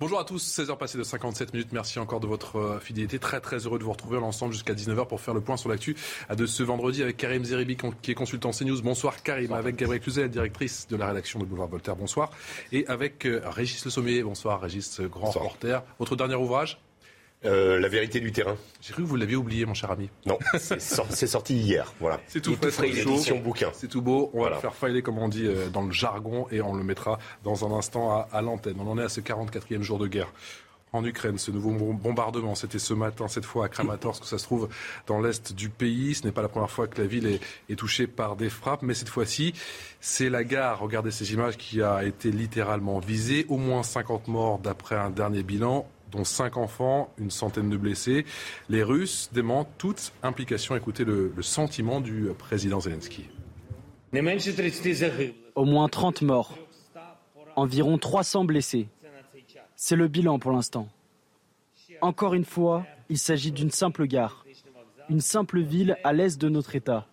Bonjour à tous, 16h passées de 57 minutes. Merci encore de votre euh, fidélité. Très très heureux de vous retrouver ensemble jusqu'à 19h pour faire le point sur l'actu de ce vendredi avec Karim Zeribi qui est consultant CNews. Bonsoir Karim. Avec Gabriel Cluzet, directrice de la rédaction de Boulevard Voltaire. Bonsoir. Et avec euh, Régis Le Sommier. Bonsoir Régis, grand Bonsoir. reporter. Votre dernier ouvrage? Euh, la vérité du terrain. J'ai cru que vous l'aviez oublié, mon cher ami. Non, c'est sorti hier. Voilà. C'est tout, frais, édition bouquin. C'est tout beau. On va le faire filer, comme on dit euh, dans le jargon, et on le mettra dans un instant à, à l'antenne. On en est à ce 44e jour de guerre en Ukraine. Ce nouveau bombardement, c'était ce matin, cette fois à Kramatorsk, ça se trouve dans l'est du pays. Ce n'est pas la première fois que la ville est, est touchée par des frappes, mais cette fois-ci, c'est la gare, regardez ces images, qui a été littéralement visée. Au moins 50 morts d'après un dernier bilan dont cinq enfants, une centaine de blessés. Les Russes démentent toute implication. Écoutez le, le sentiment du président Zelensky. Au moins 30 morts, environ 300 blessés. C'est le bilan pour l'instant. Encore une fois, il s'agit d'une simple gare, une simple ville à l'est de notre État.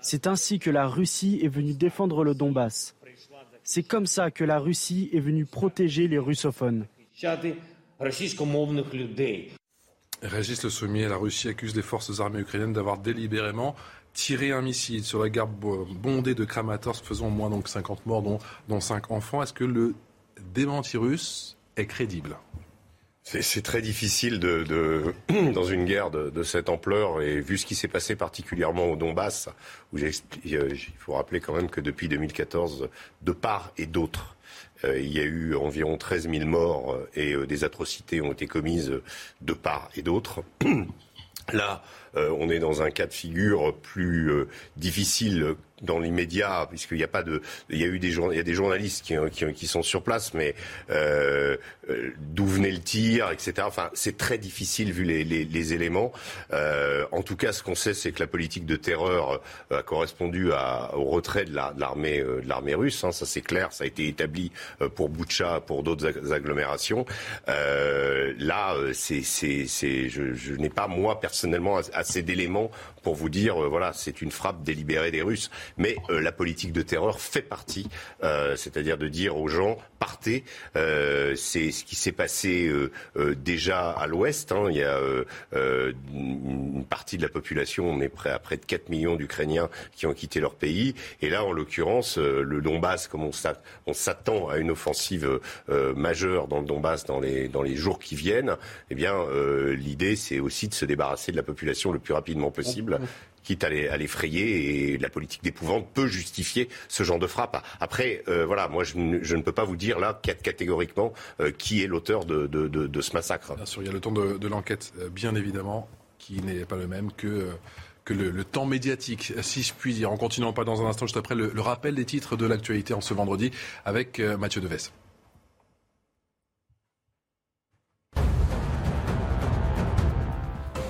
C'est ainsi que la Russie est venue défendre le Donbass. C'est comme ça que la Russie est venue protéger les russophones. Régis Le Sommier, la Russie accuse les forces armées ukrainiennes d'avoir délibérément tiré un missile sur la gare bondée de Kramatorsk, faisant au moins donc 50 morts, dont, dont 5 enfants. Est-ce que le démenti russe est crédible? C'est très difficile de, de, dans une guerre de, de, cette ampleur et vu ce qui s'est passé particulièrement au Donbass, où euh, il faut rappeler quand même que depuis 2014, de part et d'autre, il y a eu environ 13 000 morts euh, et euh, des atrocités ont été commises de part et d'autre. Là, on est dans un cas de figure plus difficile dans l'immédiat, puisqu'il n'y a pas de, il y a eu des, il y a des journalistes qui, qui, qui sont sur place, mais euh, euh, d'où venait le tir, etc. Enfin, c'est très difficile vu les, les, les éléments. Euh, en tout cas, ce qu'on sait, c'est que la politique de terreur euh, a correspondu à, au retrait de l'armée la, de l'armée russe. Hein, ça, c'est clair, ça a été établi pour Boutcha, pour d'autres agglomérations. là, c'est, c'est, c'est, je, je n'ai pas moi personnellement assez d'éléments pour vous dire, voilà, c'est une frappe délibérée des Russes. Mais euh, la politique de terreur fait partie, euh, c'est-à-dire de dire aux gens partez. Euh, c'est ce qui s'est passé déjà à l'Ouest. Hein. Il y a partie de la population, on est près à près de 4 millions d'Ukrainiens qui ont quitté leur pays. Et là, en l'occurrence, le Donbass, comme on s'attend à une offensive majeure dans le Donbass dans les, dans les jours qui viennent, eh bien, l'idée, c'est aussi de se débarrasser de la population le plus rapidement possible quitte à l'effrayer. Et la politique d'épouvante peut justifier ce genre de frappe. Après, euh, voilà, moi, je, ne peux pas vous dire là catégoriquement euh, qui est l'auteur de, ce massacre. Bien sûr, il y a le temps de, l'enquête, euh, bien évidemment, qui n'est pas le même que que le, temps médiatique, si je puis dire. En continuant pas dans un instant, juste après le, rappel des titres de l'actualité en ce vendredi avec Mathieu Deves.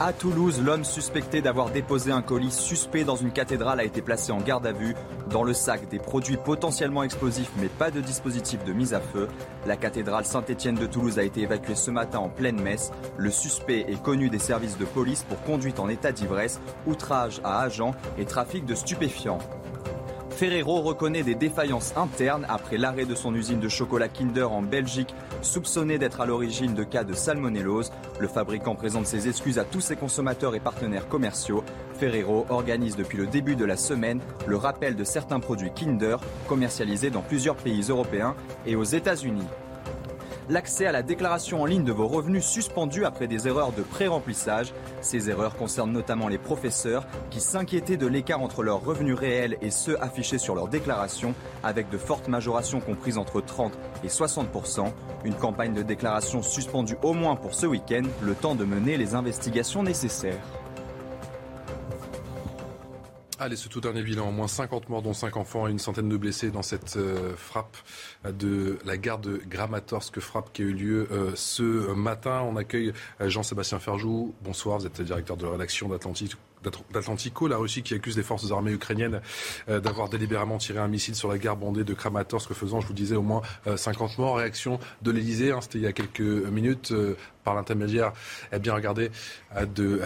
À Toulouse, l'homme suspecté d'avoir déposé un colis suspect dans une cathédrale a été placé en garde à vue. Dans le sac, des produits potentiellement explosifs mais pas de dispositif de mise à feu. La cathédrale Saint-Étienne de Toulouse a été évacuée ce matin en pleine messe. Le suspect est connu des services de police pour conduite en état d'ivresse, outrage à agents et trafic de stupéfiants. Ferrero reconnaît des défaillances internes après l'arrêt de son usine de chocolat Kinder en Belgique, soupçonnée d'être à l'origine de cas de salmonellose. Le fabricant présente ses excuses à tous ses consommateurs et partenaires commerciaux. Ferrero organise depuis le début de la semaine le rappel de certains produits Kinder commercialisés dans plusieurs pays européens et aux États-Unis l'accès à la déclaration en ligne de vos revenus suspendu après des erreurs de pré-remplissage. Ces erreurs concernent notamment les professeurs qui s'inquiétaient de l'écart entre leurs revenus réels et ceux affichés sur leur déclaration, avec de fortes majorations comprises entre 30 et 60% Une campagne de déclaration suspendue au moins pour ce week-end, le temps de mener les investigations nécessaires. Allez, ce tout dernier bilan, au moins 50 morts, dont 5 enfants et une centaine de blessés dans cette euh, frappe de la gare de Gramatorsk, frappe qui a eu lieu euh, ce matin. On accueille euh, Jean-Sébastien Ferjou. Bonsoir, vous êtes directeur de rédaction d'Atlantico, la Russie qui accuse les forces armées ukrainiennes d'avoir délibérément tiré un missile sur la gare bondée de Kramatorsk, faisant, je vous disais, au moins 50 morts. Réaction de l'Elysée, hein, c'était il y a quelques minutes, par l'intermédiaire, eh bien, regardez, de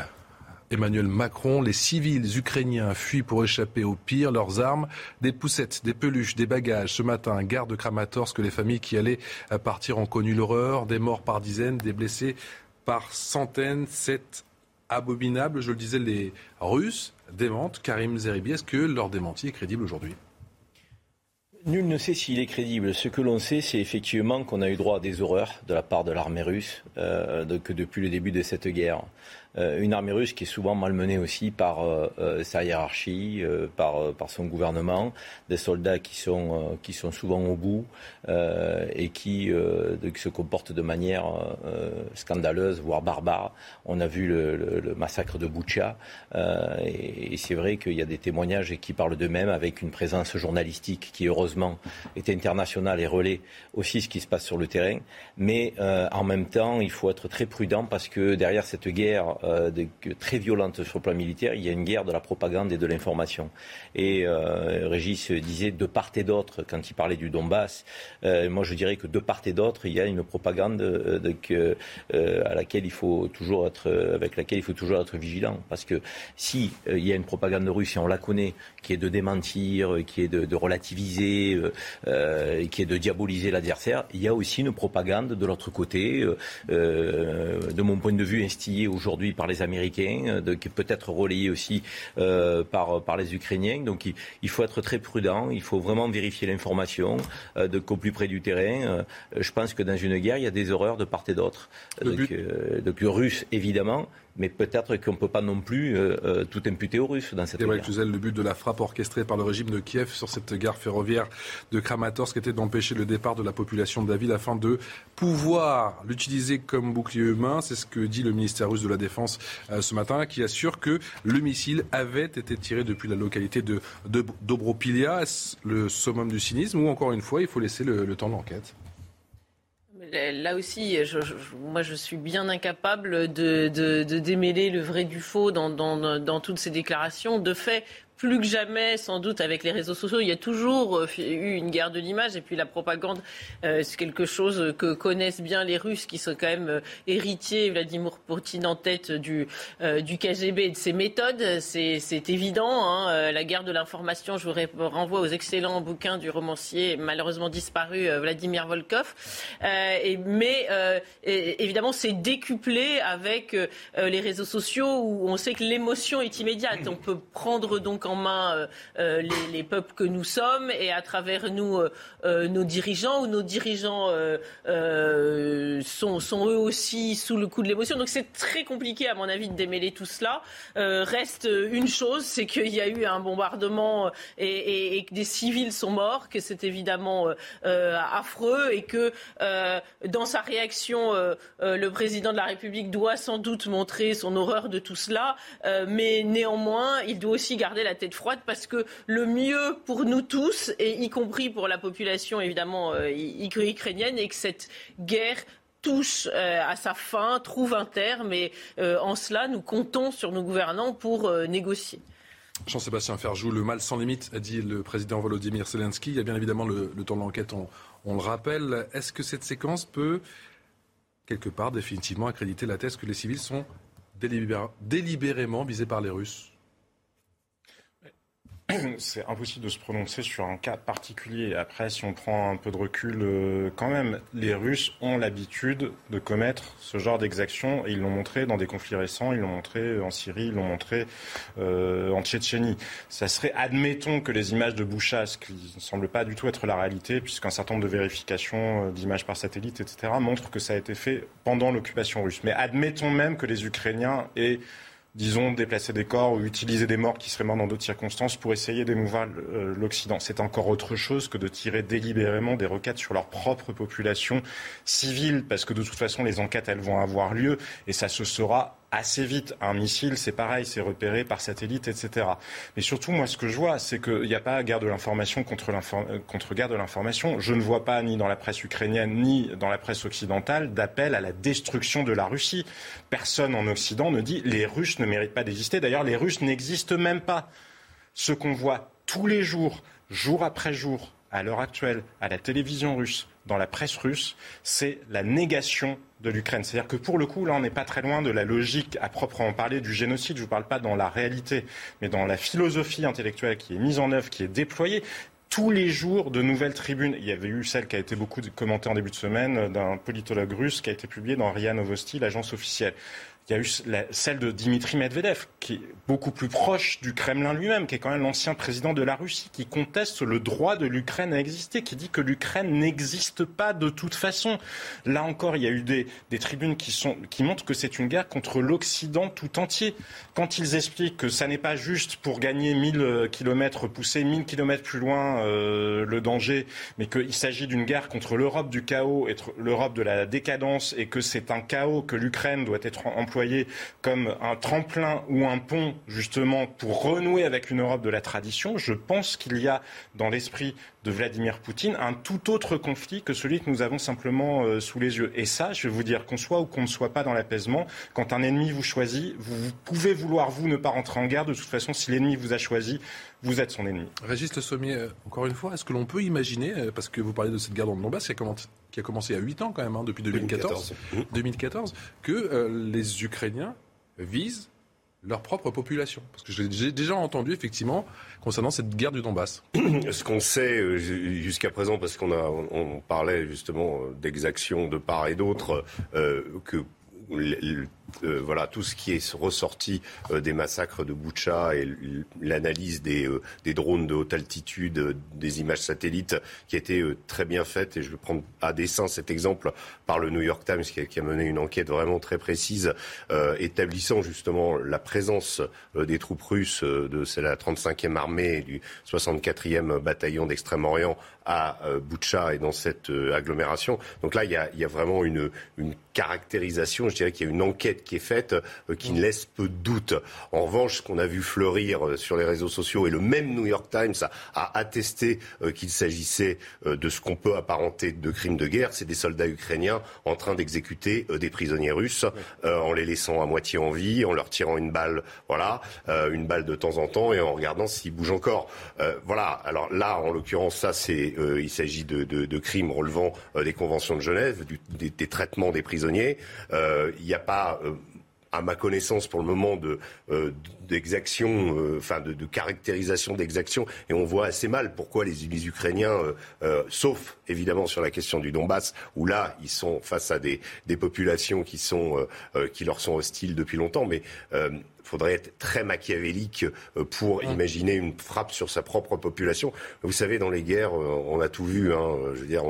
Emmanuel Macron. Les civils ukrainiens fuient pour échapper au pire. Leurs armes, des poussettes, des peluches, des bagages. Ce matin, garde de Kramatorsk, les familles qui allaient partir ont connu l'horreur. Des morts par dizaines, des blessés par centaines. C'est abominable. Je le disais, les Russes démentent. Karim Zeribi, est-ce que leur démenti est crédible aujourd'hui? Nul ne sait s'il est crédible. Ce que l'on sait, c'est effectivement qu'on a eu droit à des horreurs de la part de l'armée russe euh, que depuis le début de cette guerre. Euh, une armée russe qui est souvent malmenée aussi par euh, euh, sa hiérarchie, par, par son gouvernement, des soldats qui sont, qui sont souvent au bout et qui, se comportent de manière scandaleuse, voire barbare. On a vu le, massacre de Boucha et, c'est vrai qu'il y a des témoignages qui parlent d'eux-mêmes avec une présence journalistique qui heureusement est internationale et relaie aussi ce qui se passe sur le terrain. Mais en même temps, il faut être très prudent parce que derrière cette guerre euh, très violente sur le plan militaire, il y a une guerre de la propagande et de l'information. Et euh, Régis disait de part et d'autre, quand il parlait du Donbass, euh, moi je dirais que de part et d'autre, il y a une propagande à laquelle il faut toujours être, avec laquelle il faut toujours être vigilant. Parce que si il y a une propagande russe, et on la connaît, qui est de démentir, qui est de, relativiser, qui est de diaboliser l'adversaire, il y a aussi une propagande de l'autre côté, de mon point de vue instillée aujourd'hui par les Américains, euh, de, qui peut être relayé aussi euh, par, par les Ukrainiens. Donc il, faut être très prudent, il faut vraiment vérifier l'information euh, qu'au plus près du terrain. je pense que dans une guerre, il y a des horreurs de part et d'autre. Donc, donc, russe, évidemment, mais peut-être qu'on ne peut pas non plus euh, euh, tout imputer aux Russes dans cette guerre. le but de la frappe orchestrée par le régime de Kiev sur cette gare ferroviaire de Kramatorsk était d'empêcher le départ de la population de la ville afin de pouvoir l'utiliser comme bouclier humain. C'est ce que dit le ministère russe de la Défense euh, ce matin, qui assure que le missile avait été tiré depuis la localité de, Dobropilia, le summum du cynisme, ou encore une fois, il faut laisser le, temps de l'enquête? Là aussi, moi je suis bien incapable de, démêler le vrai du faux dans, dans, toutes ces déclarations. De fait, plus que jamais, sans doute, avec les réseaux sociaux. Il y a toujours euh, eu une guerre de l'image. Et puis la propagande, euh, c'est quelque chose que connaissent bien les Russes, qui sont quand même euh, héritiers, Vladimir Poutine en tête du, du KGB et de ses méthodes. C'est évident. Hein. La guerre de l'information, je vous renvoie aux excellents bouquins du romancier malheureusement disparu Vladimir Volkov. Mais évidemment, c'est décuplé avec les réseaux sociaux où on sait que l'émotion est immédiate. On peut prendre donc en main euh, euh, les, peuples que nous sommes et à travers nous euh, nos dirigeants ou nos dirigeants sont, eux aussi sous le coup de l'émotion. Donc c'est très compliqué à mon avis de démêler tout cela. reste une chose, c'est qu'il y a eu un bombardement et, que des civils sont morts, que c'est évidemment affreux et que dans sa réaction, le président de la République doit sans doute montrer son horreur de tout cela, mais néanmoins, il doit aussi garder la tête froide parce que le mieux pour nous tous, et y compris pour la population évidemment euh, ukrainienne, est que cette guerre touche euh, à sa fin, trouve un terme, et euh, en cela, nous comptons sur nos gouvernants pour négocier. Jean-Sébastien Ferjou, le mal sans limite, a dit le président Volodymyr Zelensky. Il y a bien évidemment le, temps de l'enquête, on, on, le rappelle. Est-ce que cette séquence peut, quelque part, définitivement accréditer la thèse que les civils sont délibérément visés par les Russes? c'est impossible de se prononcer sur un cas particulier. Après, si on prend un peu de recul, euh, quand même, les Russes ont l'habitude de commettre ce genre d'exactions et ils l'ont montré dans des conflits récents, ils l'ont montré en Syrie, ils l'ont montré euh, en Tchétchénie. Ça serait, admettons que les images de Boucha, qui ne semble pas du tout être la réalité, puisqu'un certain nombre de vérifications euh, d'images par satellite, etc., montrent que ça a été fait pendant l'occupation russe. Mais admettons même que les Ukrainiens aient disons, déplacer des corps ou utiliser des morts qui seraient morts dans d'autres circonstances pour essayer d'émouvoir euh, l'Occident. C'est encore autre chose que de tirer délibérément des requêtes sur leur propre population civile, parce que de toute façon, les enquêtes, vont avoir lieu, et ça se sera assez vite. Un missile, c'est pareil, c'est repéré par satellite, etc. Mais surtout, moi, ce que je vois, c'est qu'il n'y a pas guerre de l'information contre, contre guerre de l'information. Je ne vois pas, ni dans la presse ukrainienne, ni dans la presse occidentale, d'appel à la destruction de la Russie. Personne en Occident ne dit les Russes ne méritent pas d'exister. D'ailleurs, les Russes n'existent même pas. Ce qu'on voit tous les jours, jour après jour, à l'heure actuelle, à la télévision russe, dans la presse russe, c'est la négation de l'Ukraine. C'est-à-dire que pour le coup, là, on n'est pas très loin de la logique à proprement parler du génocide. Je ne vous parle pas dans la réalité, mais dans la philosophie intellectuelle qui est mise en œuvre, qui est déployée tous les jours de nouvelles tribunes. Il y avait eu celle qui a été beaucoup commentée en début de semaine d'un politologue russe qui a été publiée dans RIA Novosti, l'agence officielle. Il y a eu celle de Dimitri Medvedev, qui est beaucoup plus proche du Kremlin lui-même, qui est quand même l'ancien président de la Russie, qui conteste le droit de l'Ukraine à exister, qui dit que l'Ukraine n'existe pas de toute façon. Là encore, il y a eu des, tribunes qui, montrent que c'est une guerre contre l'Occident tout entier. Quand ils expliquent que ça n'est pas juste pour gagner 1000 euh, kilomètres, pousser 1000 kilomètres plus loin euh, le danger, mais qu'il s'agit d'une guerre contre l'Europe du chaos l'Europe de la décadence, et que c'est un chaos que l'Ukraine doit être en comme un tremplin ou un pont justement pour renouer avec une Europe de la tradition, je pense qu'il y a dans l'esprit de Vladimir Poutine un tout autre conflit que celui que nous avons simplement euh, sous les yeux. Et ça, je vais vous dire qu'on soit ou qu'on ne soit pas dans l'apaisement, quand un ennemi vous choisit, vous, pouvez vouloir vous ne pas rentrer en guerre. De toute façon, si l'ennemi vous a choisi, vous êtes son ennemi. Régis Le Sommier, euh, encore une fois, est-ce que l'on peut imaginer, euh, parce que vous parlez de cette guerre dans le Donbass qui a commencé, a 8 ans quand même, hein, depuis 2014, 2014, que euh, les Ukrainiens visent leur propre population Parce que j'ai déjà entendu effectivement concernant cette guerre du Donbass. Ce qu'on sait jusqu'à présent, parce qu'on a on parlait justement d'exactions de part et d'autre, euh, que euh, voilà, tout ce qui est ressorti euh, des massacres de Boucha et l'analyse des, euh, des, drones de haute altitude, des images satellites qui a été très bien faite. Et je vais prendre à dessein cet exemple par le New York Times qui a, qui a mené une enquête vraiment très précise établissant justement la présence des troupes russes de la 35e armée du 64e bataillon d'Extrême-Orient à Boucha et dans cette agglomération. Donc là, il y a, y a vraiment une, une caractérisation, je dirais qu'il y a une enquête qui est faite euh, qui ne laisse peu de doute. En revanche, ce qu'on a vu fleurir euh, sur les réseaux sociaux et le même New York Times a, attesté euh, qu'il s'agissait de ce qu'on peut apparenter de crimes de guerre, c'est des soldats ukrainiens en train d'exécuter des prisonniers russes en les laissant à moitié en vie, en leur tirant une balle, voilà, une balle de temps en temps et en regardant s'ils bougent encore. voilà. Alors là, en l'occurrence, ça, c'est, il s'agit de, de, de, crimes relevant des conventions de Genève, du, des, des, traitements des prisonniers. Il n'y a pas à ma connaissance pour le moment de euh, d'exaction, euh, enfin de, caractérisation d'exaction, et on voit assez mal pourquoi les, les Ukrainiens, euh, sauf évidemment sur la question du Donbass, où là ils sont face à des, des populations qui sont qui leur sont hostiles depuis longtemps, mais faudrait être très machiavélique euh, pour imaginer une frappe sur sa propre population. Vous savez, dans les guerres, euh, on a tout vu. Hein, je veux dire,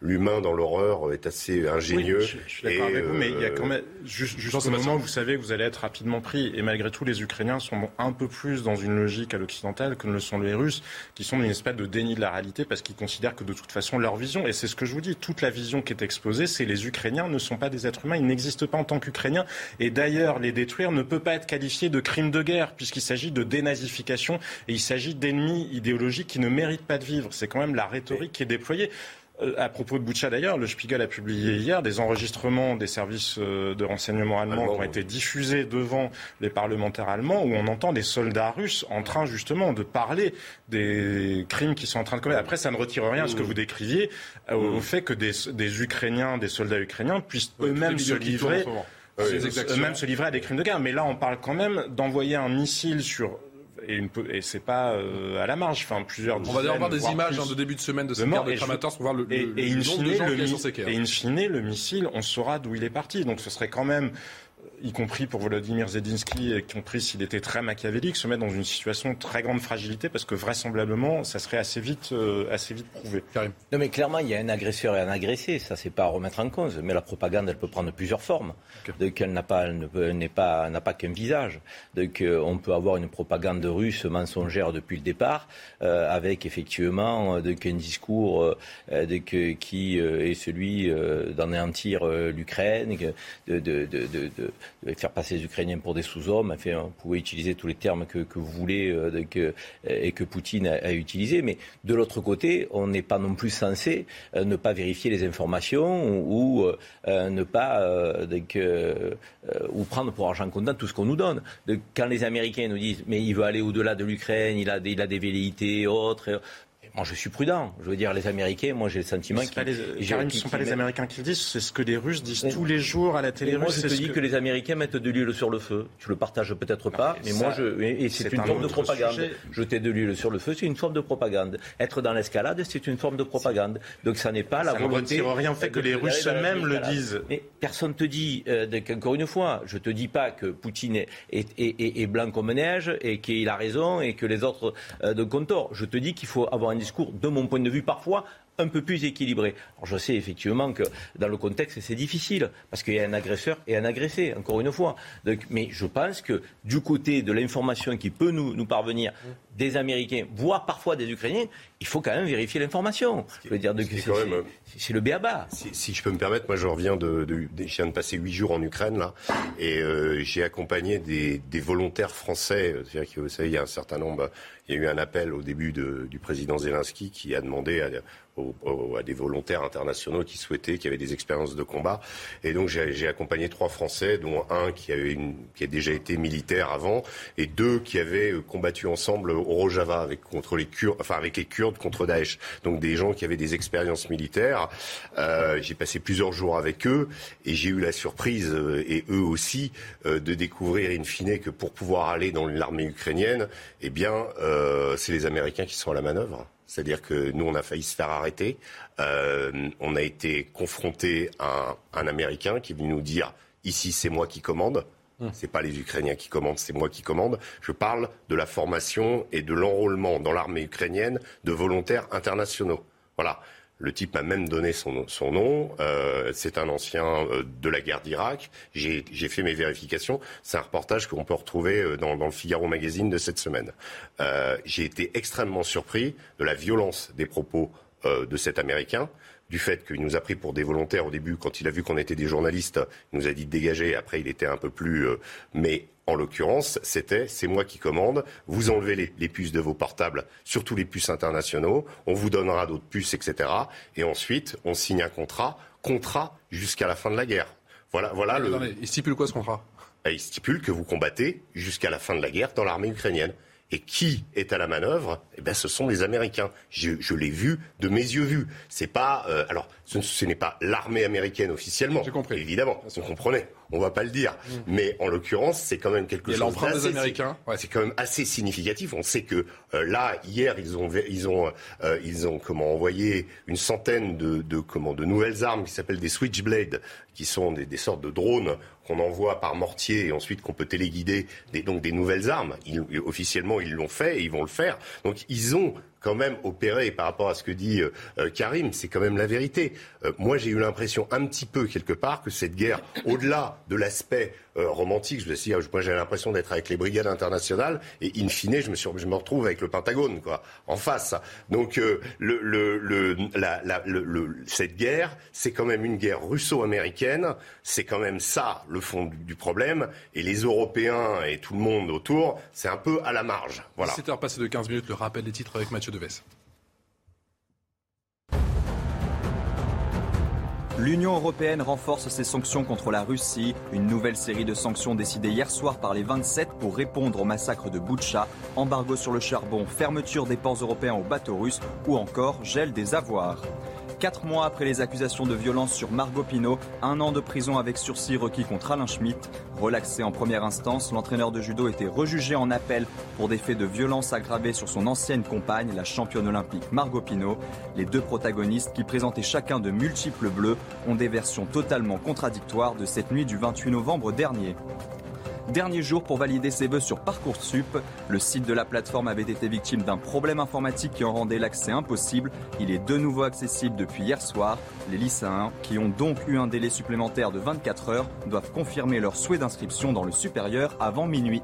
l'humain dans l'horreur est assez ingénieux. je, suis d'accord avec vous, mais il y a quand même juste, juste au moment où vous savez que vous allez être rapidement pris. Et malgré tout, les Ukrainiens sont un peu plus dans une logique à l'occidental que ne le sont les Russes, qui sont dans une espèce de déni de la réalité parce qu'ils considèrent que de toute façon leur vision, et c'est ce que je vous dis, toute la vision qui est exposée, c'est les Ukrainiens ne sont pas des êtres humains, ils n'existent pas en tant qu'Ukrainiens. Et d'ailleurs, les détruire ne peut pas être qualifié de crimes de guerre, puisqu'il s'agit de dénazification et il s'agit d'ennemis idéologiques qui ne méritent pas de vivre. C'est quand même la rhétorique qui est déployée. Euh, à propos de Boucha d'ailleurs, le Spiegel a publié hier des enregistrements des services euh, de renseignement allemands qui ont été diffusés devant les parlementaires allemands où on entend des soldats russes en train justement de parler des crimes qui sont en train de commettre. Après, ça ne retire rien à ce que vous décriviez euh, au fait que des, des Ukrainiens, des soldats ukrainiens puissent eux-mêmes se livrer même se livrer à des crimes de guerre. Mais là, on parle quand même d'envoyer un missile sur et, une, et c'est pas euh, à la marge. Enfin, plusieurs. On va avoir des images hein, de début de semaine de cette guerre de Kramatorsk pour voir le, et, le, Et in fine, le missile, on saura d'où il est parti. Donc, ce serait quand même y compris pour Volodymyr Zelensky, y compris s'il était très machiavélique, se mettre dans une situation de très grande fragilité parce que vraisemblablement, ça serait assez vite, euh, assez vite prouvé. Non, mais clairement, il y a un agresseur et un agressé. Ça, c'est pas à remettre en cause. Mais la propagande, elle peut prendre plusieurs formes. Donc, elle n'a pas, n'est pas, n'a pas qu'un visage. Donc, euh, on peut avoir une propagande russe mensongère depuis le départ, euh, avec effectivement donc, un discours qui est celui d'anéantir l'Ukraine, de, de, de, de faire passer les Ukrainiens pour des sous-hommes. Enfin, vous pouvez utiliser tous les termes que, vous voulez euh, que, et que Poutine a, utilisé. Mais de l'autre côté, on n'est pas non plus censé euh, ne pas vérifier les informations ou, ne pas ou prendre pour argent comptant tout ce qu'on nous donne. quand les Américains nous disent mais il veut aller au-delà de l'Ukraine, il a des velléités autres. Moi, je suis prudent. Je veux dire, les Américains, moi, j'ai le sentiment qu'ils. ce ne sont pas les Américains qui le disent, c'est ce que les Russes disent tous les jours à la télé russe. Moi, je te dis que... les Américains mettent de l'huile sur le feu. Tu le partages peut-être pas, mais, moi, je. Et c'est une forme de propagande. Jeter de l'huile sur le feu, c'est une forme de propagande. Être dans l'escalade, c'est une forme de propagande. Donc, ça n'est pas la volonté. Ça rien fait que les Russes eux-mêmes le disent. Mais personne te dit, euh, encore une fois, je te dis pas que Poutine est, blanc comme neige et qu'il a raison et que les autres euh, de compteur. Je te dis qu'il faut avoir un discours, de mon point de vue, parfois un peu plus équilibré. je sais effectivement que dans le contexte, c'est difficile, parce qu'il y a un agresseur et un agressé, encore une fois. mais je pense que du côté de l'information qui peut nous, nous parvenir des Américains, voire parfois des Ukrainiens, il faut quand même vérifier l'information. Je veux dire, c'est le béaba. Si, si, je peux me permettre, moi je reviens de, de, je viens de passer huit jours en Ukraine là, et euh, j'ai accompagné des, des, volontaires français. C'est-à-dire que vous savez, il y a un certain nombre. Il y a eu un appel au début de, du président Zelensky qui a demandé à, à des volontaires internationaux qui souhaitaient, qui avaient des expériences de combat. Et donc j'ai accompagné trois Français, dont un qui, avait une, qui a déjà été militaire avant, et deux qui avaient combattu ensemble au Rojava avec, contre les Kurdes, enfin avec les Kurdes contre Daesh. Donc des gens qui avaient des expériences militaires. Euh, j'ai passé plusieurs jours avec eux et j'ai eu la surprise, euh, et eux aussi, euh, de découvrir in fine que pour pouvoir aller dans l'armée ukrainienne, eh bien, euh, c'est les Américains qui sont à la manœuvre. C'est-à-dire que nous, on a failli se faire arrêter. Euh, on a été confronté à un, Américain qui est venu nous dire ici, c'est moi qui commande. Ce hum. C'est pas les Ukrainiens qui commandent, c'est moi qui commande. Je parle de la formation et de l'enrôlement dans l'armée ukrainienne de volontaires internationaux. Voilà. Le type m'a même donné son, nom. Euh, c'est un ancien euh, de la guerre d'Irak. J'ai fait mes vérifications. C'est un reportage qu'on peut retrouver euh, dans, le Figaro Magazine de cette semaine. J'ai été extrêmement surpris de la violence des propos de cet Américain du fait qu'il nous a pris pour des volontaires au début, quand il a vu qu'on était des journalistes, il nous a dit de dégager. Après, il était un peu plus. mais en l'occurrence, c'était c'est moi qui commande. Vous enlevez les, puces de vos portables, surtout les puces internationaux. On vous donnera d'autres puces, etc. Et ensuite, on signe un contrat, contrat jusqu'à la fin de la guerre. Voilà, voilà le. il stipule quoi ce contrat? Il stipule que vous combattez jusqu'à la fin de la guerre dans l'armée ukrainienne. Et qui est à la manœuvre? Eh bien, ce sont les Américains. Je, l'ai vu de mes yeux vus. C'est pas. Euh, alors, ce, n'est pas l'armée américaine officiellement. J'ai compris. Évidemment, vous comprenez. On va pas le dire. Mm. Mais en l'occurrence, c'est quand même quelque chose d'assez. Américains. C'est quand même assez significatif. On sait que euh, là, hier, ils ont, ils ont, euh, ils ont comment envoyé une centaine de, de comment de nouvelles armes qui s'appellent des Switchblade, qui sont des, des sortes de drones qu'on envoie par mortier et ensuite qu'on peut téléguider, des, donc des nouvelles armes. Officiellement, ils l'ont fait et ils vont le faire. Donc ils ont quand même opéré par rapport à ce que dit euh, Karim, c'est quand même la vérité. Euh, moi, j'ai eu l'impression un petit peu quelque part que cette guerre, au-delà de l'aspect romantique, je veux dire, moi j'ai l'impression d'être avec les brigades internationales et in fine, je me, suis, me retrouve avec le Pentagone, quoi, en face. Donc, la, cette guerre, c'est quand même une guerre russo-américaine. C'est quand même ça le fond du, problème. Et les Européens et tout le monde autour, c'est un peu à la marge. Voilà. 17 heures passées de 15 minutes, le rappel des titres avec Mathieu L'Union européenne renforce ses sanctions contre la Russie. Une nouvelle série de sanctions décidées hier soir par les 27 pour répondre au massacre de Boutcha. Embargo sur le charbon, fermeture des ports européens aux bateaux russes ou encore gel des avoirs. Quatre mois après les accusations de violence sur Margot Pino, un an de prison avec sursis requis contre Alain Schmitt. Relaxé en première instance, l'entraîneur de judo était rejugé en appel pour des faits de violence aggravés sur son ancienne compagne, la championne olympique Margot Pino. Les deux protagonistes, qui présentaient chacun de multiples bleus, ont des versions totalement contradictoires de cette nuit du 28 novembre dernier. Dernier jour pour valider ses vœux sur Parcoursup. Le site de la plateforme avait été victime d'un problème informatique qui en rendait l'accès impossible. Il est de nouveau accessible depuis hier soir. Les lycéens, qui ont donc eu un délai supplémentaire de 24 heures, doivent confirmer leur souhait d'inscription dans le supérieur avant minuit.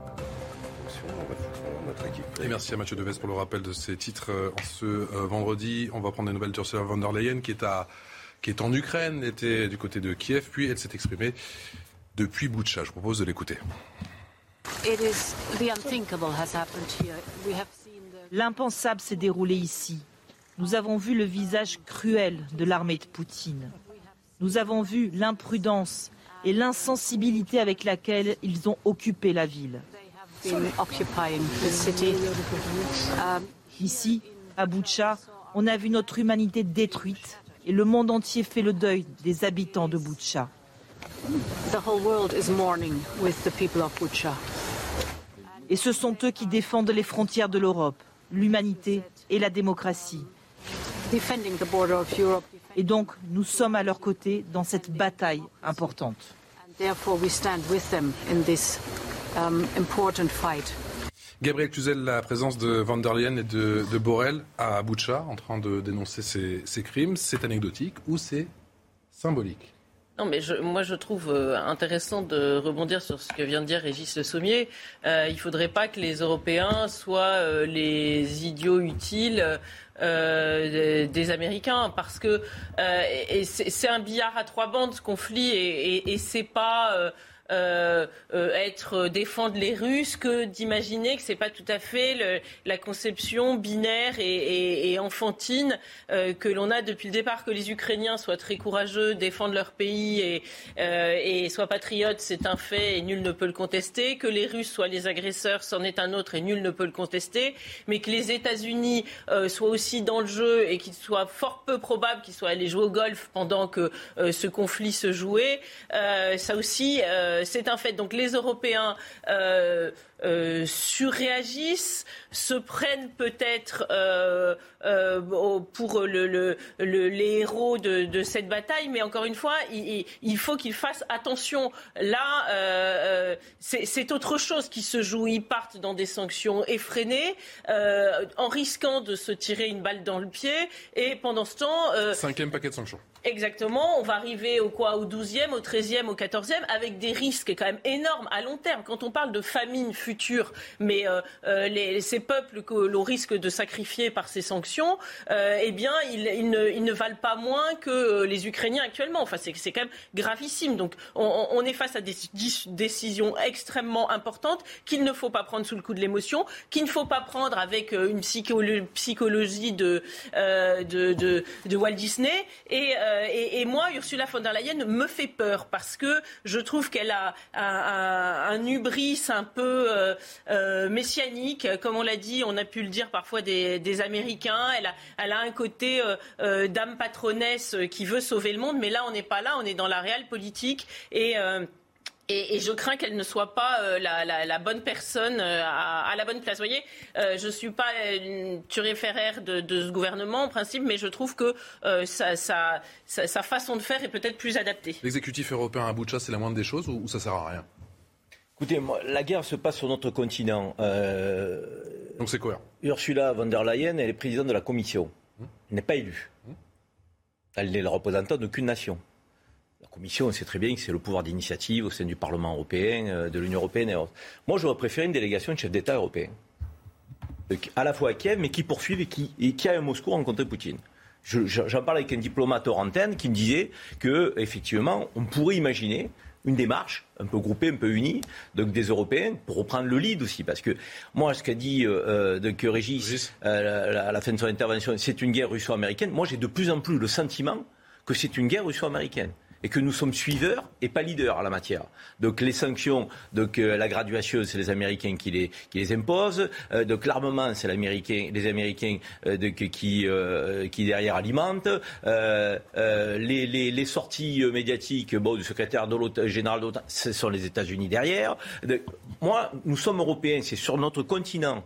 Et merci à Mathieu Deves pour le rappel de ces titres euh, ce euh, vendredi. On va prendre des nouvelles d'Ursula von der Leyen qui est, qui est en Ukraine, était du côté de Kiev, puis elle s'est exprimée depuis Boucha. Je vous propose de l'écouter. L'impensable s'est déroulé ici. Nous avons vu le visage cruel de l'armée de Poutine. Nous avons vu l'imprudence et l'insensibilité avec laquelle ils ont occupé la ville. Ici, à Boutcha, on a vu notre humanité détruite et le monde entier fait le deuil des habitants de Boutcha. Et ce sont eux qui défendent les frontières de l'Europe, l'humanité et la démocratie. Et donc, nous sommes à leur côté dans cette bataille importante. Gabriel Cluzel, la présence de Van der Leyen et de, de Borrell à Boucha en train de dénoncer ces, ces crimes, c'est anecdotique ou c'est symbolique? Non, mais je, moi je trouve euh, intéressant de rebondir sur ce que vient de dire Régis Le Sommier. Euh, il ne faudrait pas que les Européens soient euh, les idiots utiles des Américains, parce que c'est un billard à trois bandes ce conflit, et, et, et c'est pas euh, euh, être euh, défendre les Russes que d'imaginer que c'est pas tout à fait la conception binaire et, enfantine que l'on a depuis le départ. Que les Ukrainiens soient très courageux, défendent leur pays et, soient patriotes, c'est un fait et nul ne peut le contester. Que les Russes soient les agresseurs, c'en est un autre et nul ne peut le contester. Mais que les États-Unis soient aussi dans le jeu et qu'il soit fort peu probable qu'ils soient allés jouer au golf pendant que ce conflit se jouait, ça aussi c'est un fait. Donc les Européens euh, surréagissent, se prennent peut-être euh, euh, pour le, le, le, les héros de, de, cette bataille, mais encore une fois, il, il faut qu'ils fassent attention. Là, c'est autre chose qui se joue. Ils partent dans des sanctions effrénées, en risquant de se tirer une balle dans le pied, et pendant ce temps... Cinquième paquet de sanctions. Exactement, on va arriver au quoi, au 12e, au 13e, au 14e, avec des risques quand même énormes à long terme. Quand on parle de famine mais euh, euh, ces peuples que l'on risque de sacrifier par ces sanctions, euh, eh bien, ils, ne, valent pas moins que les Ukrainiens actuellement. Enfin, c'est quand même gravissime. Donc, on, est face à des décisions extrêmement importantes qu'il ne faut pas prendre sous le coup de l'émotion, qu'il ne faut pas prendre avec une psychologie de, Walt Disney et moi, Ursula von der Leyen me fait peur parce que je trouve qu'elle a un, hubris un peu euh, euh, messianique, comme on l'a dit, on a pu le dire parfois des, Américains. Elle a, un côté euh, dame patronesse qui veut sauver le monde, mais là, on n'est pas là, on est dans la réelle politique et je crains qu'elle ne soit pas la, bonne personne à, la bonne place. Vous voyez, je ne suis pas une turiféraire de, de, ce gouvernement en principe, mais je trouve que sa, façon de faire est peut-être plus adaptée. L'exécutif européen à Boucha, c'est la moindre des choses ou, ou ça sert à rien? Écoutez, moi, la guerre se passe sur notre continent. Euh, Donc c'est quoi Ursula von der Leyen, elle est présidente de la Commission. Hum. Elle n'est pas élue. Hum. Elle n'est le représentant d'aucune nation. La Commission, on sait très bien que c'est le pouvoir d'initiative au sein du Parlement européen, euh, de l'Union européenne et autres. Moi, j'aurais préféré une délégation de chefs d'État européens, à la fois à Kiev, mais qui poursuivent et qui, et qui a à Moscou rencontré Poutine. J'en parle avec un diplomate hors antenne qui me disait que, effectivement, on pourrait imaginer une démarche un peu groupée, un peu unie, donc des Européens, pour reprendre le lead aussi. Parce que moi, ce qu'a dit euh, donc Régis euh, à la fin de son intervention, c'est une guerre russo-américaine. Moi, j'ai de plus en plus le sentiment que c'est une guerre russo-américaine et que nous sommes suiveurs et pas leaders en la matière. Donc les sanctions, donc euh, la graduation, c'est les Américains qui les, qui les imposent. Euh, donc l'armement, c'est les Américains euh, qui, derrière alimentent. Les, sorties médiatiques du secrétaire général de l'OTAN, ce sont les États-Unis derrière. Moi, nous sommes Européens, c'est sur notre continent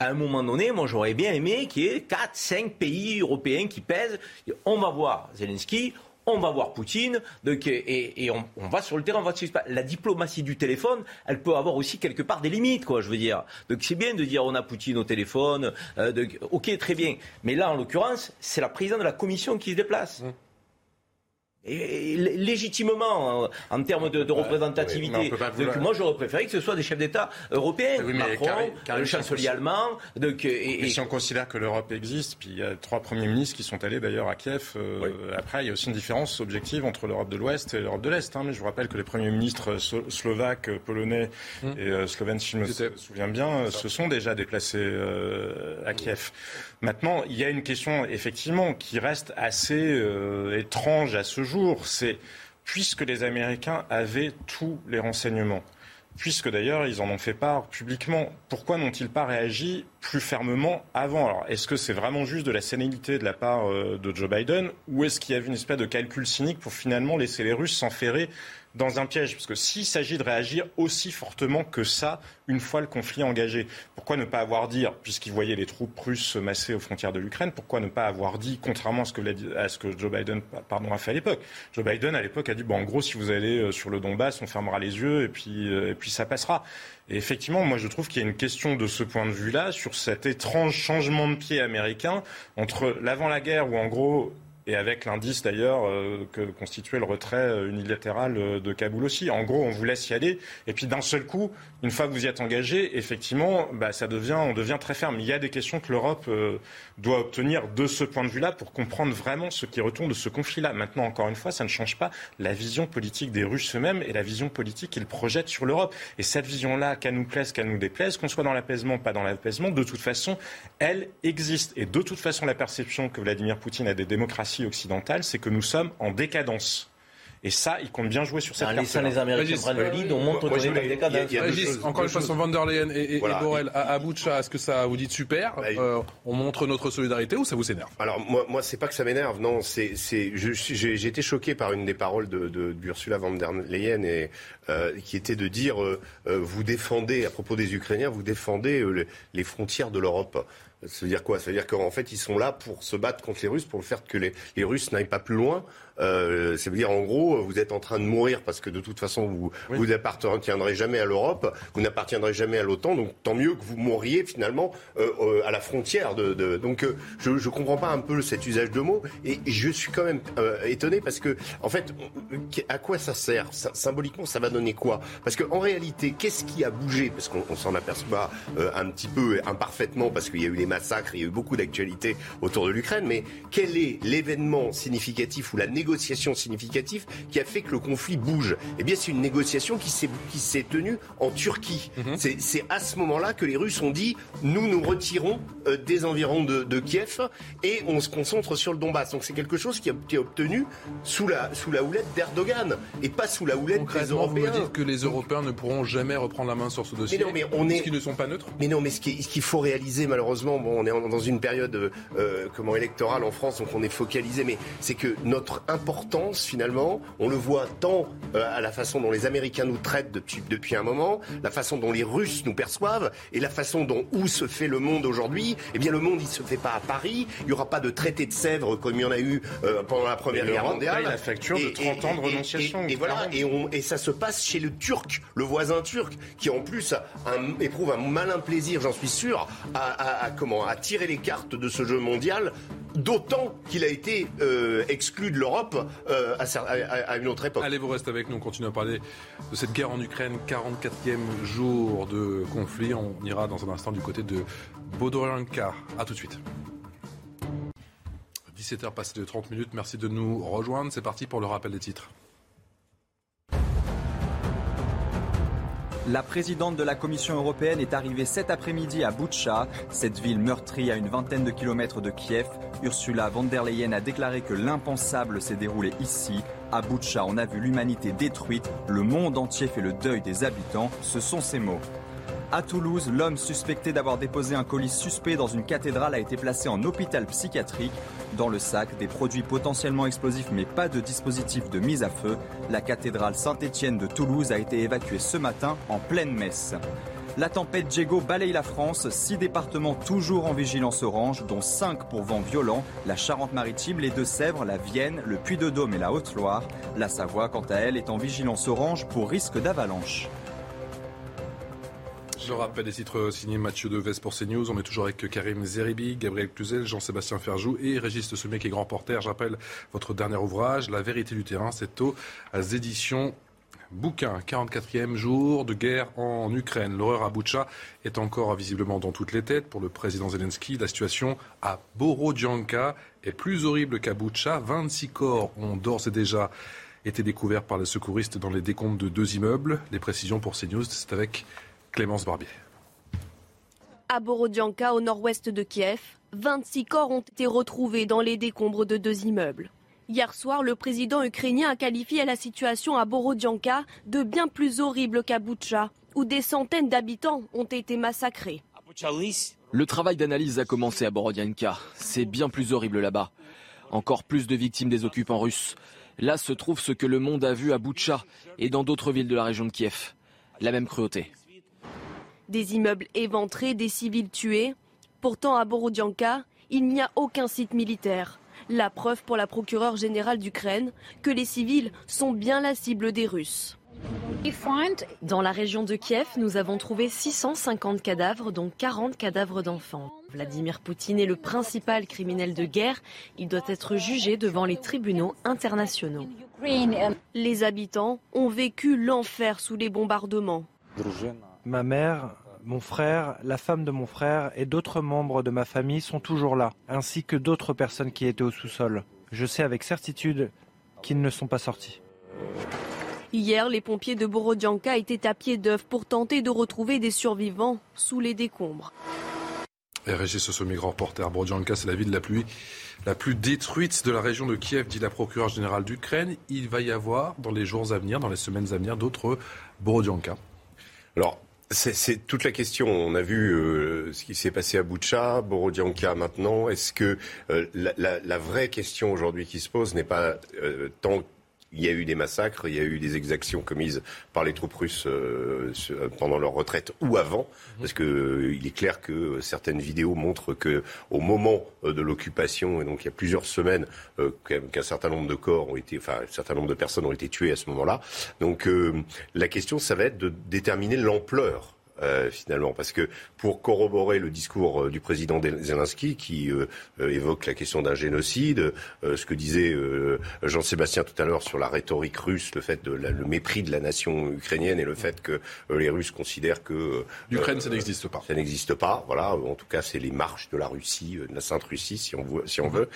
à un moment donné, moi j'aurais bien aimé qu'il y ait 4, 5 pays européens qui pèsent. On va voir Zelensky, on va voir Poutine, et, on, va sur le terrain, on va La diplomatie du téléphone, elle peut avoir aussi quelque part des limites, quoi, je veux dire. Donc c'est bien de dire on a Poutine au téléphone, euh, ok, très bien. Mais là, en l'occurrence, c'est la présidente de la commission qui se déplace. Mmh. Et légitimement en, en termes de, de représentativité. moi, j'aurais préféré que ce soit des chefs d'État européens, Macron, le chancelier allemand. Donc, et, et, si on considère que l'Europe existe, puis il y a trois premiers ministres qui sont allés d'ailleurs à Kiev. Euh, après, il y a aussi une différence objective entre l'Europe de l'Ouest et l'Europe de l'Est. Hein. Mais je vous rappelle que les premiers ministres slovaques, polonais hum. et euh, slovènes, si je me souviens bien, se sont déjà déplacés euh, à Kiev. Maintenant, il y a une question effectivement qui reste assez étrange à ce jour, c'est puisque les Américains avaient tous les renseignements, puisque d'ailleurs ils en ont fait part publiquement, pourquoi n'ont-ils pas réagi plus fermement avant? Alors, est-ce que c'est vraiment juste de la sénilité de la part euh, de Joe Biden, ou est-ce qu'il y avait une espèce de calcul cynique pour finalement laisser les Russes s'enferrer dans un piège. Parce que s'il s'agit de réagir aussi fortement que ça, une fois le conflit engagé, pourquoi ne pas avoir dit, puisqu'ils voyaient les troupes russes se masser aux frontières de l'Ukraine, pourquoi ne pas avoir dit, contrairement à ce que, Joe Biden a fait à l'époque Joe Biden, à l'époque, a dit, bon, en gros, si vous allez euh, sur le Donbass, on fermera les yeux et puis, euh, et puis ça passera. Et effectivement, moi, je trouve qu'il y a une question de ce point de vue-là, sur cet étrange changement de pied américain entre l'avant la guerre, où en gros, et avec l'indice d'ailleurs euh, que constituait le retrait euh, unilatéral euh, de Kaboul aussi. En gros, on vous laisse y aller, et puis d'un seul coup, une fois que vous y êtes engagé, effectivement, bah, ça devient, on devient très ferme. Il y a des questions que l'Europe doit obtenir de ce point de vue-là pour comprendre vraiment ce qui retourne de ce conflit-là. Maintenant, encore une fois, ça ne change pas la vision politique des Russes eux-mêmes et la vision politique qu'ils projettent sur l'Europe. Et cette vision-là, qu'elle nous plaise, qu'elle nous déplaise, qu'on soit dans l'apaisement, pas dans l'apaisement, de toute façon, elle existe. Et de toute façon, la perception que Vladimir Poutine a des démocraties occidentale, c'est que nous sommes en décadence. Et ça, il compte bien jouer sur cette carte. les Américains prennent le lead, on monte, on est dans décadence. encore une fois, sur Van der Leyen et, et, Borrell à, à est-ce que ça vous dit super bah, euh, On montre notre solidarité ou ça vous énerve? Alors, moi, moi c'est pas que ça m'énerve, non. C'est, j'ai été choqué par une des paroles de, de, d'Ursula Van der Leyen et, euh, qui était de dire euh, vous défendez, à propos des Ukrainiens, vous défendez les frontières de l'Europe. Ça veut dire quoi? Ça veut dire qu'en fait, ils sont là pour se battre contre les Russes, pour le faire que les, les Russes n'aillent pas plus loin. Euh, ça veut dire en gros, vous êtes en train de mourir parce que de toute façon, vous vous n'appartiendrez jamais à l'Europe, vous n'appartiendrez jamais à l'OTAN. Donc tant mieux que vous mouriez finalement euh, euh à la frontière. De, de... donc euh, je ne comprends pas un peu cet usage de mots et je suis quand même euh, étonné parce que en fait, à quoi ça sert? Symboliquement, ça va donner quoi? Parce qu'en réalité, qu'est-ce qui a bougé? Parce qu'on s'en aperçoit un petit peu imparfaitement parce qu'il y a eu les massacres, il y a eu beaucoup d'actualités autour de l'Ukraine. Mais quel est l'événement significatif ou la négociation négociation significative qui a fait que le conflit bouge Eh bien, c'est une négociation qui s'est, qui s'est tenue en Turquie. Mhm. C'est, à ce moment-là que les Russes ont dit nous nous retirons euh, des environs de, Kiev et on se concentre sur le Donbass. Donc c'est quelque chose qui a été obtenu sous la, sous la houlette d'Erdogan et pas sous la houlette des Européens. Vous me dites que les Européens ne pourront jamais reprendre la main sur ce dossier mais non, mais on est... qui ne sont pas neutres? Mais non, mais ce, qu'il faut réaliser malheureusement, bon, on est dans une période euh, comment électorale en France, donc on est focalisé, mais c'est que notre importance finalement. On le voit tant euh, à la façon dont les Américains nous traitent depuis, depuis un moment, la façon dont les Russes nous perçoivent et la façon dont où se fait le monde aujourd'hui. Eh bien, le monde, il se fait pas à Paris. Il n'y aura pas de traité de Sèvres comme il y en a eu euh, pendant la Première Guerre mondiale. la facture de 30 ans de renonciation. Et, voilà. Et, on, et, ça se passe chez le Turc, le voisin turc, qui en plus éprouve un malin plaisir, j'en suis sûr, à, à, comment, à tirer les cartes de ce jeu mondial d'autant qu'il a été euh, exclu de l'Europe euh, à, une autre époque. Allez, vous restez avec nous, on continue à parler de cette guerre en Ukraine, 44e jour de conflit. On ira dans un instant du côté de Bodoranka. A tout de suite. 17h passé de 30 minutes, merci de nous rejoindre. C'est parti pour le rappel des titres. La présidente de la Commission européenne est arrivée cet après-midi à Boutcha, cette ville meurtrie à une vingtaine de kilomètres de Kiev. Ursula von der Leyen a déclaré que l'impensable s'est déroulé ici. À Boutcha, on a vu l'humanité détruite, le monde entier fait le deuil des habitants, ce sont ses mots. À Toulouse, l'homme suspecté d'avoir déposé un colis suspect dans une cathédrale a été placé en hôpital psychiatrique. Dans le sac, des produits potentiellement explosifs mais pas de dispositif de mise à feu. La cathédrale Saint-Étienne de Toulouse a été évacuée ce matin en pleine messe. La tempête Diego balaye la France, six départements toujours en vigilance orange, dont cinq pour vent violent, la Charente-Maritime, les Deux-Sèvres, la Vienne, le Puy-de-Dôme et la Haute-Loire. La Savoie, quant à elle, est en vigilance orange pour risque d'avalanche. Le rappel des titres signés Mathieu Deves pour CNews. On est toujours avec Karim Zeribi, Gabriel Cluzel, Jean-Sébastien Ferjou et Régis Sommet qui est grand porteur. J'appelle votre dernier ouvrage, La vérité du terrain. C'est aux éditions Bouquin, 44e jour de guerre en Ukraine. L'horreur à Boutcha est encore visiblement dans toutes les têtes. Pour le président Zelensky, la situation à Borodjanka est plus horrible qu'à Boutcha. 26 corps ont d'ores et déjà été découverts par les secouristes dans les décombres de deux immeubles. Les précisions pour CNews, c'est avec Clémence Barbier. À Borodjanka, au nord-ouest de Kiev, 26 corps ont été retrouvés dans les décombres de deux immeubles. Hier soir, le président ukrainien a qualifié la situation à Borodjanka de bien plus horrible qu'à Boutcha, où des centaines d'habitants ont été massacrés. Le travail d'analyse a commencé à Borodjanka. C'est bien plus horrible là-bas. Encore plus de victimes des occupants russes. Là se trouve ce que le monde a vu à Boutcha et dans d'autres villes de la région de Kiev. La même cruauté. Des immeubles éventrés, des civils tués. Pourtant, à Borodjanka, il n'y a aucun site militaire. La preuve pour la procureure générale d'Ukraine que les civils sont bien la cible des Russes. Dans la région de Kiev, nous avons trouvé 650 cadavres, dont 40 cadavres d'enfants. Vladimir Poutine est le principal criminel de guerre. Il doit être jugé devant les tribunaux internationaux. Les habitants ont vécu l'enfer sous les bombardements. Ma mère mon frère, la femme de mon frère et d'autres membres de ma famille sont toujours là, ainsi que d'autres personnes qui étaient au sous-sol. Je sais avec certitude qu'ils ne sont pas sortis. Hier, les pompiers de Borodjanka étaient à pied d'œuvre pour tenter de retrouver des survivants sous les décombres. Régis Sommet, grand reporter. Borodjanka, c'est la ville la plus, la plus détruite de la région de Kiev, dit la procureure générale d'Ukraine. Il va y avoir, dans les jours à venir, dans les semaines à venir, d'autres Borodjanka. Alors, c'est toute la question. On a vu euh, ce qui s'est passé à Boucha, Borodianka maintenant. Est-ce que euh, la, la, vraie question aujourd'hui qui se pose n'est pas euh, tant il y a eu des massacres, il y a eu des exactions commises par les troupes russes euh, pendant leur retraite ou avant, mhm. parce que euh, il est clair que certaines vidéos montrent que au moment euh, de l'occupation, et donc il y a plusieurs semaines, qu'un certain nombre de corps ont été, enfin un certain nombre de personnes ont été tuées à ce moment-là. Donc la question, ça va être de déterminer l'ampleur euh, finalement, parce que pour corroborer le discours euh, du président Zelensky qui euh, évoque la question d'un génocide, ce que disait Jean-Sébastien tout à l'heure sur la rhétorique russe, le fait de le mépris de la nation ukrainienne et le fait que les Russes considèrent que l'Ukraine ça n'existe pas. Ça n'existe pas, voilà. En tout cas, c'est les marches de la Russie, de la Sainte Russie, si on veut. Si on veut.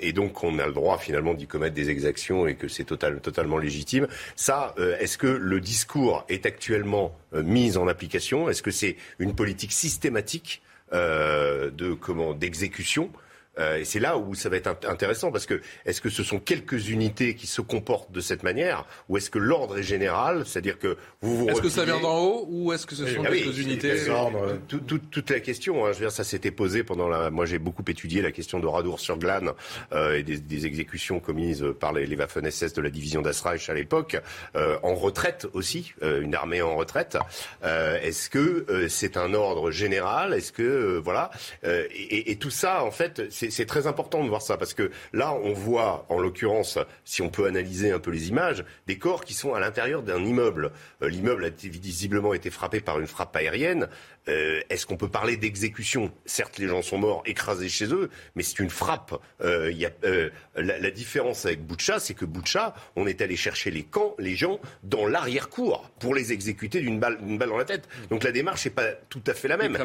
et donc, on a le droit finalement d'y commettre des exactions et que c'est total, totalement légitime. Ça, est-ce que le discours est actuellement mis en application? Est-ce que c'est une politique systématique euh, de comment d'exécution? Euh, et c'est là où ça va être intéressant parce que est-ce que ce sont quelques unités qui se comportent de cette manière ou est-ce que l'ordre est général, c'est-à-dire que vous vous Est-ce que ça vient d'en haut ou est-ce que ce sont ah quelques unités toute la question, hein, je veux dire, ça s'était posé pendant la. Moi, j'ai beaucoup étudié la question de Radour-sur-Glane euh, et des, des, exécutions commises par les, les Waffen-SS de la division d'Asreich à l'époque, euh, en retraite aussi, euh, une armée en retraite. Euh, est-ce que euh, c'est un ordre général? Est-ce que voilà et, et, tout ça, en fait, c'est très important de voir ça parce que là, on voit, en l'occurrence, si on peut analyser un peu les images, des corps qui sont à l'intérieur d'un immeuble. Euh, l'immeuble a visiblement été frappé par une frappe aérienne. Euh, est-ce qu'on peut parler d'exécution? Certes, les gens sont morts, écrasés chez eux, mais c'est une frappe. Euh, y a, la, la, différence avec Boucha, c'est que Boucha, on est allé chercher les camps, les gens dans l'arrière-cour pour les exécuter d'une balle, balle dans la tête. Donc la démarche n'est pas tout à fait la même.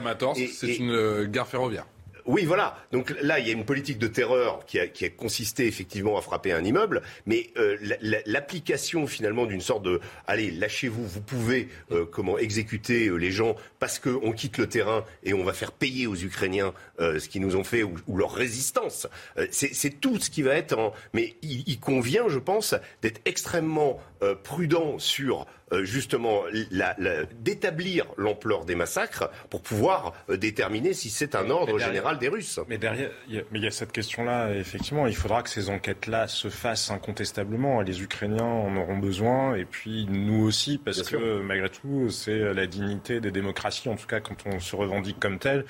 C'est une gare ferroviaire. Oui, voilà. Donc là, il y a une politique de terreur qui a, qui a consisté effectivement à frapper un immeuble, mais euh, l'application finalement d'une sorte de allez, lâchez-vous, vous pouvez euh, comment exécuter euh, les gens parce qu'on quitte le terrain et on va faire payer aux Ukrainiens ce qu'ils nous ont fait ou, leur résistance. C'est tout ce qui va être. En... Mais il, il, convient, je pense, d'être extrêmement prudent sur euh, justement d'établir l'ampleur des massacres pour pouvoir euh, déterminer si c'est un ordre général des Russes. Mais derrière, il y, a cette question-là, effectivement, il faudra que ces enquêtes-là se fassent incontestablement. Les Ukrainiens en auront besoin, et puis nous aussi, parce que malgré tout, c'est la dignité des démocraties, en tout cas quand on se revendique comme tel,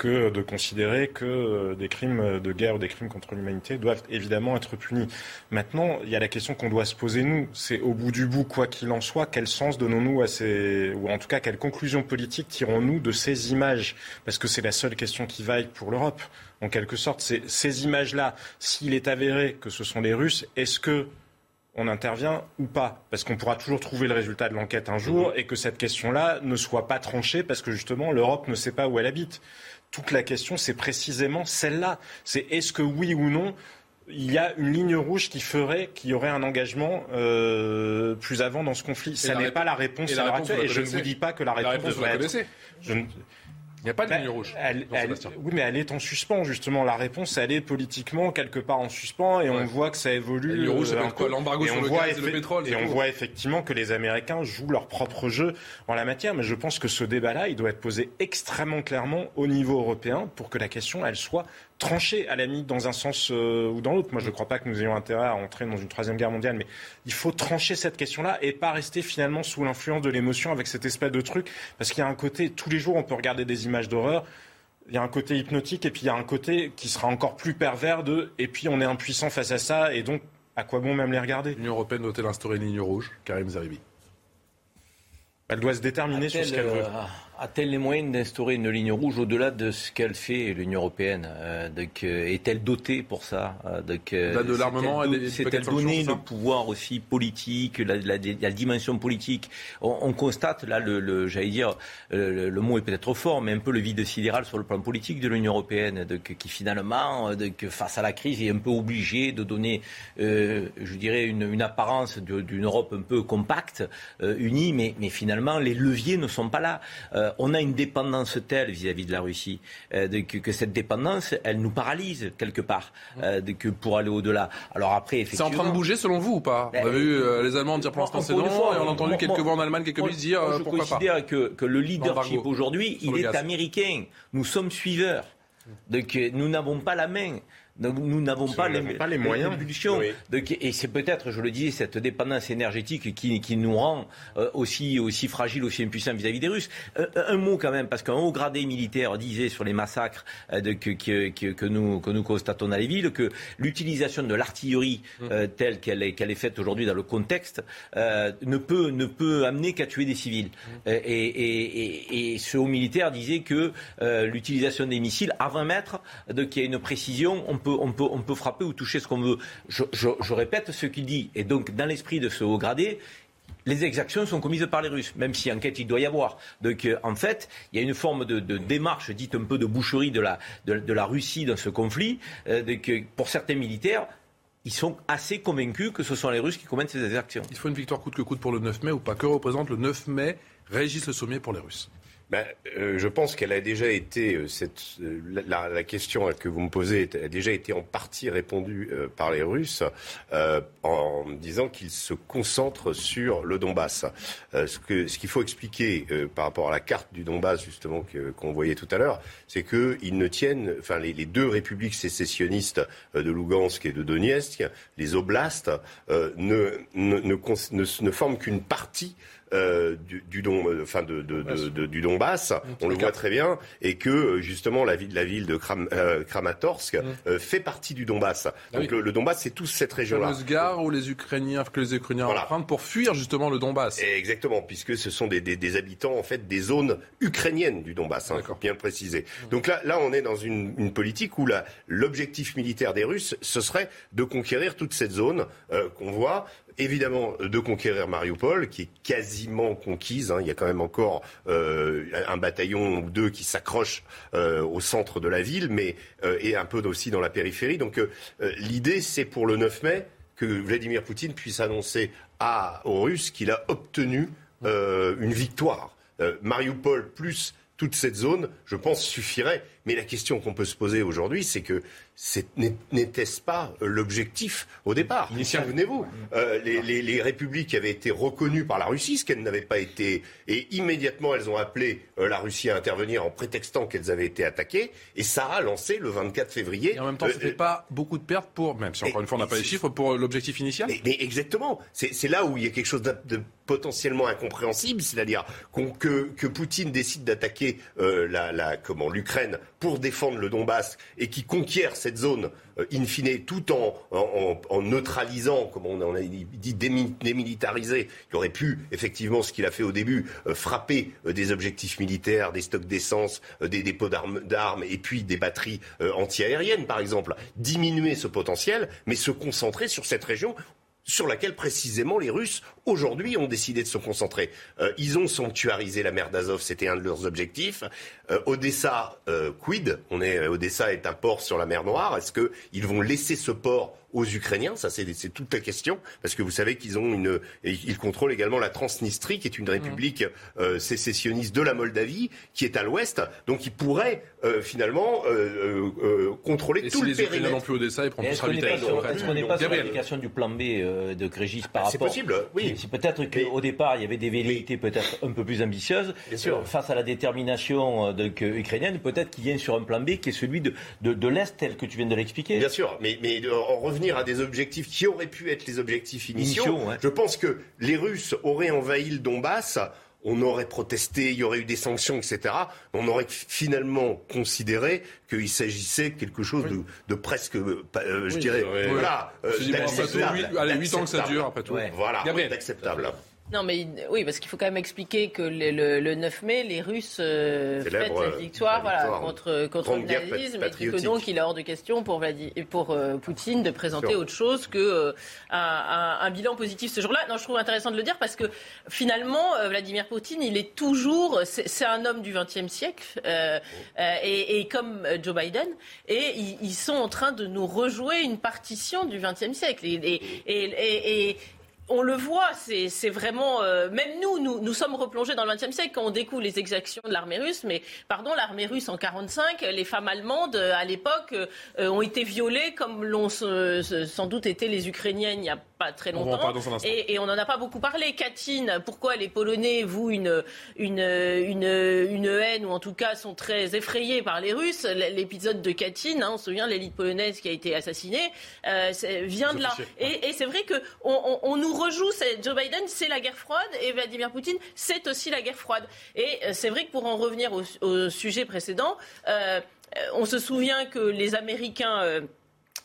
que de considérer que euh, des crimes de guerre ou des crimes contre l'humanité doivent évidemment être punis. Maintenant, il y a la question qu'on doit se poser nous, c'est au bout du bout, quoi qu'il en soit, quel sens donnons-nous à ces, ou en tout cas quelle conclusion politique tirons-nous de ces images? Parce que c'est la seule question qui vaille pour l'Europe, en quelque sorte. C'est ces images-là, s'il est avéré que ce sont les Russes, est-ce que on intervient ou pas? Parce qu'on pourra toujours trouver le résultat de l'enquête un jour et que cette question-là ne soit pas tranchée parce que justement l'Europe ne sait pas où elle habite toute la question, c'est précisément celle-là. C'est est-ce que oui ou non, il y a une ligne rouge qui ferait qu'il y aurait un engagement euh, plus avant dans ce conflit? Ça n'est pas la réponse à l'heure actuelle. Et je ne vous dis pas que la réponse, la réponse être... Il n'y a pas de ligne rouge. oui, mais elle est en suspens, justement. La réponse, elle est politiquement quelque part en suspens et on voit que ça évolue. La ligne rouge, quoi L'embargo sur le gaz et le pétrole. Et on voit effectivement que les Américains jouent leur propre jeu en la matière. Mais je pense que ce débat-là, il doit être posé extrêmement clairement au niveau européen pour que la question, elle soit trancher à la limite dans un sens euh, ou dans l'autre. Moi, je ne crois pas que nous ayons intérêt à entrer dans une troisième guerre mondiale, mais il faut trancher cette question-là et pas rester finalement sous l'influence de l'émotion avec cette espèce de truc, parce qu'il y a un côté, tous les jours, on peut regarder des images d'horreur. Il y a un côté hypnotique et puis il y a un côté qui sera encore plus pervers de et puis on est impuissant face à ça et donc à quoi bon même les regarder? L'Union européenne doit-elle instaurer une ligne rouge? Karim Zeribi. Elle doit se déterminer sur ce qu'elle veut. Euh, a-t-elle les moyens d'instaurer une ligne rouge au-delà de ce qu'elle fait, l'Union européenne euh, euh, Est-elle dotée pour ça euh, De l'armement C'est-elle donné le pouvoir aussi politique, la, la, la dimension politique? On, on, constate, là, le, le j'allais dire, le, le, mot est peut-être fort, mais un peu le vide sidéral sur le plan politique de l'Union européenne, qui finalement, face à la crise, est un peu obligée de donner, euh, je dirais, une, une apparence d'une Europe un peu compacte, unie, mais, mais, finalement, les leviers ne sont pas là. Euh, on a une dépendance telle vis-à-vis de la Russie euh, que, cette dépendance, elle nous paralyse quelque part euh, que pour aller au-delà. Alors après, C'est en train de bouger selon vous ou pas On a vu les Allemands dire pour l'instant c'est non, et on a entendu quelques voix en Allemagne, quelques ministres dire je pourquoi considère que, que le leadership aujourd'hui, il est américain. Nous sommes suiveurs. Donc nous n'avons pas la main. Donc nous n'avons pas, les, pas les moyens. et c'est peut-être, je le dis, cette dépendance énergétique qui, qui nous rend euh, aussi, aussi fragiles, aussi impuissants vis-à-vis des Russes. Euh, un, mot quand même, parce qu'un haut gradé militaire disait sur les massacres euh, de, que, que, que, nous, que nous constatons dans les villes que l'utilisation de l'artillerie mmh. telle qu'elle est, qu'elle est faite aujourd'hui dans le contexte ne, peut, ne peut amener qu'à tuer des civils. Mmh. Et, et, et, ce haut militaire disait que l'utilisation des missiles à 20 mètres, qu'il y a une précision, on peut on, peut, frapper ou toucher ce qu'on veut. Je, répète ce qu'il dit. Et donc, dans l'esprit de ce haut gradé, les exactions sont commises par les Russes, même si enquête il doit y avoir. Donc euh, en fait, il y a une forme de, démarche, dite un peu de boucherie de la, Russie dans ce conflit, euh, pour certains militaires, ils sont assez convaincus que ce sont les Russes qui commettent ces exactions. Il faut une victoire coûte que coûte pour le 9 mai ou pas Que représente le 9 mai? Régis Le Sommier pour les Russes ben, euh, je pense qu'elle a déjà été euh, euh, la, question que vous me posez a déjà été en partie répondue par les Russes en disant qu'ils se concentrent sur le Donbass. ce qu'il faut expliquer par rapport à la carte du Donbass justement qu'on voyait tout à l'heure, c'est qu'ils ne tiennent, enfin les, les, deux républiques sécessionnistes de Lugansk et de Donetsk, les oblasts, ne, ne, ne, ne forment qu'une partie euh, du, du, don, euh, enfin de, de, de, du Donbass, on le voit très bien, et que euh, justement la ville, la ville de Kram, Kramatorsk fait partie du Donbass. Ah Donc le, Donbass, c'est toute cette région-là. Fameuse gare où les Ukrainiens, que les Ukrainiens voilà. empruntent pour fuir justement le Donbass. exactement, puisque ce sont des, des, des, habitants en fait des zones ukrainiennes du Donbass, hein, faut bien le préciser. Donc là, là, on est dans une, une politique où l'objectif militaire des Russes, ce serait de conquérir toute cette zone qu'on voit évidemment de conquérir Mariupol, qui est quasiment conquise. Hein. Il y a quand même encore euh, un bataillon ou deux qui s'accrochent euh, au centre de la ville, euh, et un peu aussi dans la périphérie. Donc l'idée, c'est pour le 9 mai que Vladimir Poutine puisse annoncer aux Russes qu'il a obtenu une victoire. Mariupol plus toute cette zone, je pense, suffirait. Mais la question qu'on peut se poser aujourd'hui, c'est que n'était-ce pas euh, l'objectif au départ? Souvenez-vous, euh, les, les, les, républiques avaient été reconnues par la Russie, ce qu'elles n'avaient pas été, et immédiatement elles ont appelé euh, la Russie à intervenir en prétextant qu'elles avaient été attaquées, et ça a lancé le 24 février. Et en même temps, ce n'était pas beaucoup de pertes pour, même si encore une fois on n'a pas les chiffres, pour l'objectif initial. Mais, mais, exactement, c'est là où il y a quelque chose de, de potentiellement incompréhensible, c'est-à-dire que, que, Poutine décide d'attaquer la, la, comment l'Ukraine pour défendre le Donbass et qui conquiert cette zone euh, in fine tout en, neutralisant, comme on, a dit, démilitarisé, qui aurait pu effectivement ce qu'il a fait au début, euh, frapper euh, des objectifs militaires, des stocks d'essence, des dépôts d'armes et puis des batteries antiaériennes par exemple, diminuer ce potentiel, mais se concentrer sur cette région sur laquelle précisément les Russes aujourd'hui ont décidé de se concentrer. Euh, ils ont sanctuarisé la mer d'Azov, c'était un de leurs objectifs. Euh, Odessa, euh, quid? On est, Odessa est un port sur la mer Noire. Est-ce qu'ils vont laisser ce port aux Ukrainiens? Ça, c'est toute la question, parce que vous savez qu'ils ont une, ils contrôlent également la Transnistrie, qui est une république euh, sécessionniste de la Moldavie, qui est à l'ouest. Donc, ils pourraient euh, finalement euh, contrôler tout le périmètre. Et si les Ukrainiens n'ont plus Odessa, ils prennent plus Est-ce qu'on n'est pas sur l'application du plan B de Grégis par rapport C'est possible, oui. C'est peut-être qu'au départ, il y avait des velléités peut-être un peu plus ambitieuses face à la détermination ukrainienne. Peut-être qu'il vient sur un plan B qui est celui de, de, de l'est, tel que tu viens de l'expliquer. Bien sûr, mais, mais en revenant à des objectifs qui auraient pu être les objectifs initiaux, je pense que les Russes auraient envahi le Donbass on aurait protesté, il y aurait eu des sanctions, etc. On aurait finalement considéré qu'il s'agissait quelque chose de, presque, euh, je dirais, voilà, euh, allez, 8 ans que ça dure après tout. Voilà, d'acceptable. Non, mais oui, parce qu'il faut quand même expliquer que le, 9 mai, les Russes euh, fêtent la victoire, voilà, contre, contre le nazisme et que donc il est hors de question pour, pour euh, Poutine de présenter autre chose que euh, un, bilan positif ce jour-là. Non, je trouve intéressant de le dire parce que finalement, Vladimir Poutine, il est toujours, c'est un homme du XXe siècle et, et, comme Joe Biden, et ils, sont en train de nous rejouer une partition du XXe siècle. et, et on le voit, c'est vraiment. Euh, même nous, nous, sommes replongés dans le XXe siècle quand on découvre les exactions de l'armée russe. Mais pardon, l'armée russe en 45, les femmes allemandes euh, à l'époque euh, ont été violées comme l'ont sans doute été les Ukrainiennes il n'y a pas très longtemps. et, on n'en a pas beaucoup parlé. Katyn, pourquoi les Polonais vouent une, une, une, une, haine ou en tout cas sont très effrayés par les Russes? L'épisode de Katyn, hein, on se souvient l'élite polonaise qui a été assassinée, vient de là. Et, c'est vrai qu'on on nous rejoue, Joe Biden, c'est la guerre froide et Vladimir Poutine, c'est aussi la guerre froide. Et euh, c'est vrai que pour en revenir au, sujet précédent, euh, on se souvient que les Américains euh,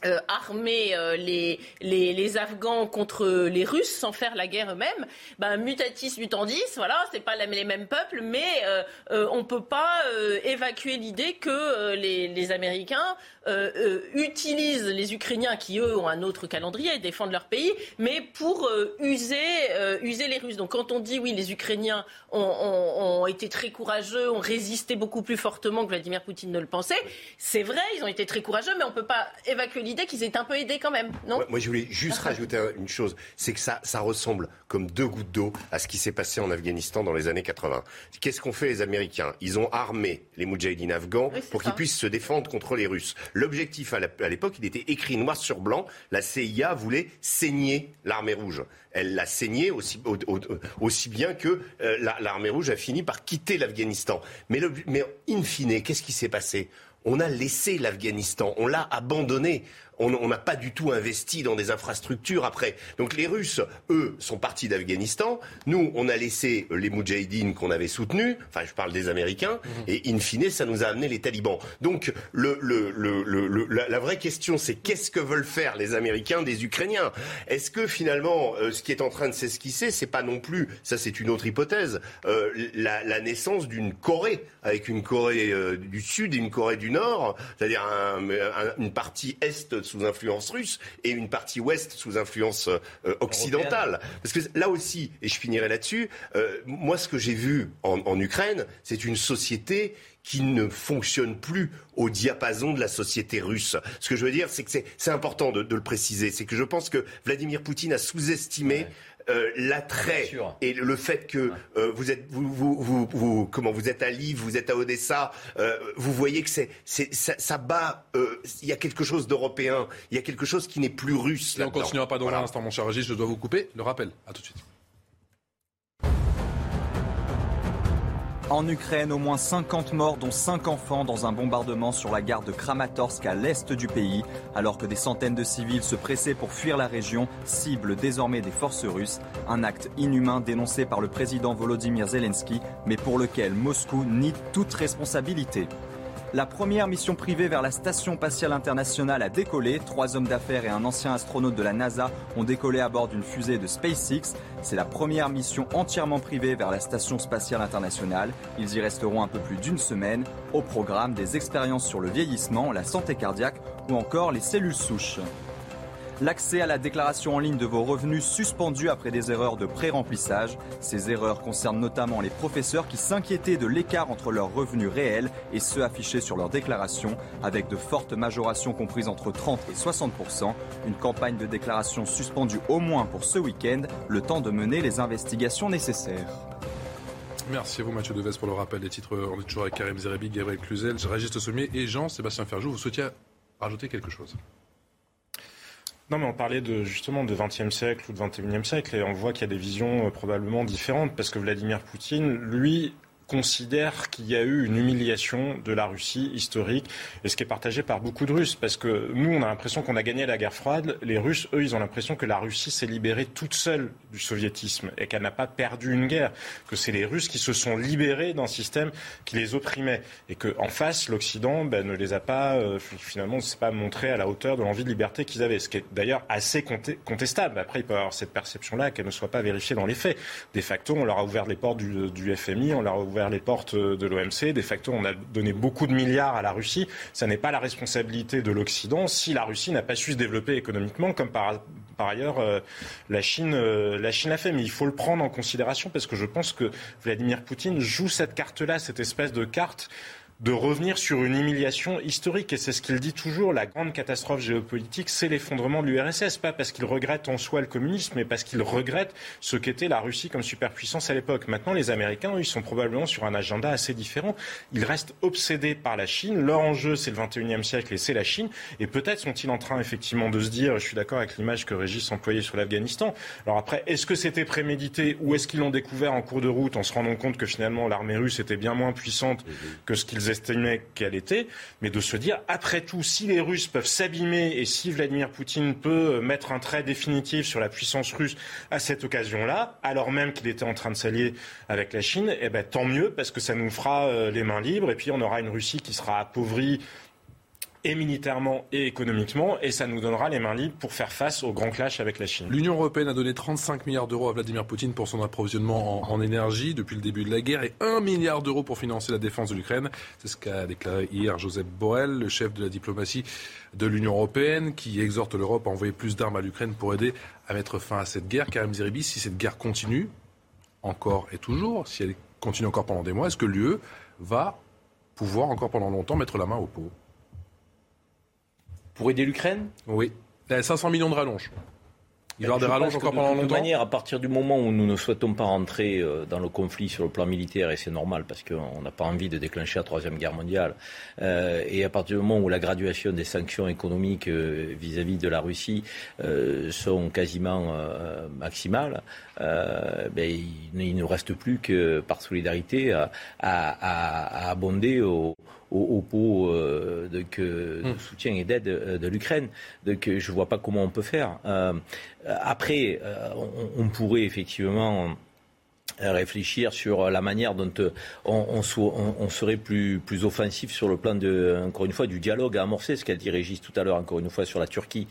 euh, armer euh, les, les, Afghans contre les Russes sans faire la guerre eux-mêmes, ben, mutatis mutandis, voilà, c'est pas les mêmes peuples, mais euh, on peut pas évacuer l'idée que les, les, Américains utilisent les Ukrainiens qui eux ont un autre calendrier et défendent leur pays, mais pour user, user les Russes. Donc quand on dit oui, les Ukrainiens ont, ont, ont, été très courageux, ont résisté beaucoup plus fortement que Vladimir Poutine ne le pensait, c'est vrai, ils ont été très courageux, mais on peut pas évacuer l'idée qu'ils étaient un peu aidés quand même, non Moi, je voulais juste rajouter une chose, c'est que ça, ça ressemble comme deux gouttes d'eau à ce qui s'est passé en Afghanistan dans les années 80. Qu'est-ce qu'ont fait les Américains? Ils ont armé les Moudjahidines afghans pour qu'ils puissent se défendre contre les Russes. L'objectif à l'époque, il était écrit noir sur blanc. La CIA voulait saigner l'armée rouge. Elle l'a saigné aussi, aussi bien que euh, l'armée rouge a fini par quitter l'Afghanistan. Mais, mais in fine, qu'est-ce qui s'est passé? On a laissé l'Afghanistan, on l'a abandonné on n'a pas du tout investi dans des infrastructures après. Donc les Russes, eux, sont partis d'Afghanistan. Nous, on a laissé les Moudjahidines qu'on avait soutenus. Enfin, je parle des Américains. Mhm. Et in fine, ça nous a amené les talibans. Donc le, la, vraie question, c'est qu'est-ce que veulent faire les Américains des Ukrainiens? Est-ce que finalement, euh, ce qui est en train de s'esquisser, c'est pas non plus, ça c'est une autre hypothèse, euh, la, naissance d'une Corée avec une Corée euh, du Sud et une Corée du Nord, c'est-à-dire une partie est sous influence russe et une partie ouest sous influence euh, occidentale. Parce que là aussi, et je finirai là-dessus, euh, moi ce que j'ai vu en, Ukraine, c'est une société qui ne fonctionne plus au diapason de la société russe. Ce que je veux dire, c'est que c'est important de, le préciser. C'est que je pense que Vladimir Poutine a sous-estimé euh, l'attrait et le fait que euh, vous êtes vous, vous, vous, comment vous êtes à Lviv, vous êtes à Odessa, euh, vous voyez que c'est ça, ça, bat. Il y a quelque chose d'européen, il y a quelque chose qui n'est plus russe. Et on continuera pas dans un instant, mon cher Régis. Je dois vous couper. Le rappel. À tout de suite. En Ukraine, au moins 50 morts, dont 5 enfants, dans un bombardement sur la gare de Kramatorsk à l'est du pays, alors que des centaines de civils se pressaient pour fuir la région, cible désormais des forces russes. Un acte inhumain dénoncé par le président Volodymyr Zelensky, mais pour lequel Moscou nie toute responsabilité. La première mission privée vers la station spatiale internationale a décollé. Trois hommes d'affaires et un ancien astronaute de la NASA ont décollé à bord d'une fusée de SpaceX. C'est la première mission entièrement privée vers la station spatiale internationale. Ils y resteront un peu plus d'une semaine. Au programme des expériences sur le vieillissement, la santé cardiaque ou encore les cellules souches. L'accès à la déclaration en ligne de vos revenus suspendu après des erreurs de pré-remplissage. Ces erreurs concernent notamment les professeurs qui s'inquiétaient de l'écart entre leurs revenus réels et ceux affichés sur leur déclaration, avec de fortes majorations comprises entre 30 et 60% Une campagne de déclaration suspendue au moins pour ce week-end, le temps de mener les investigations nécessaires. Merci à vous Mathieu Deves pour le rappel des titres. On est toujours avec Karim Zerebi, Gabriel Cluzel, Régis Sommier et Jean-Sébastien Ferjou. Vous souhaitiez rajouter quelque chose? Non, mais on parlait de, justement de 20e siècle ou de 21e siècle et on voit qu'il y a des visions euh, probablement différentes parce que Vladimir Poutine, lui, considère qu'il y a eu une humiliation de la Russie historique, et ce qui est partagé par beaucoup de Russes, parce que nous, on a l'impression qu'on a gagné la guerre froide, les Russes, eux, ils ont l'impression que la Russie s'est libérée toute seule du soviétisme, et qu'elle n'a pas perdu une guerre, que c'est les Russes qui se sont libérés d'un système qui les opprimait, et qu'en face, l'Occident ben, ne les a pas, euh, finalement, ne s'est pas montré à la hauteur de l'envie de liberté qu'ils avaient, ce qui est d'ailleurs assez contestable. Après, il peut y avoir cette perception-là, qu'elle ne soit pas vérifiée dans les faits. De facto, on leur a ouvert les portes du, du FMI, on leur a ouvert ouvert les portes de l'OMC. De facto, on a donné beaucoup de milliards à la Russie. Ça n'est pas la responsabilité de l'Occident si la Russie n'a pas su se développer économiquement, comme par, ailleurs euh, la Chine, euh, la Chine l'a fait. Mais il faut le prendre en considération parce que je pense que Vladimir Poutine joue cette carte-là, cette espèce de carte de revenir sur une humiliation historique. Et c'est ce qu'il dit toujours, la grande catastrophe géopolitique, c'est l'effondrement de l'URSS. Pas parce qu'il regrette en soi le communisme, mais parce qu'il regrette ce qu'était la Russie comme superpuissance à l'époque. Maintenant, les Américains, ils sont probablement sur un agenda assez différent. Ils restent obsédés par la Chine. Leur enjeu, c'est le 21e siècle et c'est la Chine. Et peut-être sont-ils en train, effectivement, de se dire, je suis d'accord avec l'image que Régis employait sur l'Afghanistan. Alors après, est-ce que c'était prémédité ou est-ce qu'ils l'ont découvert en cours de route en se rendant compte que finalement l'armée russe était bien moins puissante que ce qu'ils estimaient qu'elle était, mais de se dire, après tout, si les Russes peuvent s'abîmer et si Vladimir Poutine peut mettre un trait définitif sur la puissance russe à cette occasion-là, alors même qu'il était en train de s'allier avec la Chine, eh ben, tant mieux, parce que ça nous fera euh, les mains libres, et puis on aura une Russie qui sera appauvrie et militairement et économiquement, et ça nous donnera les mains libres pour faire face au grand clash avec la Chine. L'Union européenne a donné 35 milliards d'euros à Vladimir Poutine pour son approvisionnement en, énergie depuis le début de la guerre et 1 milliard d'euros pour financer la défense de l'Ukraine. C'est ce qu'a déclaré hier Joseph Borrell, le chef de la diplomatie de l'Union européenne, qui exhorte l'Europe à envoyer plus d'armes à l'Ukraine pour aider à mettre fin à cette guerre. Karim Zeribi, si cette guerre continue, encore et toujours, si elle continue encore pendant des mois, est-ce que l'UE va pouvoir encore pendant longtemps mettre la main au pot? Pour aider l'Ukraine Oui. Il y a 500 millions de rallonges. Il y aura des rallonges encore pendant longtemps. De toute manière, à partir du moment où nous ne souhaitons pas rentrer euh, dans le conflit sur le plan militaire, et c'est normal parce qu'on n'a pas envie de déclencher la Troisième Guerre mondiale, euh, et à partir du moment où la graduation des sanctions économiques euh, vis-à-vis de la Russie sont quasiment maximales, ben, il, ne nous reste plus que, par solidarité, à, à abonder au, au, pot euh, de, hmm. soutien et d'aide euh, de, l'Ukraine. Donc je ne vois pas comment on peut faire. Euh, après, on, pourrait effectivement réfléchir sur la manière dont euh, on, serait plus, plus offensif sur le plan de, encore une fois, du dialogue à amorcer, ce qu'a dit Régis tout à l'heure, encore une fois, sur la Turquie,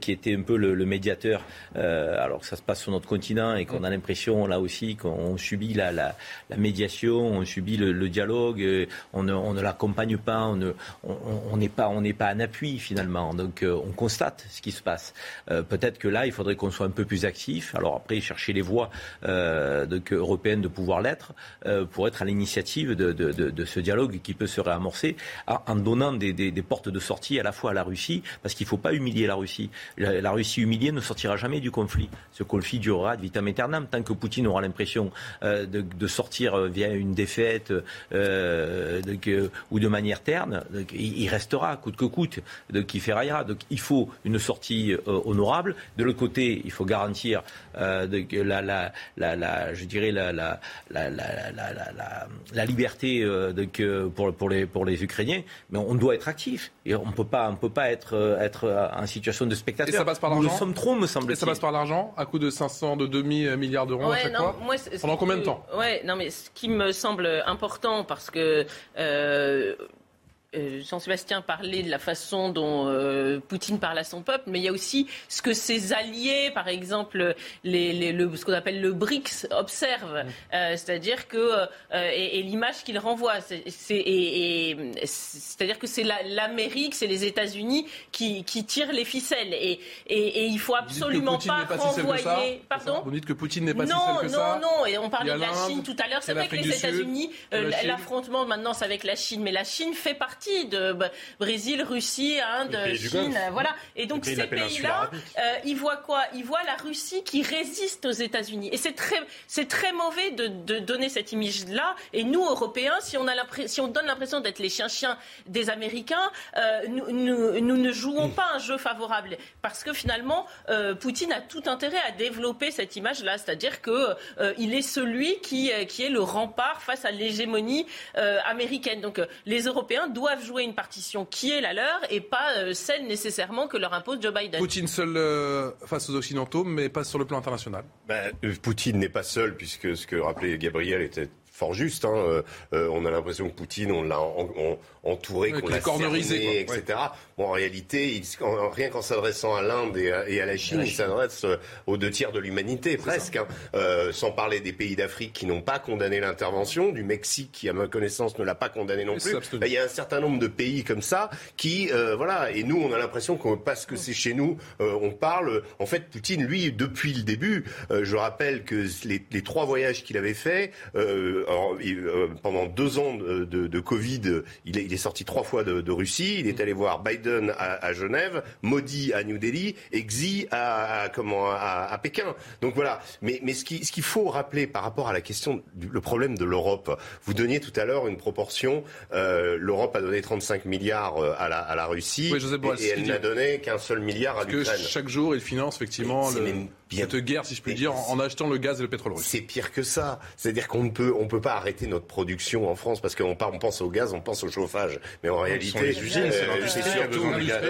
qui était un peu le, médiateur, euh, alors que ça se passe sur notre continent et qu'on a l'impression, là aussi, qu'on subit la, la, médiation, on subit le, dialogue, euh, on ne, l'accompagne pas, on n'est on, n'est pas, on pas en appui, finalement. Donc, on constate ce qui se passe. Peut-être que là, il faudrait qu'on soit un peu plus actif. Alors après, chercher les voies de européenne de pouvoir l'être euh, pour être à l'initiative de, ce dialogue qui peut se réamorcer en donnant des, portes de sortie à la fois à la Russie, parce qu'il ne faut pas humilier la Russie. La, Russie humiliée ne sortira jamais du conflit. Ce conflit durera de vitam aeternam tant que Poutine aura l'impression euh, de, sortir euh, via une défaite ou de manière terne. il, restera coûte que coûte, donc il ferraillera. Donc il faut une sortie honorable. De l'autre côté, il faut garantir la, la, je dirais la, la, la, liberté euh, de, pour, pour, les, pour les Ukrainiens, mais on doit être actif. Et on ne peut pas, on peut pas être, euh, être en situation de spectateur. Et ça passe par l'argent Nous sommes trop, me semble-t-il. Et ça passe par l'argent, à coût de 500, de demi-milliards d'euros à chaque fois Pendant combien de temps Ouais, non, mais ce qui me semble important, parce que... Euh, euh, Jean-Sébastien parlait de la façon dont euh, Poutine parle à son peuple, mais il y a aussi ce que ses alliés, par exemple, les, le, ce qu'on appelle le BRICS, observent. Mm. Euh, c'est-à-dire que, et, l'image qu'il renvoie, c'est-à-dire que c'est l'Amérique, c'est les États-Unis qui, qui, tirent les ficelles. Et, il faut absolument pas, renvoyer. Pardon Vous dites que Poutine n'est pas non, si seul que non, ça Non, non, et on parlait de la Chine tout à l'heure. C'est vrai que les États-Unis, l'affrontement maintenant, c'est avec la Chine, mais la Chine fait partie de Brésil, Russie, Inde, Chine, voilà. Et donc ces pays-là, euh, ils voient quoi? Ils voient la Russie qui résiste aux États-Unis. Et c'est très, c'est très mauvais de, de donner cette image-là. Et nous, Européens, si on a si on donne l'impression d'être les chiens-chiens des Américains, euh, nous, nous, nous, ne jouons pas un jeu favorable. Parce que finalement, euh, Poutine a tout intérêt à développer cette image-là, c'est-à-dire que il est celui qui, qui est le rempart face à l'hégémonie américaine. Donc les Européens doivent doivent jouer une partition qui est la leur et pas euh, celle nécessairement que leur impose Joe Biden. Poutine seul euh, face aux Occidentaux, mais pas sur le plan international. Ben, euh, Poutine n'est pas seul, puisque ce que rappelait Gabriel était fort juste. Hein. on a l'impression que Poutine, on l'a entouré, qu'on l'a cerné, etc. Bon, en réalité, il, rien qu'en s'adressant à l'Inde et, à la Chine, il s'adresse euh, aux deux tiers de l'humanité, presque. Hein. Euh, sans parler des pays d'Afrique qui n'ont pas condamné l'intervention, du Mexique qui, à ma connaissance, ne l'a pas condamné non plus. Ben, il y a un certain nombre de pays comme ça qui, euh, voilà. Et nous, on a l'impression que parce que c'est chez nous, on parle. En fait, Poutine, lui, depuis le début, je rappelle que les, les trois voyages qu'il avait faits pendant deux ans de, de, de Covid, il est il est sorti trois fois de, Russie. Il est mm. allé voir Biden à, Genève, Modi à New Delhi et Xi à, comment, à, Pékin. Donc voilà. Mais, mais ce qu'il ce qu'il faut rappeler par rapport à la question, du, le problème de l'Europe, vous donniez tout à l'heure une proportion. Euh, L'Europe a donné 35 milliards euh, à la, à la Russie et, elle n'a donné qu'un seul milliard à l'Ukraine. Chaque jour, il finance effectivement le, cette guerre, si je puis dire, en, achetant le gaz et le pétrole russe. C'est pire que ça. C'est-à-dire qu'on ne peut, on peut pas arrêter notre production en France parce qu'on on pense au gaz, on pense au chauffage. Mais en réalité, les usines, euh, c'est surtout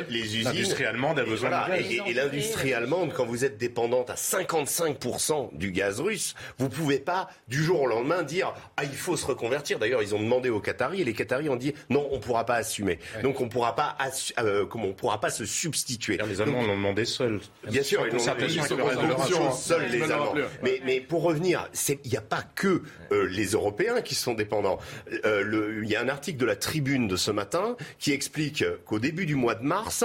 les usines. L'industrie allemande a besoin de gaz. Et, l'industrie allemande, quand vous êtes dépendante à 55% du gaz russe, vous pouvez pas du jour au lendemain dire ah il faut se reconvertir. D'ailleurs, ils ont demandé aux Qataris et les Qataris ont dit non, on pourra pas assumer. Donc on pourra pas euh, comment on pourra pas se substituer. Les Allemands l'ont demandé seuls. Bien sûr, ils l'ont seuls les Allemands. Mais, mais pour revenir, il n'y a pas que euh, les Européens qui sont dépendants. Il y a un article de la Tribune de ce matin qui explique qu'au début du mois de mars,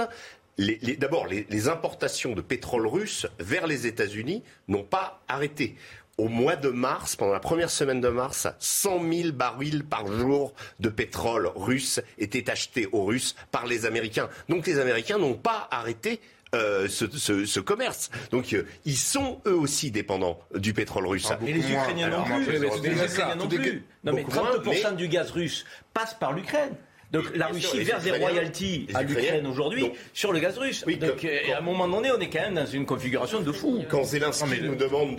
d'abord, les, importations de pétrole russe vers les États-Unis n'ont pas arrêté. Au mois de mars, pendant la première semaine de mars, 100 000 barils par jour de pétrole russe étaient achetés aux Russes par les Américains. Donc les Américains n'ont pas arrêté euh, ce, commerce. Donc euh, ils sont eux aussi dépendants du pétrole russe. et les Ukrainiens non plus. les Ukrainiens non plus. Non mais 30% du gaz russe passe par l'Ukraine. Donc la Russie verse des royalties à l'Ukraine aujourd'hui sur le gaz russe. Donc euh, à un moment donné, on est quand même dans une configuration de fou. Quand Zelensky nous demande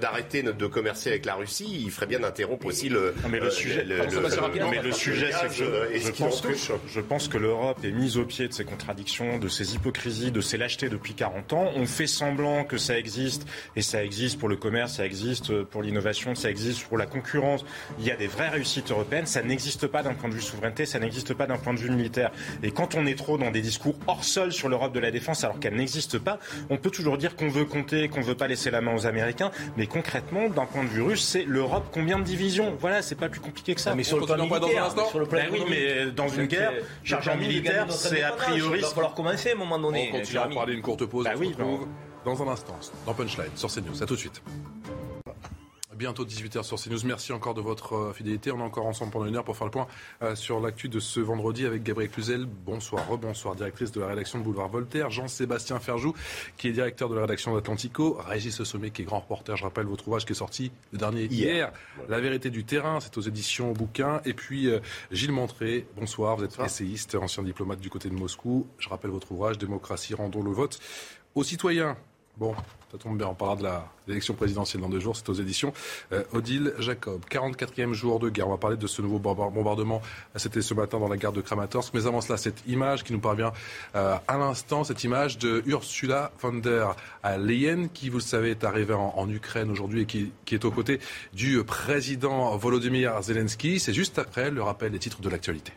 d'arrêter de, de, commercer avec la Russie, il ferait bien d'interrompre aussi le. mais le sujet, mais le sujet, c'est que je, pense que je pense que l'Europe est mise au pied de ses contradictions, de ses hypocrisies, de ses lâchetés depuis 40 ans. On fait semblant que ça existe et ça existe pour le commerce, ça existe pour l'innovation, ça existe pour la concurrence. Il y a des vraies réussites européennes. Ça n'existe pas d'un point de vue souveraineté. Ça n'existe pas d'un point de vue militaire. Et quand on est trop dans des discours hors sol sur l'Europe de la défense alors qu'elle n'existe pas, on peut toujours dire qu'on veut compter, qu'on veut pas laisser la main aux Américains, mais concrètement, d'un point de vue russe, c'est l'Europe combien de divisions? Voilà, c'est pas plus compliqué que ça. mais sur le plan militaire, sur le plan ben oui, mais dans une guerre, chargeant militaire, c'est a priori. Il va falloir commencer à un moment donné. On continue à parler une courte pause. Bah on se retrouve dans un instant dans Punchline sur CNews. À tout de suite. Bientôt 18h sur CNews. Merci encore de votre euh, fidélité. On est encore ensemble pendant une heure pour faire le point euh, sur l'actu de ce vendredi avec Gabriel Cluzel. Bonsoir, rebonsoir, directrice de la rédaction de Boulevard Voltaire. Jean-Sébastien Ferjou, qui est directeur de la rédaction d'Atlantico. Régis Sommet, qui est grand reporter. Je rappelle votre ouvrage qui est sorti le dernier hier. La vérité du terrain, c'est aux éditions Bouquin. Et puis euh, Gilles Montré, bonsoir. Vous êtes essayiste, ancien diplomate du côté de Moscou. Je rappelle votre ouvrage Démocratie, rendons le vote aux citoyens. Bon, ça tombe bien, on parlera de l'élection présidentielle dans deux jours, c'est aux éditions euh, Odile Jacob. 44e jour de guerre, on va parler de ce nouveau bombardement, c'était ce matin dans la gare de Kramatorsk. Mais avant cela, cette image qui nous parvient euh, à l'instant, cette image de Ursula von der Leyen, qui, vous le savez, est arrivée en, Ukraine aujourd'hui et qui, qui, est aux côtés du président Volodymyr Zelensky. C'est juste après le rappel des titres de l'actualité.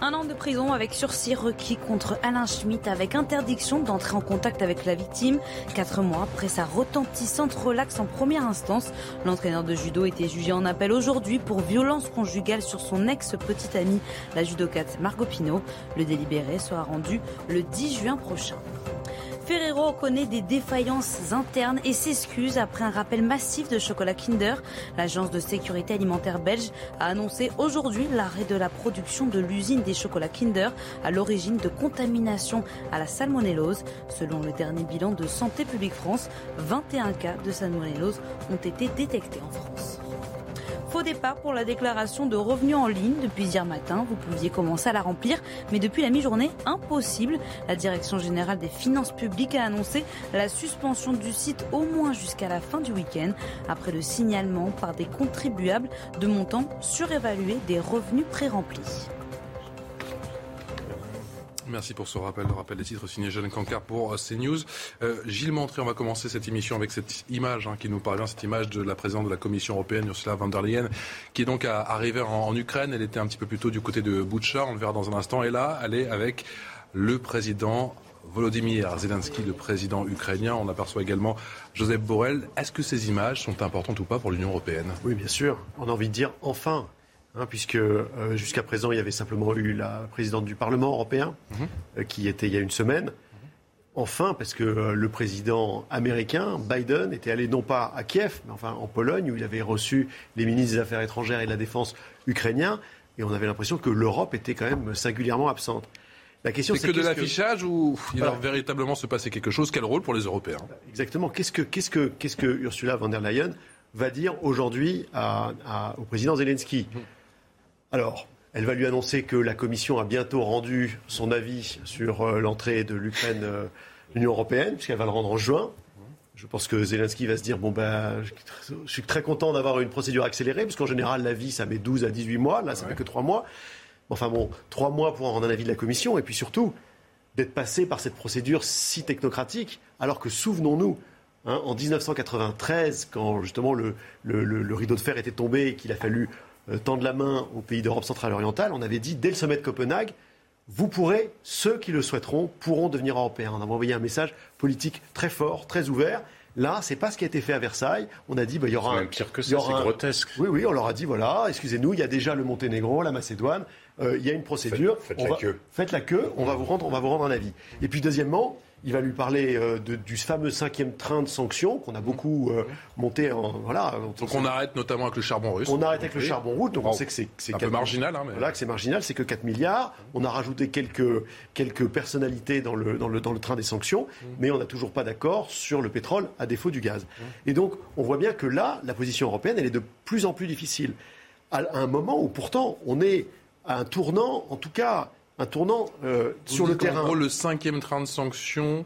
Un an de prison avec sursis requis contre Alain Schmitt avec interdiction d'entrer en contact avec la victime. Quatre mois après sa retentissante relaxe en première instance, l'entraîneur de judo était jugé en appel aujourd'hui pour violence conjugale sur son ex-petite amie, la judokate Margot Pino. Le délibéré sera rendu le 10 juin prochain. Ferrero connaît des défaillances internes et s'excuse après un rappel massif de chocolat Kinder. L'agence de sécurité alimentaire belge a annoncé aujourd'hui l'arrêt de la production de l'usine des chocolats Kinder à l'origine de contamination à la salmonellose. Selon le dernier bilan de Santé publique France, 21 cas de salmonellose ont été détectés en France. Faux départ pour la déclaration de revenus en ligne depuis hier matin. Vous pouviez commencer à la remplir, mais depuis la mi-journée, impossible. La Direction générale des finances publiques a annoncé la suspension du site au moins jusqu'à la fin du week-end, après le signalement par des contribuables de montants surévalués des revenus pré-remplis. Merci pour ce rappel, le rappel des titres signé Jeanne Cancard pour euh, CNews. Euh, Gilles Montré, on va commencer cette émission avec cette image hein, qui nous parvient, cette image de la présidente de la Commission européenne, Ursula von der Leyen, qui est donc arrivée en, Ukraine. Elle était un petit peu plus tôt du côté de Boucha, on le verra dans un instant. Et là, elle est avec le président Volodymyr Zelensky, le président ukrainien. On aperçoit également Joseph Borrell. Est-ce que ces images sont importantes ou pas pour l'Union européenne? Oui, bien sûr. On a envie de dire enfin. Hein, puisque euh, jusqu'à présent, il y avait simplement eu la présidente du Parlement européen, Mhm. euh, qui était il y a une semaine. Enfin, parce que euh, le président américain, Biden, était allé non pas à Kiev, mais enfin en Pologne, où il avait reçu les ministres des Affaires étrangères et de la Défense ukrainiens, et on avait l'impression que l'Europe était quand même singulièrement absente. La question, C'est que de l'affichage ou il véritablement se passer quelque chose? Quel rôle pour les Européens? Exactement. Qu'est-ce que, qu'est-ce que, qu'est-ce que Ursula von der Leyen va dire aujourd'hui à- à- au président Zelensky? Alors, elle va lui annoncer que la Commission a bientôt rendu son avis sur euh, l'entrée de l'Ukraine euh, l'Union européenne, puisqu'elle va le rendre en juin. Je pense que Zelensky va se dire bon ben, je suis très- content d'avoir une procédure accélérée, parce qu'en général l'avis ça met 12 à 18 mois, là ça fait que 3 mois. Enfin bon, 3 mois pour en rendre un avis de la Commission, et puis surtout d'être passé par cette procédure si technocratique, alors que souvenons-nous, hein, en 1993, quand justement le, le- le- le rideau de fer était tombé et qu'il a fallu tendre la main aux pays d'Europe centrale orientale, on avait dit dès le sommet de Copenhague, vous pourrez, ceux qui le souhaiteront, pourront devenir européens. On avait envoyé un message politique très fort, très ouvert. Là, c'est pas ce qui a été fait à Versailles. On a dit, bah, il y aura un, même pire que ça, c'est un- grotesque. Oui, oui, on leur a dit, voilà, excusez-nous, il y a déjà le Monténégro, la Macédoine, euh, il y a une procédure. Faites- faites On la va- queue. Faites la queue, on va vous rendre, on va vous rendre un avis. Et puis deuxièmement, il va lui parler euh, de- du fameux cinquième train de sanctions qu'on a beaucoup euh, monté. En, voilà, Donc on arrête notamment avec le charbon russe. on arrête avec le charbon route, donc on sait que c'est c'est un peu marginal, hein, mais- Voilà, que c'est marginal, c'est que 4 milliards. On a rajouté quelques, quelques personnalités dans le, dans, le, dans le train des sanctions, Mmh. mais on n'a toujours pas d'accord sur le pétrole à défaut du gaz. Et donc, on voit bien que là, la position européenne, elle est de plus en plus difficile. À un moment où pourtant, on est à un tournant, en tout cas, un tournant euh, sur le terrain. gros, le cinquième train de sanctions,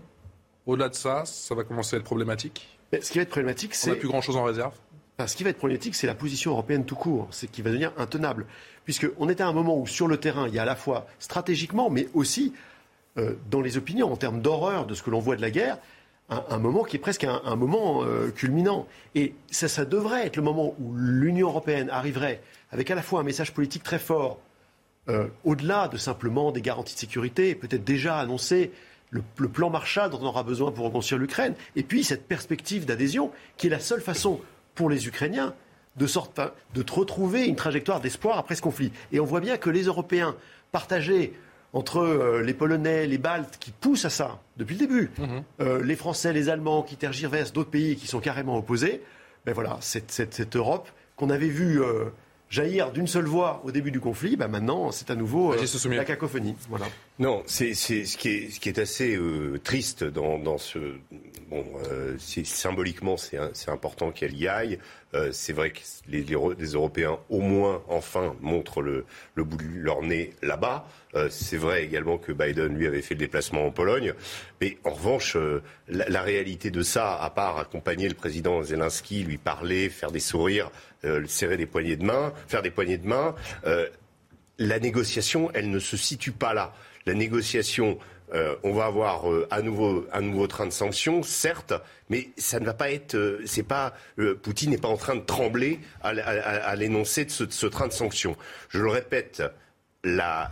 au-delà de ça, ça va commencer à être problématique. Mais ce qui va être problématique, On c'est n'a plus grand-chose en réserve. Enfin, ce qui va être problématique, c'est la position européenne tout court. C'est qui va devenir intenable. Puisqu'on est à un moment où, sur le terrain, il y a à la fois stratégiquement, mais aussi euh, dans les opinions, en termes d'horreur de ce que l'on voit de la guerre, un, un moment qui est presque un, un moment euh, culminant. Et ça, ça devrait être le moment où l'Union européenne arriverait avec à la fois un message politique très fort, euh, au-delà de simplement des garanties de sécurité, peut-être déjà annoncer le, le plan Marshall dont on aura besoin pour reconstruire l'Ukraine, et puis cette perspective d'adhésion qui est la seule façon pour les Ukrainiens de, sorte, de retrouver une trajectoire d'espoir après ce conflit. Et on voit bien que les Européens partagés entre euh, les Polonais, les Baltes, qui poussent à ça depuis le début, euh, les Français, les Allemands qui tergiversent, d'autres pays qui sont carrément opposés, ben voilà, cette, cette- cette Europe qu'on avait vue euh, jaillir d'une seule voix au début du conflit, ben maintenant c'est à nouveau euh, Régis Sommier. la cacophonie. Voilà. Non, c'est ce qui est assez euh, triste dans, ce bon euh, symboliquement c'est important qu'elle y aille. Euh, c'est vrai que les, les, Euro- les Européens au moins enfin montrent le, bout de leur nez là-bas. C'est vrai également que Biden lui avait fait le déplacement en Pologne, mais en revanche la, la réalité de ça, à part accompagner le président Zelensky, lui parler, faire des sourires, serrer des poignées de main, faire des poignées de main. la négociation, elle ne se situe pas là. La négociation, euh, on va avoir euh, à nouveau un nouveau train de sanctions, certes, mais ça ne va pas être. euh, c'est pas Poutine n'est pas en train de trembler à, l'énoncé de ce, train de sanctions. Je le répète. la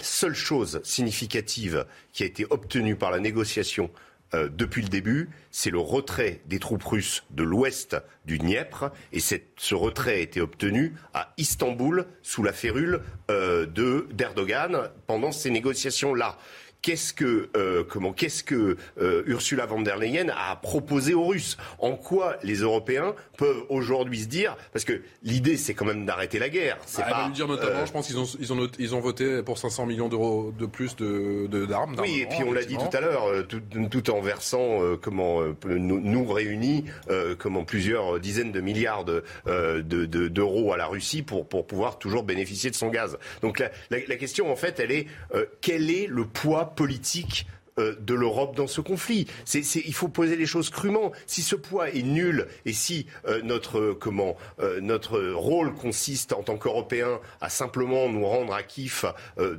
seule chose significative qui a été obtenue par la négociation euh, depuis le début, c'est le retrait des troupes russes de l'ouest du Dniepr. Et ce retrait a été obtenu à Istanbul sous la férule euh, de d'Erdogan pendant ces négociations-là. Qu'est-ce que, euh, comment, qu'est-ce que euh, Ursula von der Leyen a proposé aux Russes? En quoi les Européens peuvent aujourd'hui se dire Parce que l'idée, c'est quand même d'arrêter la guerre. C'est Ah, elle pas, va dire notamment, euh, je pense qu'ils ont, ils ont, ils ont voté pour 500 millions d'euros de plus de, d'armes. Oui, et puis on l'a dit tout à l'heure, euh, tout, tout en versant euh, comment euh, nous, nous réunis euh, comment plusieurs dizaines de milliards de, euh, de- de- d'euros à la Russie pour pour pouvoir toujours bénéficier de son gaz. Donc la, la, la question en fait, elle est euh, quel est le poids politique euh, de l'Europe dans ce conflit. Il faut poser les choses crûment. Si ce poids est nul et si euh, notre euh, comment notre rôle consiste en tant qu'Européens à simplement nous rendre à kiff,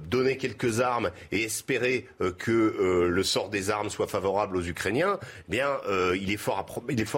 donner quelques armes et espérer que le sort des armes soit favorable aux Ukrainiens, eh bien il est fort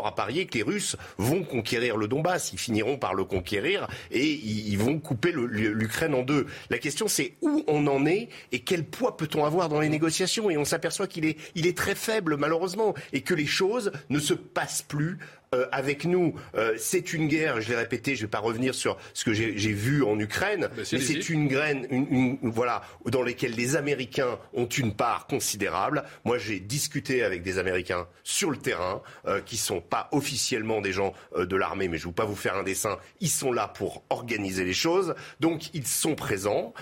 à parier que les Russes vont conquérir le Donbass. Ils finiront par le conquérir et ils, ils vont couper l'Ukraine en deux. La question c'est où on en est et quel poids peut-on avoir dans les négociations? Et on s'aperçoit qu'il est très faible malheureusement et que les choses ne se passent plus euh, avec nous. Euh, c'est une guerre, je l'ai répété, je ne vais pas revenir sur ce que j'ai j'ai vu en Ukraine, Bah, mais c'est une graine, une, une- voilà, dans lesquelles les Américains ont une part considérable. Moi, j'ai discuté avec des Américains sur le terrain, euh, qui sont pas officiellement des gens de l'armée, mais je ne vais pas vous faire un dessin. Ils sont là pour organiser les choses, donc ils sont présents,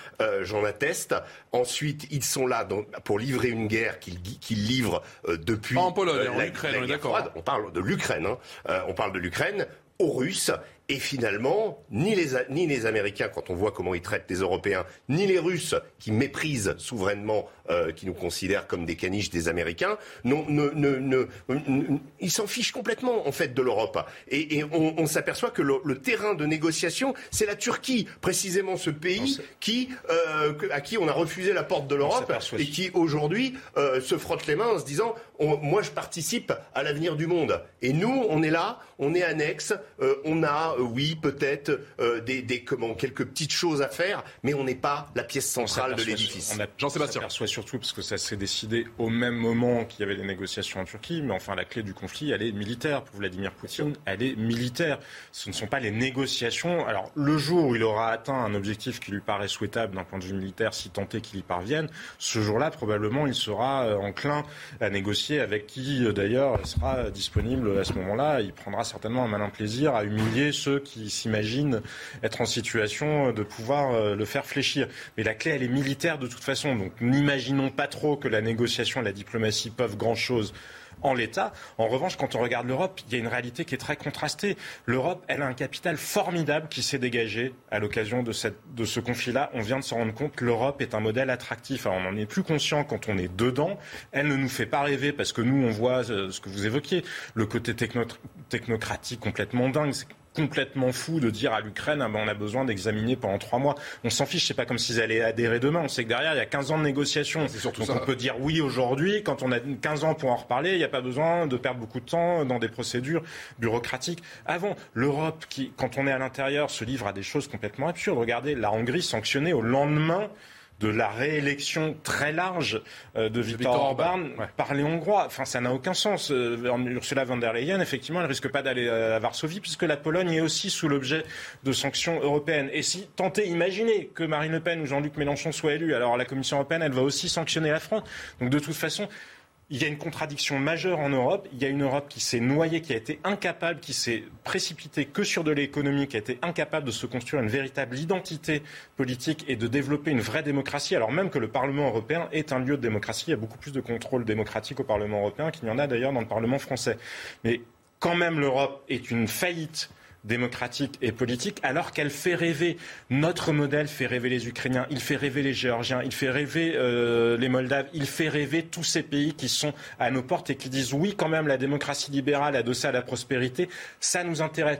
j'en atteste. Ensuite, ils sont là pour livrer une guerre qu'ils qu'ils livrent depuis Pas en Pologne, euh, en la- Ukraine, la on est d'accord. froide. On parle de l'Ukraine. hein. Euh, on parle de l'Ukraine aux Russes. Et finalement, ni les, ni les Américains, quand on voit comment ils traitent les Européens, ni les Russes, qui méprisent souverainement, euh, qui nous considèrent comme des caniches des Américains, non, ne, ne, ne- ne- ils s'en fichent complètement, en fait, de l'Europe. Et, et on, on s'aperçoit que le, le terrain de négociation, c'est la Turquie, précisément ce pays qui, euh, à qui on a refusé la porte de l'Europe et qui, aujourd'hui, euh, se frotte les mains en se disant on- moi je participe à l'avenir du monde. Et nous, on est là, on est annexe, euh, on a, euh, oui, peut-être euh, des, des comment, quelques petites choses à faire, mais on n'est pas la pièce centrale de l'édifice. Jean-Sébastien. Surtout parce que ça s'est décidé au même moment qu'il y avait les négociations en Turquie, mais enfin la clé du conflit, elle est militaire pour Vladimir Poutine, elle est militaire. Ce ne sont pas les négociations. Alors le jour où il aura atteint un objectif qui lui paraît souhaitable d'un point de vue militaire, si tant est qu'il y parvienne, ce jour-là probablement il sera euh, enclin à négocier avec qui euh, d'ailleurs sera disponible à ce moment-là. Il prendra certainement un malin plaisir à humilier ceux qui s'imaginent être en situation de pouvoir euh, le faire fléchir. Mais la clé, elle est militaire de toute façon. Donc n'imaginons pas trop que la négociation et la diplomatie peuvent grand-chose en l'état. En revanche, quand on regarde l'Europe, il y a une réalité qui est très contrastée. L'Europe, elle a un capital formidable qui s'est dégagé à l'occasion de, ce conflit-là. On vient de se rendre compte que l'Europe est un modèle attractif. Alors, on en est plus conscient quand on est dedans. Elle ne nous fait pas rêver parce que nous, on voit euh, ce que vous évoquiez, le côté techno- technocratique complètement dingue. Complètement fou de dire à l'Ukraine ah ben, on a besoin d'examiner pendant trois mois. On s'en fiche, c'est pas comme s'ils allaient adhérer demain. On sait que derrière il y a 15 ans de négociations. surtout Donc ça. on peut dire oui aujourd'hui. Quand on a 15 ans pour en reparler, il n'y a pas besoin de perdre beaucoup de temps dans des procédures bureaucratiques. Avant, l'Europe qui, quand on est à l'intérieur, se livre à des choses complètement absurdes. Regardez la Hongrie sanctionnée au lendemain de la réélection très large euh, de Viktor Viktor Orban Orban, ouais. par les Hongrois. Enfin, ça n'a aucun sens. Euh, Ursula von der Leyen, effectivement, elle risque pas d'aller à Varsovie puisque la Pologne est aussi sous l'objet de sanctions européennes. Et si tentez, imaginez que Marine Le Pen ou Jean-Luc Mélenchon soient élus, alors la Commission européenne, elle va aussi sanctionner la France. Donc, de toute façon, il y a une contradiction majeure en Europe. Il y a une Europe qui s'est noyée, qui a été incapable, qui s'est précipitée que sur de l'économie, qui a été incapable de se construire une véritable identité politique et de développer une vraie démocratie, alors même que le Parlement européen est un lieu de démocratie. Il y a beaucoup plus de contrôle démocratique au Parlement européen qu'il n'y en a d'ailleurs dans le Parlement français. Mais quand même, l'Europe est une faillite démocratique et politique, alors qu'elle fait rêver. Notre modèle fait rêver les Ukrainiens, il fait rêver les Géorgiens, il fait rêver euh, les Moldaves, il fait rêver tous ces pays qui sont à nos portes et qui disent oui, quand même, la démocratie libérale adossée à la prospérité, ça nous intéresse.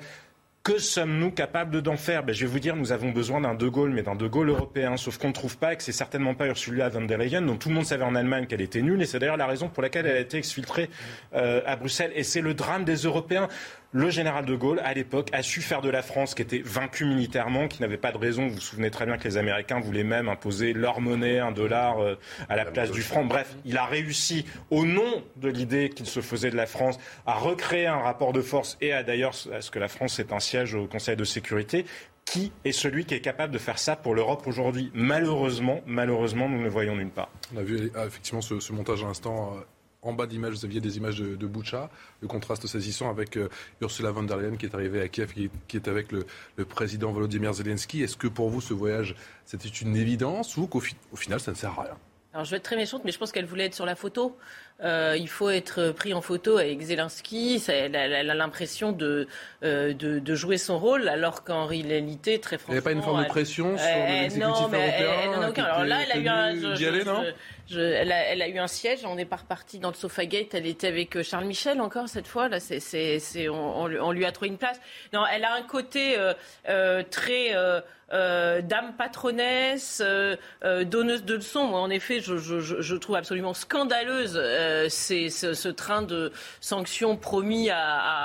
Que sommes-nous capables d'en faire? Ben, Je vais vous dire, nous avons besoin d'un De Gaulle, mais d'un De Gaulle européen. Sauf qu'on ne trouve pas et que c'est certainement pas Ursula von der Leyen, dont tout le monde savait en Allemagne qu'elle était nulle. Et c'est d'ailleurs la raison pour laquelle elle a été exfiltrée euh, à Bruxelles. Et c'est le drame des Européens. Le général de Gaulle, à l'époque, a su faire de la France, qui était vaincue militairement, qui n'avait pas de raison. Vous vous souvenez très bien que les Américains voulaient même imposer leur monnaie, un dollar, euh, à la place du franc. Bref, il a réussi, au nom de l'idée qu'il se faisait de la France, à recréer un rapport de force et à d'ailleurs à ce que la France ait un siège au Conseil de sécurité qui est celui qui est capable de faire ça pour l'Europe aujourd'hui Malheureusement, malheureusement, nous ne le voyons nulle part. On a vu ah, effectivement ce, ce montage à l'instant. En bas d'image, vous aviez des images de, de Boucha, le contraste saisissant avec euh, Ursula von der Leyen qui est arrivée à Kiev, qui, est avec le, président Volodymyr Zelensky. Est-ce que pour vous, ce voyage, c'était une évidence ou qu'au fi- au final, ça ne sert à rien? Alors je vais être très méchante, mais je pense qu'elle voulait être sur la photo. Euh, il faut être pris en photo avec Zelensky. Ça, elle, a- elle a l'impression de, euh, de, de jouer son rôle, alors qu'en réalité, très Il franchement. n'y avait pas une forme de pression sur l'exécutif non, mais elle- européen elle n'en a aucun. Alors là, elle a eu un. tenu je- d'y je- aller, non je- je- elle, a, elle a eu un siège. On n'est pas reparti dans le Sofagate. Elle était avec euh, Charles Michel encore cette fois. Là, c'est, c'est, c'est- on, on lui- a trouvé une place. Non, elle a un côté euh, très. Euh, dame patronesse, euh, euh, donneuse de leçons. Moi, en effet, je, je- je- je trouve absolument scandaleuse euh, c'est, ce, ce train de sanctions promis à,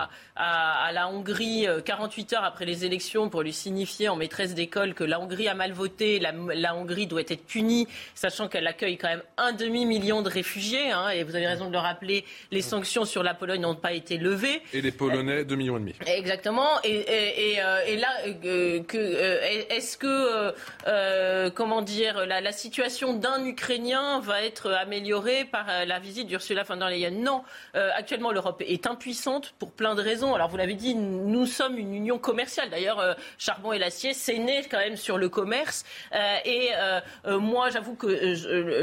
à- à- à la Hongrie euh, 48 heures après les élections pour lui signifier en maîtresse d'école que la Hongrie a mal voté, la, la Hongrie doit être punie, sachant qu'elle accueille quand même un demi-million de réfugiés. hein, et vous avez raison de le rappeler, les sanctions sur la Pologne n'ont pas été levées. Et les Polonais, 2,5 millions et demi. Exactement. Et, et, et, et là, que, est-ce que, euh, euh, comment dire, la, la situation d'un Ukrainien va être améliorée par euh, la visite d'Ursula von der Leyen? Non. Euh, actuellement, l'Europe est impuissante pour plein de raisons. Alors, vous l'avez dit, nous sommes une union commerciale. D'ailleurs, euh, charbon et l'acier, c'est né quand même sur le commerce. Et moi, j'avoue que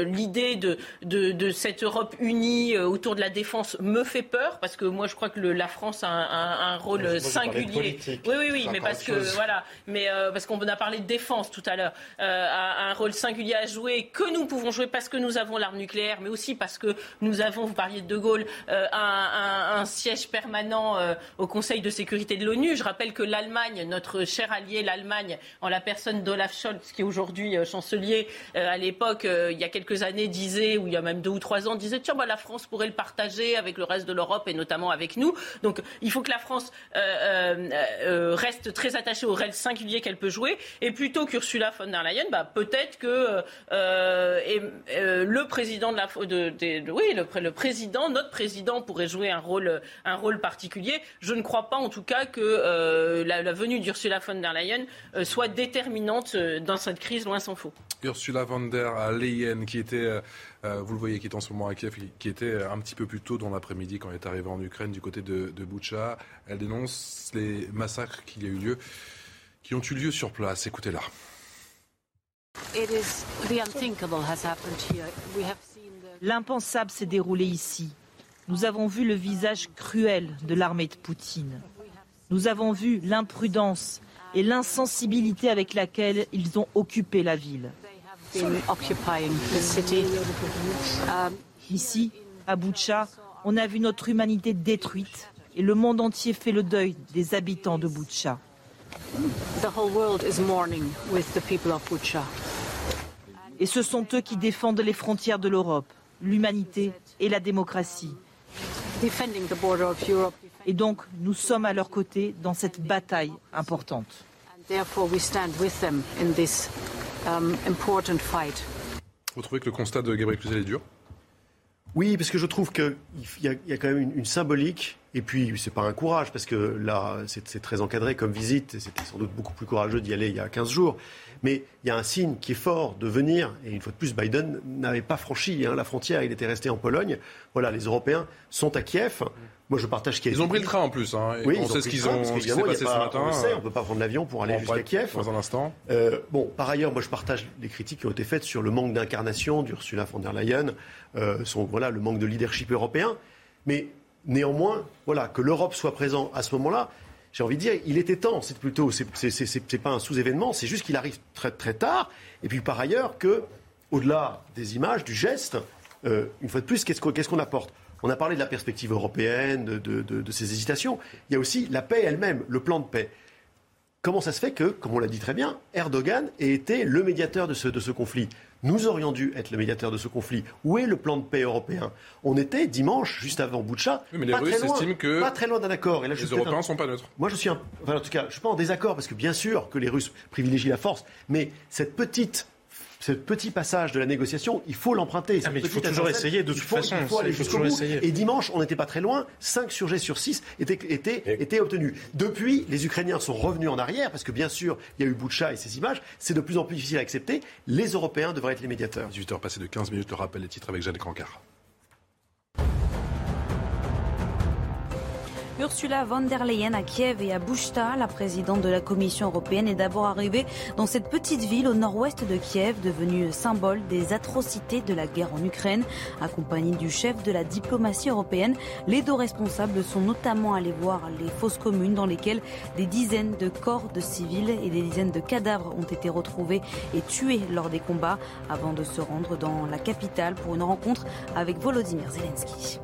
l'idée de, de, de cette Europe unie autour de la défense me fait peur parce que moi, je crois que le- la France a un, un- un rôle singulier. Oui, oui, oui, mais parce que voilà, mais parce qu'on a parlé de défense tout à l'heure, euh, a un rôle singulier à jouer que nous pouvons jouer parce que nous avons l'arme nucléaire, mais aussi parce que nous avons, vous parliez de De Gaulle, euh, un, siège permanent euh, au Conseil de sécurité de l'ONU. Je rappelle que l'Allemagne, notre cher allié, l'Allemagne, en la personne d'Olaf Scholz, qui est aujourd'hui chancelier, à l'époque, il y a quelques années, disait, ou il y a même deux ou trois ans, disait tiens, bah, la France pourrait le partager avec le reste de l'Europe et notamment avec nous. Donc, il faut que la France reste très attachée au rôle singulier qu'elle peut jouer. Et plutôt qu'Ursula von der Leyen, bah, peut-être que euh, euh, le président de la, oui, le, pré- le président, notre président pourrait jouer un rôle, un rôle particulier. Je ne crois pas, en tout cas, que euh, la, venue d'Ursula von der Leyen soit déterminante dans cette crise, loin s'en faut. Ursula von der Leyen, qui était, vous le voyez, qui est en ce moment à Kiev, qui- était un petit peu plus tôt dans l'après-midi quand elle est arrivée en Ukraine du côté de, de. Elle dénonce les massacres qu'il y a eu lieu, qui ont eu lieu sur place. Écoutez-la. It is the unthinkable has happened here. We have seen the L'impensable s'est déroulé ici. Nous avons vu le visage cruel de l'armée de Poutine. Nous avons vu l'imprudence et l'insensibilité avec laquelle ils ont occupé la ville. Um, Ici, à Boutcha, on a vu notre humanité détruite et le monde entier fait le deuil des habitants de Boutcha. Et ce sont eux qui défendent les frontières de l'Europe, l'humanité et la démocratie. Defending the border of Europe, Et donc, nous sommes à leur côté dans cette bataille importante. and therefore we stand with them in this important fight. Vous trouvez que le constat de Gabriel Cluzel est dur? Oui, parce que je trouve qu'il y, a- quand même une, symbolique, et puis c'est pas un courage, parce que là, c'est très encadré comme visite, c'était sans doute beaucoup plus courageux d'y aller il y a 15 jours, mais il y a un signe qui est fort de venir, et une fois de plus, Biden n'avait pas franchi hein, la frontière, il était resté en Pologne. Voilà, les Européens sont à Kiev. Moi, je partage ce qui a Ils ont pris le train en plus. Hein, Oui, on ils sait ce qu'ils ont, parce ce qui s'est qu'évidemment, passé ce matin. On le sait, on ne peut pas prendre l'avion pour aller jusqu'à Kiev. Dans un instant. Euh, bon, par ailleurs, moi je partage les critiques qui ont été faites sur le manque d'incarnation d'Ursula von der Leyen, euh, son, voilà, le manque de leadership européen. Mais néanmoins, voilà, que l'Europe soit présente à ce moment-là, j'ai envie de dire, il était temps. C'est plutôt, c'est- pas un sous-événement, c'est juste qu'il arrive très très tard. Et puis par ailleurs, que au-delà des images, du geste, euh, une fois de plus, qu'est-ce qu'on qu'est-ce qu'on apporte? On a parlé de la perspective européenne, de, de- de- de ces hésitations. Il y a aussi la paix elle-même, le plan de paix. Comment ça se fait que, comme on l'a dit très bien, Erdogan ait été le médiateur de ce, de ce conflit? Nous aurions dû être le médiateur de ce conflit. Où est le plan de paix européen? On était dimanche, juste avant Boucha, Oui, mais les pas, Russes très loin, que pas très loin d'un accord. Et là, les Européens un- ne sont pas neutres. Moi, je suis un... enfin, en tout cas, je suis pas en désaccord parce que bien sûr que les Russes privilégient la force, mais cette petite ce petit passage de la négociation, il faut l'emprunter. Ah, mais il faut toujours essayer, de il toute faut, façon, Il faut aller faut jusqu'au bout. essayer. Et dimanche, on n'était pas très loin. 5 sujets sur 6 étaient, étaient, étaient obtenus. Depuis, les Ukrainiens sont revenus en arrière parce que bien sûr, il y a eu Boucha et ces images. C'est de plus en plus difficile à accepter. Les Européens devraient être les médiateurs. 18h passé de 15 minutes, le rappel des titres avec Jeanne Cancard. Ursula von der Leyen à Kiev et à Buchta, la présidente de la Commission européenne, est d'abord arrivée dans cette petite ville au nord-ouest de Kiev, devenue symbole des atrocités de la guerre en Ukraine. Accompagnée du chef de la diplomatie européenne, les deux responsables sont notamment allés voir les fosses communes dans lesquelles des dizaines de corps de civils et des dizaines de cadavres ont été retrouvés et tués lors des combats, avant de se rendre dans la capitale pour une rencontre avec Volodymyr Zelensky.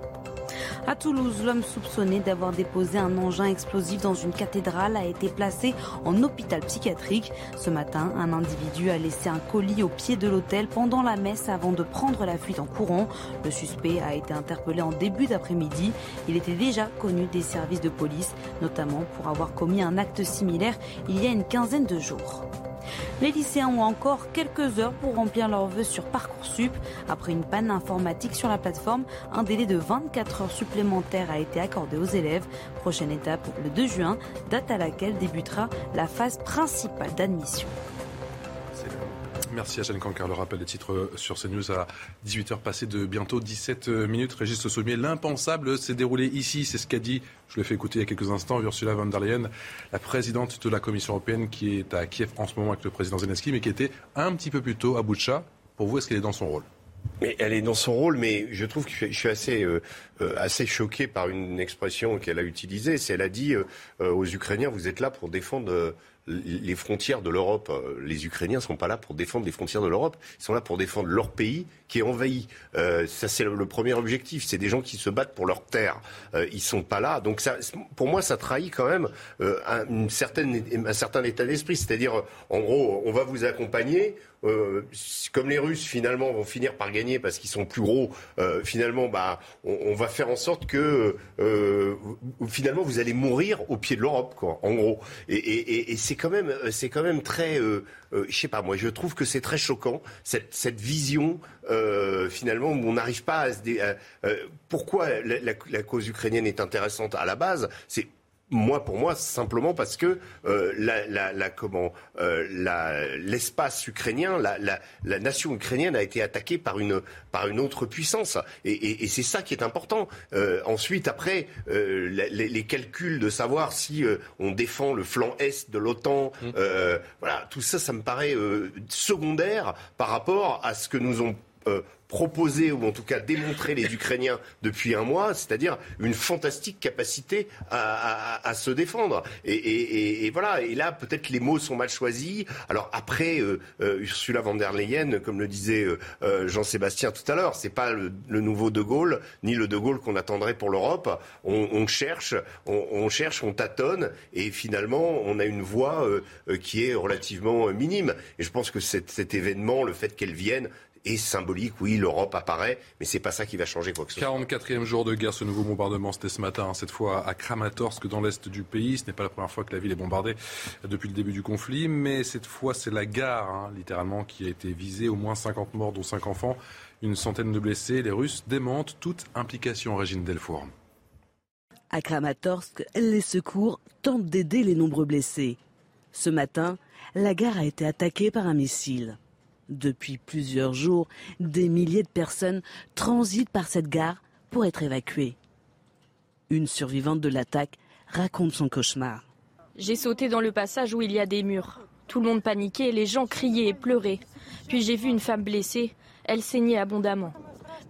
À Toulouse, l'homme soupçonné d'avoir déposé un engin explosif dans une cathédrale a été placé en hôpital psychiatrique. Ce matin, un individu a laissé un colis au pied de l'hôtel pendant la messe avant de prendre la fuite en courant. Le suspect a été interpellé en début d'après-midi. Il était déjà connu des services de police, notamment pour avoir commis un acte similaire il y a une quinzaine de jours. Les lycéens ont encore quelques heures pour remplir leurs vœux sur Parcoursup. Après une panne informatique sur la plateforme, un délai de 24 heures supplémentaires a été accordé aux élèves. Prochaine étape le 2 juin, date à laquelle débutera la phase principale d'admission. Merci à Jeanne Cancard. Le rappel des titres sur CNews à 18h passées de bientôt 17 minutes. Régis Le Sommier, l'impensable s'est déroulé ici. C'est ce qu'a dit, je l'ai fait écouter il y a quelques instants, Ursula von der Leyen, la présidente de la Commission européenne qui est à Kiev en ce moment avec le président Zelensky, mais qui était un petit peu plus tôt à Boucha. Pour vous, est-ce qu'elle est dans son rôle? Elle est dans son rôle, mais je trouve que je suis- assez, euh, euh, choqué par une expression qu'elle a utilisée. C'est elle a dit euh, euh, aux Ukrainiens, vous êtes là pour défendre euh, les frontières de l'Europe. Euh, Les Ukrainiens sont pas là pour défendre les frontières de l'Europe. Ils sont là pour défendre leur pays qui est envahi. Euh, ça, c'est le, premier objectif. C'est des gens qui se battent pour leur terre. Euh, ils sont pas là. Donc, ça, pour moi, ça trahit quand même euh, un, une certaine, un certain état d'esprit. C'est-à-dire, euh, en gros, on va vous accompagner. Euh, comme les Russes finalement vont finir par gagner parce qu'ils sont plus gros, euh, finalement, bah, on, va faire en sorte que euh, finalement vous allez mourir au pied de l'Europe, quoi. En gros, et, et- et- c'est quand même, c'est quand même très, euh, je sais pas, moi, je trouve que c'est très choquant cette, vision euh, finalement où on n'arrive pas à se. dé- euh, pourquoi la, la- la cause ukrainienne est intéressante à la base, c'est moi, pour moi, simplement parce que euh, la, la, la- comment euh, l'espace ukrainien, la, la, la nation ukrainienne a été attaquée par une par une autre puissance, et, et, et c'est ça qui est important. Euh, ensuite, après, euh, les, les calculs de savoir si euh, on défend le flanc est de l'OTAN, euh, voilà, tout ça, ça me paraît euh, secondaire par rapport à ce que nous ont euh, proposé ou en tout cas démontré les Ukrainiens depuis un mois, c'est-à-dire une fantastique capacité à, se défendre. Et, voilà. Et là, peut-être les mots sont mal choisis. Alors après, euh, euh, Ursula von der Leyen, comme le disait Jean-Sébastien tout à l'heure, c'est pas le, nouveau De Gaulle ni le De Gaulle qu'on attendrait pour l'Europe. On, cherche, on, cherche, on tâtonne, et finalement, on a une voix qui est relativement minime. Et je pense que cet événement, le fait qu'elle vienne, est symbolique. Oui, l'Europe apparaît, mais c'est pas ça qui va changer quoi que ce soit. 44e jour de guerre, ce nouveau bombardement, c'était ce matin, hein, cette fois à Kramatorsk, dans l'est du pays. Ce n'est pas la première fois que la ville est bombardée depuis le début du conflit, mais cette fois, c'est la gare, hein, littéralement, qui a été visée. Au moins 50 morts, dont 5 enfants, une centaine de blessés. Les Russes démentent toute implication, Régine Delfour. À Kramatorsk, les secours tentent d'aider les nombreux blessés. Ce matin, la gare a été attaquée par un missile. Depuis plusieurs jours, des milliers de personnes transitent par cette gare pour être évacuées. Une survivante de l'attaque raconte son cauchemar. J'ai sauté dans le passage où il y a des murs. Tout le monde paniquait, les gens criaient et pleuraient. Puis j'ai vu une femme blessée. Elle saignait abondamment.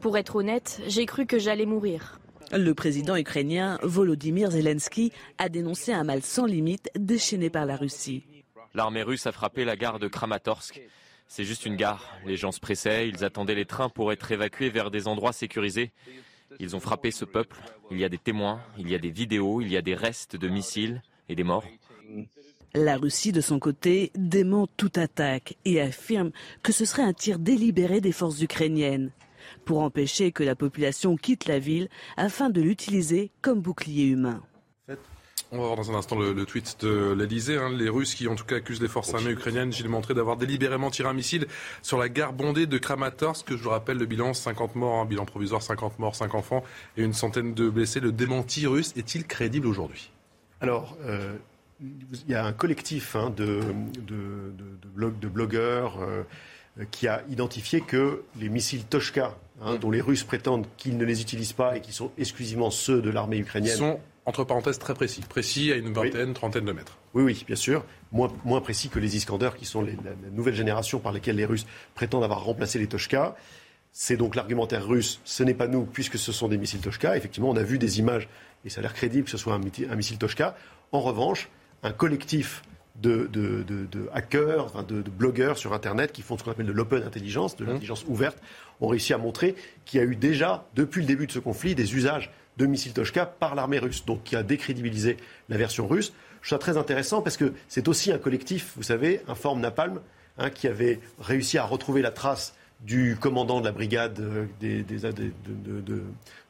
Pour être honnête, j'ai cru que j'allais mourir. Le président ukrainien Volodymyr Zelensky a dénoncé un mal sans limite déchaîné par la Russie. L'armée russe a frappé la gare de Kramatorsk. C'est juste une gare. Les gens se pressaient, ils attendaient les trains pour être évacués vers des endroits sécurisés. Ils ont frappé ce peuple. Il y a des témoins, il y a des vidéos, il y a des restes de missiles et des morts. La Russie, de son côté, dément toute attaque et affirme que ce serait un tir délibéré des forces ukrainiennes pour empêcher que la population quitte la ville afin de l'utiliser comme bouclier humain. On va voir dans un instant le, tweet de l'Elysée. Hein. Les Russes qui, en tout cas, accusent les forces armées ukrainiennes, Gilles Montré, d'avoir délibérément tiré un missile sur la gare bondée de Kramatorsk. Je vous rappelle le bilan 50 morts, un bilan provisoire, 50 morts, 5 enfants et une centaine de blessés. Le démenti russe est-il crédible aujourd'hui? Alors, euh, il y a un collectif hein, de, de, de, blogueurs euh, qui a identifié que les missiles Toshka, hein, dont les Russes prétendent qu'ils ne les utilisent pas et qui sont exclusivement ceux de l'armée ukrainienne, entre parenthèses, très précis. Précis à une vingtaine, trentaine de mètres. Oui, oui, bien sûr. Moins, moins précis que les Iskander, qui sont les, la, nouvelle génération par lesquelles les Russes prétendent avoir remplacé les Toshka. C'est donc l'argumentaire russe. Ce n'est pas nous, puisque ce sont des missiles Toshka. Effectivement, on a vu des images, et ça a l'air crédible que ce soit un, missile Toshka. En revanche, un collectif de, de, de, hackers, enfin de, blogueurs sur Internet qui font ce qu'on appelle de l'open intelligence, de mmh. l'intelligence ouverte, ont réussi à montrer qu'il y a eu déjà, depuis le début de ce conflit, des usages de missiles Toshka par l'armée russe, donc qui a décrédibilisé la version russe. Je trouve ça très intéressant parce que c'est aussi un collectif, vous savez, un forme Napalm, hein, qui avait réussi à retrouver la trace du commandant de la brigade euh, des, de, de,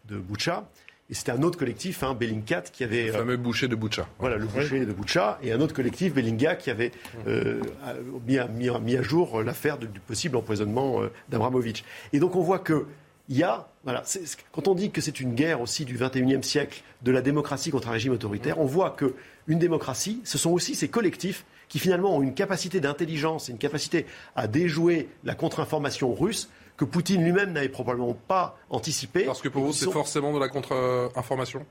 de, Boucha. Et c'était un autre collectif, hein, Bellingcat, qui avait. Le fameux boucher de Boucha. Voilà, le boucher de Boucha. Et un autre collectif, Bellinga, qui avait euh, mis, à, mis, à, jour l'affaire du possible empoisonnement euh, d'Abramovitch. Et donc on voit que il y a, voilà, quand on dit que c'est une guerre aussi du 21e siècle de la démocratie contre un régime autoritaire, on voit qu'une démocratie, ce sont aussi ces collectifs qui finalement ont une capacité d'intelligence et une capacité à déjouer la contre-information russe que Poutine lui-même n'avait probablement pas anticipé. Parce que pour vous, c'est forcément de la contre-information?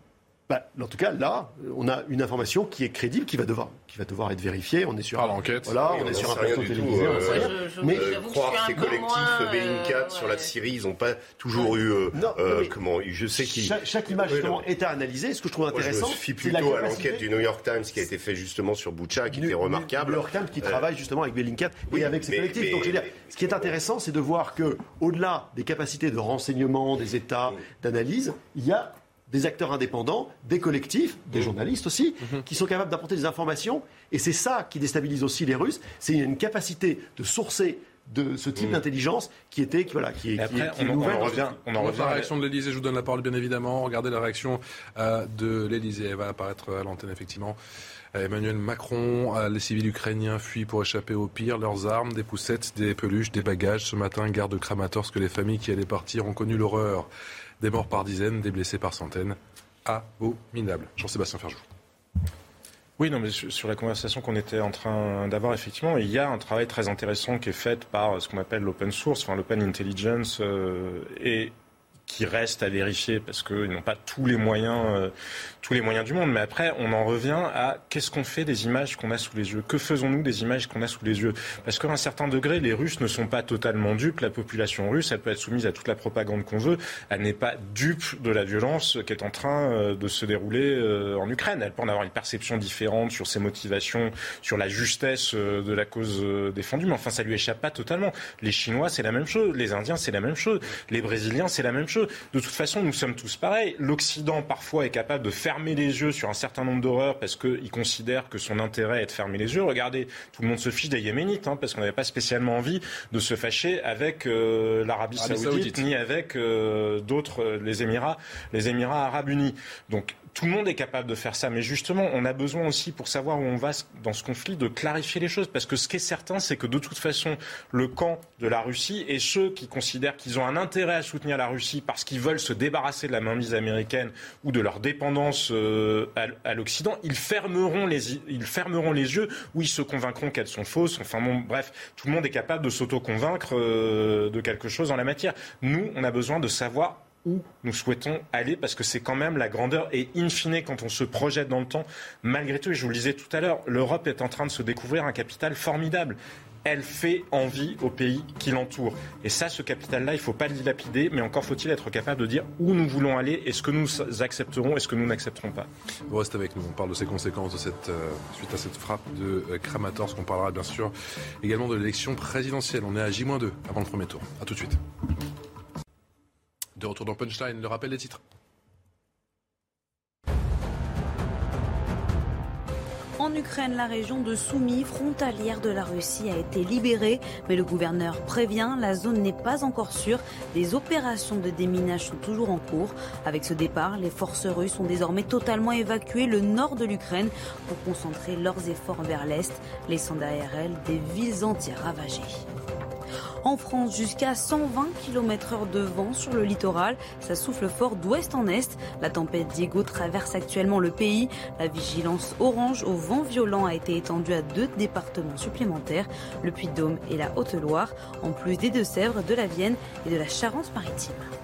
Bah, en tout cas, là, on a une information qui est crédible, qui va devoir, qui va devoir être vérifiée. On est sur ah, l'enquête. Voilà, on, est sur un plateau télévisé. Euh, mais croire ces collectifs Bellingcat sur la Syrie, ils n'ont pas toujours eu. Euh, euh, comment Je sais qu'ils. Chaque, image justement est à analyser. Ce que je trouve intéressant, je me fie plutôt à l'enquête du New York Times qui a été faite justement sur Boucha, qui était remarquable. Le New York Times qui travaille justement avec Bellingcat et avec ses collectifs. Donc, je veux dire, ce qui est intéressant, c'est de voir que, au-delà des capacités de renseignement, des États, d'analyse, il y a des acteurs indépendants, des collectifs, des mmh. journalistes aussi, mmh. qui sont capables d'apporter des informations. Et c'est ça qui déstabilise aussi les Russes. C'est une capacité de sourcer de ce type mmh. d'intelligence qui était qui, voilà qui est, après, on, en revient on en revient à la réaction de l'Elysée je vous donne la parole bien évidemment regardez la réaction euh, de l'Elysée elle va apparaître à l'antenne effectivement euh, Emmanuel Macron, euh, les civils ukrainiens fuient pour échapper au pire, leurs armes, des poussettes, des peluches, des bagages. Ce matin, garde de Kramatorsk, les familles qui allaient partir ont connu l'horreur. Des morts par dizaines, des blessés par centaines. Abominable. Jean-Sébastien Ferjou. Oui, non, mais sur la conversation qu'on était en train d'avoir, effectivement, il y a un travail très intéressant qui est fait par ce qu'on appelle l'open source, enfin l'open intelligence, euh, et qui reste à vérifier parce qu'ils n'ont pas tous les moyens, euh, tous les moyens du monde. Mais après, on en revient à qu'est-ce qu'on fait des images qu'on a sous les yeux? Que faisons-nous des images qu'on a sous les yeux? Parce qu'à un certain degré, les Russes ne sont pas totalement dupes. La population russe, elle peut être soumise à toute la propagande qu'on veut. Elle n'est pas dupe de la violence qui est en train euh, de se dérouler euh, en Ukraine. Elle peut en avoir une perception différente sur ses motivations, sur la justesse de la cause défendue. Mais enfin, ça lui échappe pas totalement. Les Chinois, c'est la même chose. Les Indiens, c'est la même chose. Les Brésiliens, c'est la même chose. De toute façon, nous sommes tous pareils. L'Occident, parfois, est capable de fermer les yeux sur un certain nombre d'horreurs parce qu'il considère que son intérêt est de fermer les yeux. Regardez, tout le monde se fiche des Yéménites, hein, parce qu'on n'avait pas spécialement envie de se fâcher avec euh, l'Arabie saoudite, ni avec euh, d'autres, euh, les Émirats, les Émirats arabes unis. Donc, tout le monde est capable de faire ça, mais justement, on a besoin aussi, pour savoir où on va dans ce conflit, de clarifier les choses. Parce que ce qui est certain, c'est que de toute façon, le camp de la Russie et ceux qui considèrent qu'ils ont un intérêt à soutenir la Russie parce qu'ils veulent se débarrasser de la mainmise américaine ou de leur dépendance euh, à, l'Occident, ils fermeront, les, ils fermeront les yeux ou ils se convaincront qu'elles sont fausses. Enfin bon, bref, tout le monde est capable de s'auto-convaincre euh, de quelque chose en la matière. Nous, on a besoin de savoir où nous souhaitons aller, parce que c'est quand même la grandeur. Et in fine, quand on se projette dans le temps, malgré tout, et je vous le disais tout à l'heure, l'Europe est en train de se découvrir un capital formidable. Elle fait envie aux pays qui l'entourent. Et ça, ce capital-là, il ne faut pas le dilapider, mais encore faut-il être capable de dire où nous voulons aller, et ce que nous accepterons et ce que nous n'accepterons pas. Vous restez avec nous, on parle de ces conséquences de cette, euh, suite à cette frappe de euh, Kramatorsk. On parlera bien sûr également de l'élection présidentielle. On est à J-2 avant le premier tour. A tout de suite. De retour dans Punchline, le rappel des titres. En Ukraine, la région de Soumy, frontalière de la Russie, a été libérée, mais le gouverneur prévient, la zone n'est pas encore sûre. Les opérations de déminage sont toujours en cours. Avec ce départ, les forces russes ont désormais totalement évacué le nord de l'Ukraine pour concentrer leurs efforts vers l'est, laissant derrière elles des villes entières ravagées. En France, jusqu'à 120 km heure de vent sur le littoral. Ça souffle fort d'ouest en est. La tempête Diego traverse actuellement le pays. La vigilance orange au vent violent a été étendue à deux départements supplémentaires, le Puy-de-Dôme et la Haute-Loire, en plus des Deux-Sèvres, de la Vienne et de la Charente-Maritime.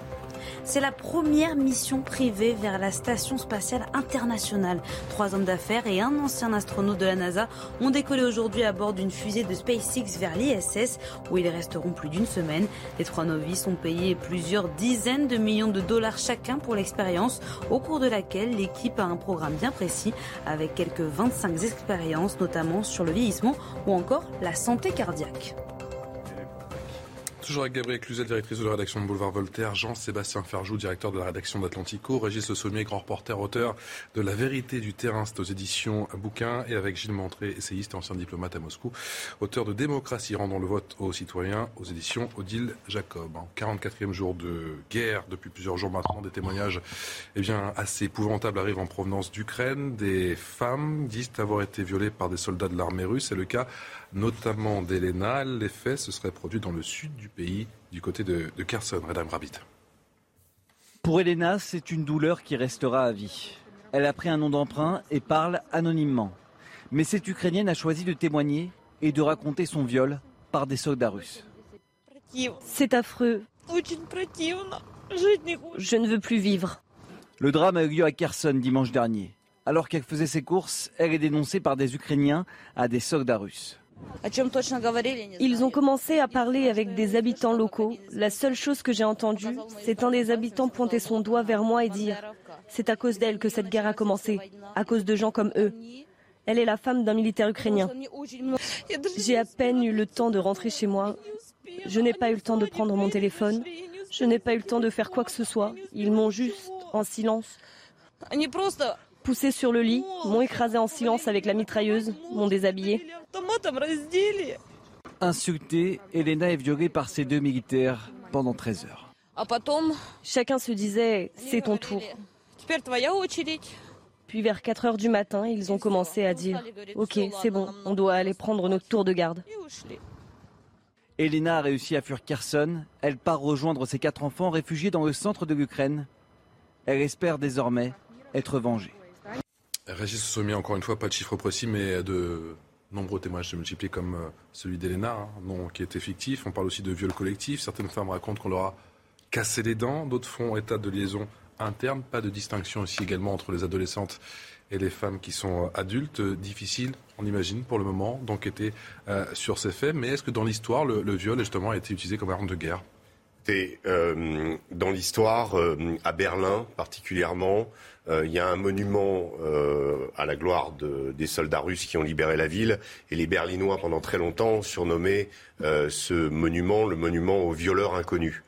C'est la première mission privée vers la Station spatiale internationale. Trois hommes d'affaires et un ancien astronaute de la NASA ont décollé aujourd'hui à bord d'une fusée de SpaceX vers l'ISS où ils resteront plus d'une semaine. Les trois novices ont payé plusieurs dizaines de millions de dollars chacun pour l'expérience au cours de laquelle l'équipe a un programme bien précis avec quelques 25 expériences notamment sur le vieillissement ou encore la santé cardiaque. Toujours avec Gabriel Cluzel, directrice de la rédaction de Boulevard Voltaire, Jean-Sébastien Ferjou, directeur de la rédaction d'Atlantico, Régis Le Sommier, grand reporter, auteur de La vérité du terrain, c'est aux éditions Bouquin, et avec Gilles Montré, essayiste et ancien diplomate à Moscou, auteur de Démocratie rendant le vote aux citoyens, aux éditions Odile Jacob. En 44e jour de guerre, depuis plusieurs jours maintenant, des témoignages eh bien, assez épouvantables arrivent en provenance d'Ukraine. Des femmes disent avoir été violées par des soldats de l'armée russe. C'est le cas notamment d'Elena. L'effet se serait produit dans le sud du pays, du côté de, de Kherson. Redam Rabbit. Pour Elena, c'est une douleur qui restera à vie. Elle a pris un nom d'emprunt et parle anonymement. Mais cette Ukrainienne a choisi de témoigner et de raconter son viol par des soldats russes. C'est affreux. Je ne veux plus vivre. Le drame a eu lieu à Kherson dimanche dernier. Alors qu'elle faisait ses courses, elle est dénoncée par des Ukrainiens à des soldats russes. Ils ont commencé à parler avec des habitants locaux. La seule chose que j'ai entendue, c'est un des habitants pointer son doigt vers moi et dire ⁇ C'est à cause d'elle que cette guerre a commencé, à cause de gens comme eux. Elle est la femme d'un militaire ukrainien. J'ai à peine eu le temps de rentrer chez moi. Je n'ai pas eu le temps de prendre mon téléphone. Je n'ai pas eu le temps de faire quoi que ce soit. Ils m'ont juste, en silence, poussé sur le lit, m'ont écrasé en silence avec la mitrailleuse, m'ont déshabillé. Insultée, Elena est violée par ces deux militaires pendant 13 heures. Chacun se disait c'est ton tour. Puis vers 4 heures du matin, ils ont commencé à dire Ok, c'est bon, on doit aller prendre notre tour de garde. Elena a réussi à fuir Kherson. Elle part rejoindre ses quatre enfants réfugiés dans le centre de l'Ukraine. Elle espère désormais être vengée. Régis Sommier, encore une fois, pas de chiffre précis, mais de nombreux témoignages se multiplient comme euh, celui d'Elena, hein, qui était fictif. On parle aussi de viol collectif. Certaines femmes racontent qu'on leur a cassé les dents. D'autres font état de liaison interne. Pas de distinction aussi également entre les adolescentes et les femmes qui sont euh, adultes. Difficile, on imagine, pour le moment, d'enquêter euh, sur ces faits. Mais est-ce que dans l'histoire, le, le, viol, justement, été utilisé comme arme de guerre? Euh, Dans l'histoire, à Berlin particulièrement, il y a un monument à la gloire de, des soldats russes qui ont libéré la ville. Et les Berlinois, pendant très longtemps, ont surnommé ce monument le monument aux violeurs inconnus.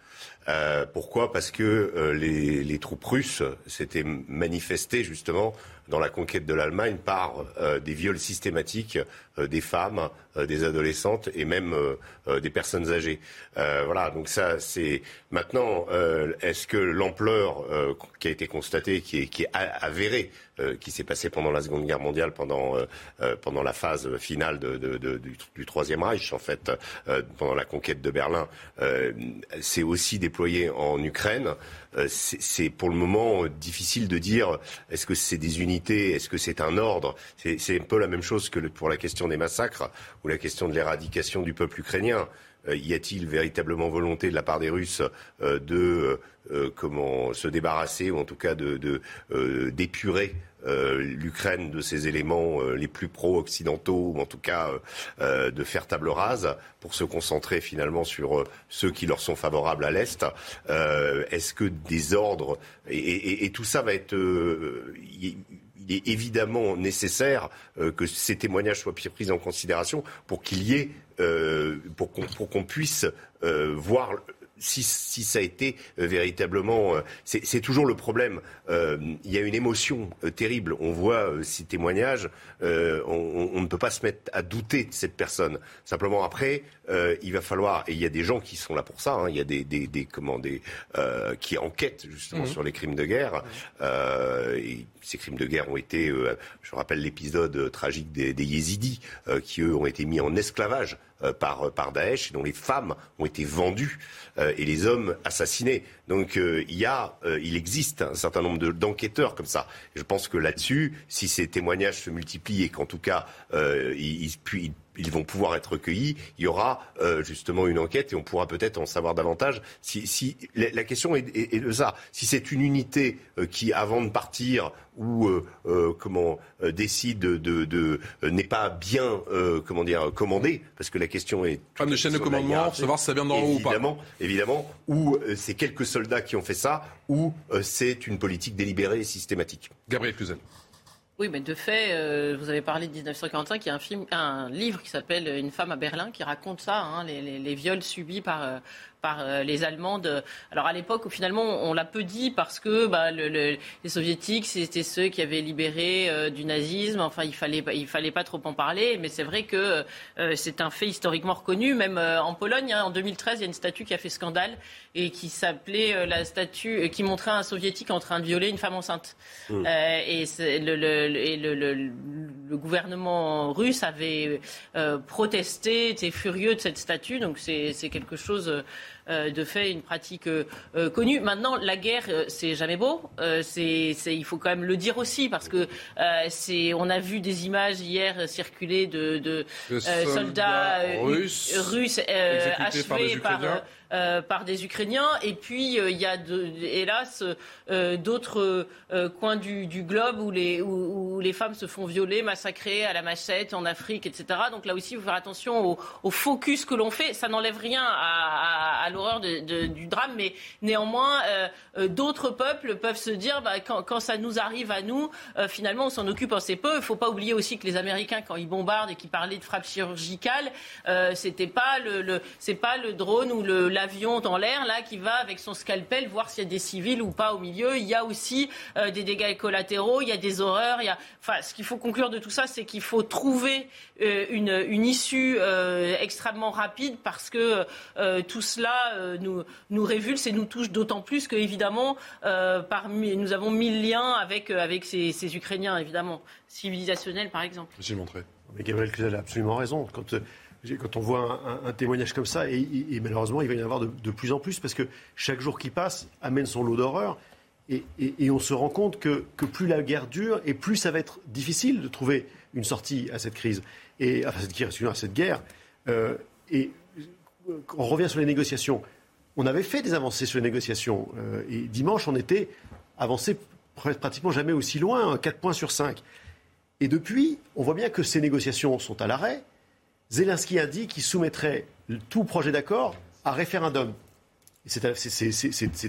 Euh, pourquoi? Parce que euh, les, les, troupes russes s'étaient manifestées justement dans la conquête de l'Allemagne par euh, des viols systématiques des femmes, des adolescentes et même des personnes âgées. voilà, donc ça c'est maintenant. Est-ce que l'ampleur qui a été constatée, qui qui est avérée, qui s'est passée pendant la Seconde Guerre mondiale, pendant pendant la phase finale du, Troisième Reich, en fait, pendant la conquête de Berlin, c'est aussi déployé en Ukraine. c'est pour le moment difficile de dire est-ce que c'est des unités, est-ce que c'est un ordre? C'est un peu la même chose que pour la question des massacres ou la question de l'éradication du peuple ukrainien. Euh, y a-t-il véritablement volonté de la part des Russes euh, de euh, comment se débarrasser ou en tout cas de d'épurer l'Ukraine de ses éléments les plus pro-occidentaux ou en tout cas de faire table rase pour se concentrer finalement sur ceux qui leur sont favorables à l'est. Est-ce que des ordres et, tout ça va être il est évidemment nécessaire euh, que ces témoignages soient pris en considération pour qu'il y ait, euh, pour qu'on puisse euh, voir si, si, ça a été euh, véritablement, euh, c'est toujours le problème. Euh, il y a une émotion terrible. On voit ces témoignages. On, on, ne peut pas se mettre à douter de cette personne. Simplement après, il va falloir. Et il y a des gens qui sont là pour ça. Hein, il y a des, des, des comment des qui enquêtent justement mmh. sur les crimes de guerre. Et ces crimes de guerre ont été. je rappelle l'épisode tragique des, des yézidis qui eux ont été mis en esclavage euh, par, par Daesh, dont les femmes ont été vendues euh, et les hommes assassinés. Donc euh, il y a, il existe un certain nombre d'enquêteurs comme ça. je pense que là-dessus, si ces témoignages se multiplient et qu'en tout cas ils, ils, ils vont pouvoir être recueillis. Il y aura justement une enquête et on pourra peut-être en savoir davantage. Si, si la, question est, est, de ça. Si c'est une unité qui, avant de partir, ou comment décide de, de, de n'est pas bien comment dire commandée, parce que la question est. Femme de chaîne de commandement, savoir si ça vient d'en haut ou pas. Évidemment, ou euh, c'est quelques soldats qui ont fait ça, ou euh, c'est une politique délibérée et systématique. Gabriel Cluzel. Oui, mais de fait, euh, vous avez parlé de 1945, il y a un, livre qui s'appelle Une femme à Berlin qui raconte ça, hein, les, les, viols subis par, par euh, les Allemandes. Alors à l'époque, finalement, on l'a peu dit parce que bah, le, le, les Soviétiques, c'était ceux qui avaient libéré euh, du nazisme. Enfin, il fallait, il fallait pas trop en parler. Mais c'est vrai que euh, c'est un fait historiquement reconnu. Même en Pologne, hein, en 2013, il y a une statue qui a fait scandale et qui s'appelait la statue, qui montrait un Soviétique en train de violer une femme enceinte. Mmh. et, le, gouvernement russe avait protesté, était furieux de cette statue. Donc c'est quelque chose de fait une pratique euh, euh, connue. Maintenant, la guerre, c'est jamais beau. c'est, il faut quand même le dire aussi parce que c'est, on a vu des images hier circuler de, de soldats russes, achevés par euh, par des Ukrainiens. Et puis, euh, il y a, hélas, euh, d'autres coins du, globe où les, où, les femmes se font violer, massacrer à la machette en Afrique, etc. Donc là aussi, il faut faire attention au, focus que l'on fait. Ça n'enlève rien à, l'horreur du drame, mais néanmoins, d'autres peuples peuvent se dire, bah, quand, ça nous arrive à nous, finalement, on s'en occupe assez peu. Il ne faut pas oublier aussi que les Américains, quand ils bombardent et qu'ils parlaient de frappe chirurgicale, c'était pas le, pas le drone ou le l'avion dans l'air, là, qui va avec son scalpel voir s'il y a des civils ou pas au milieu. Il y a aussi euh, des dégâts collatéraux, il y a des horreurs. Enfin, ce qu'il faut conclure de tout ça, c'est qu'il faut trouver euh, une, issue euh, extrêmement rapide parce que tout cela nous, révulse et nous touche d'autant plus que, évidemment, nous avons mille liens avec, ces, Ukrainiens, évidemment, civilisationnels, par exemple. J'ai montré. Mais Gabriel Cluzel a absolument raison. Quand on voit un, témoignage comme ça, et, malheureusement, il va y en avoir de, plus en plus, parce que chaque jour qui passe amène son lot d'horreur, et, on se rend compte que, plus la guerre dure, et plus ça va être difficile de trouver une sortie à cette crise, et enfin, cette, à cette guerre. Euh, et on revient sur les négociations. On avait fait des avancées sur les négociations, euh, et dimanche, on était avancé pratiquement jamais aussi loin, 4 points sur 5. Et depuis, on voit bien que ces négociations sont à l'arrêt, Zelensky a dit qu'il soumettrait tout projet d'accord à référendum. C'est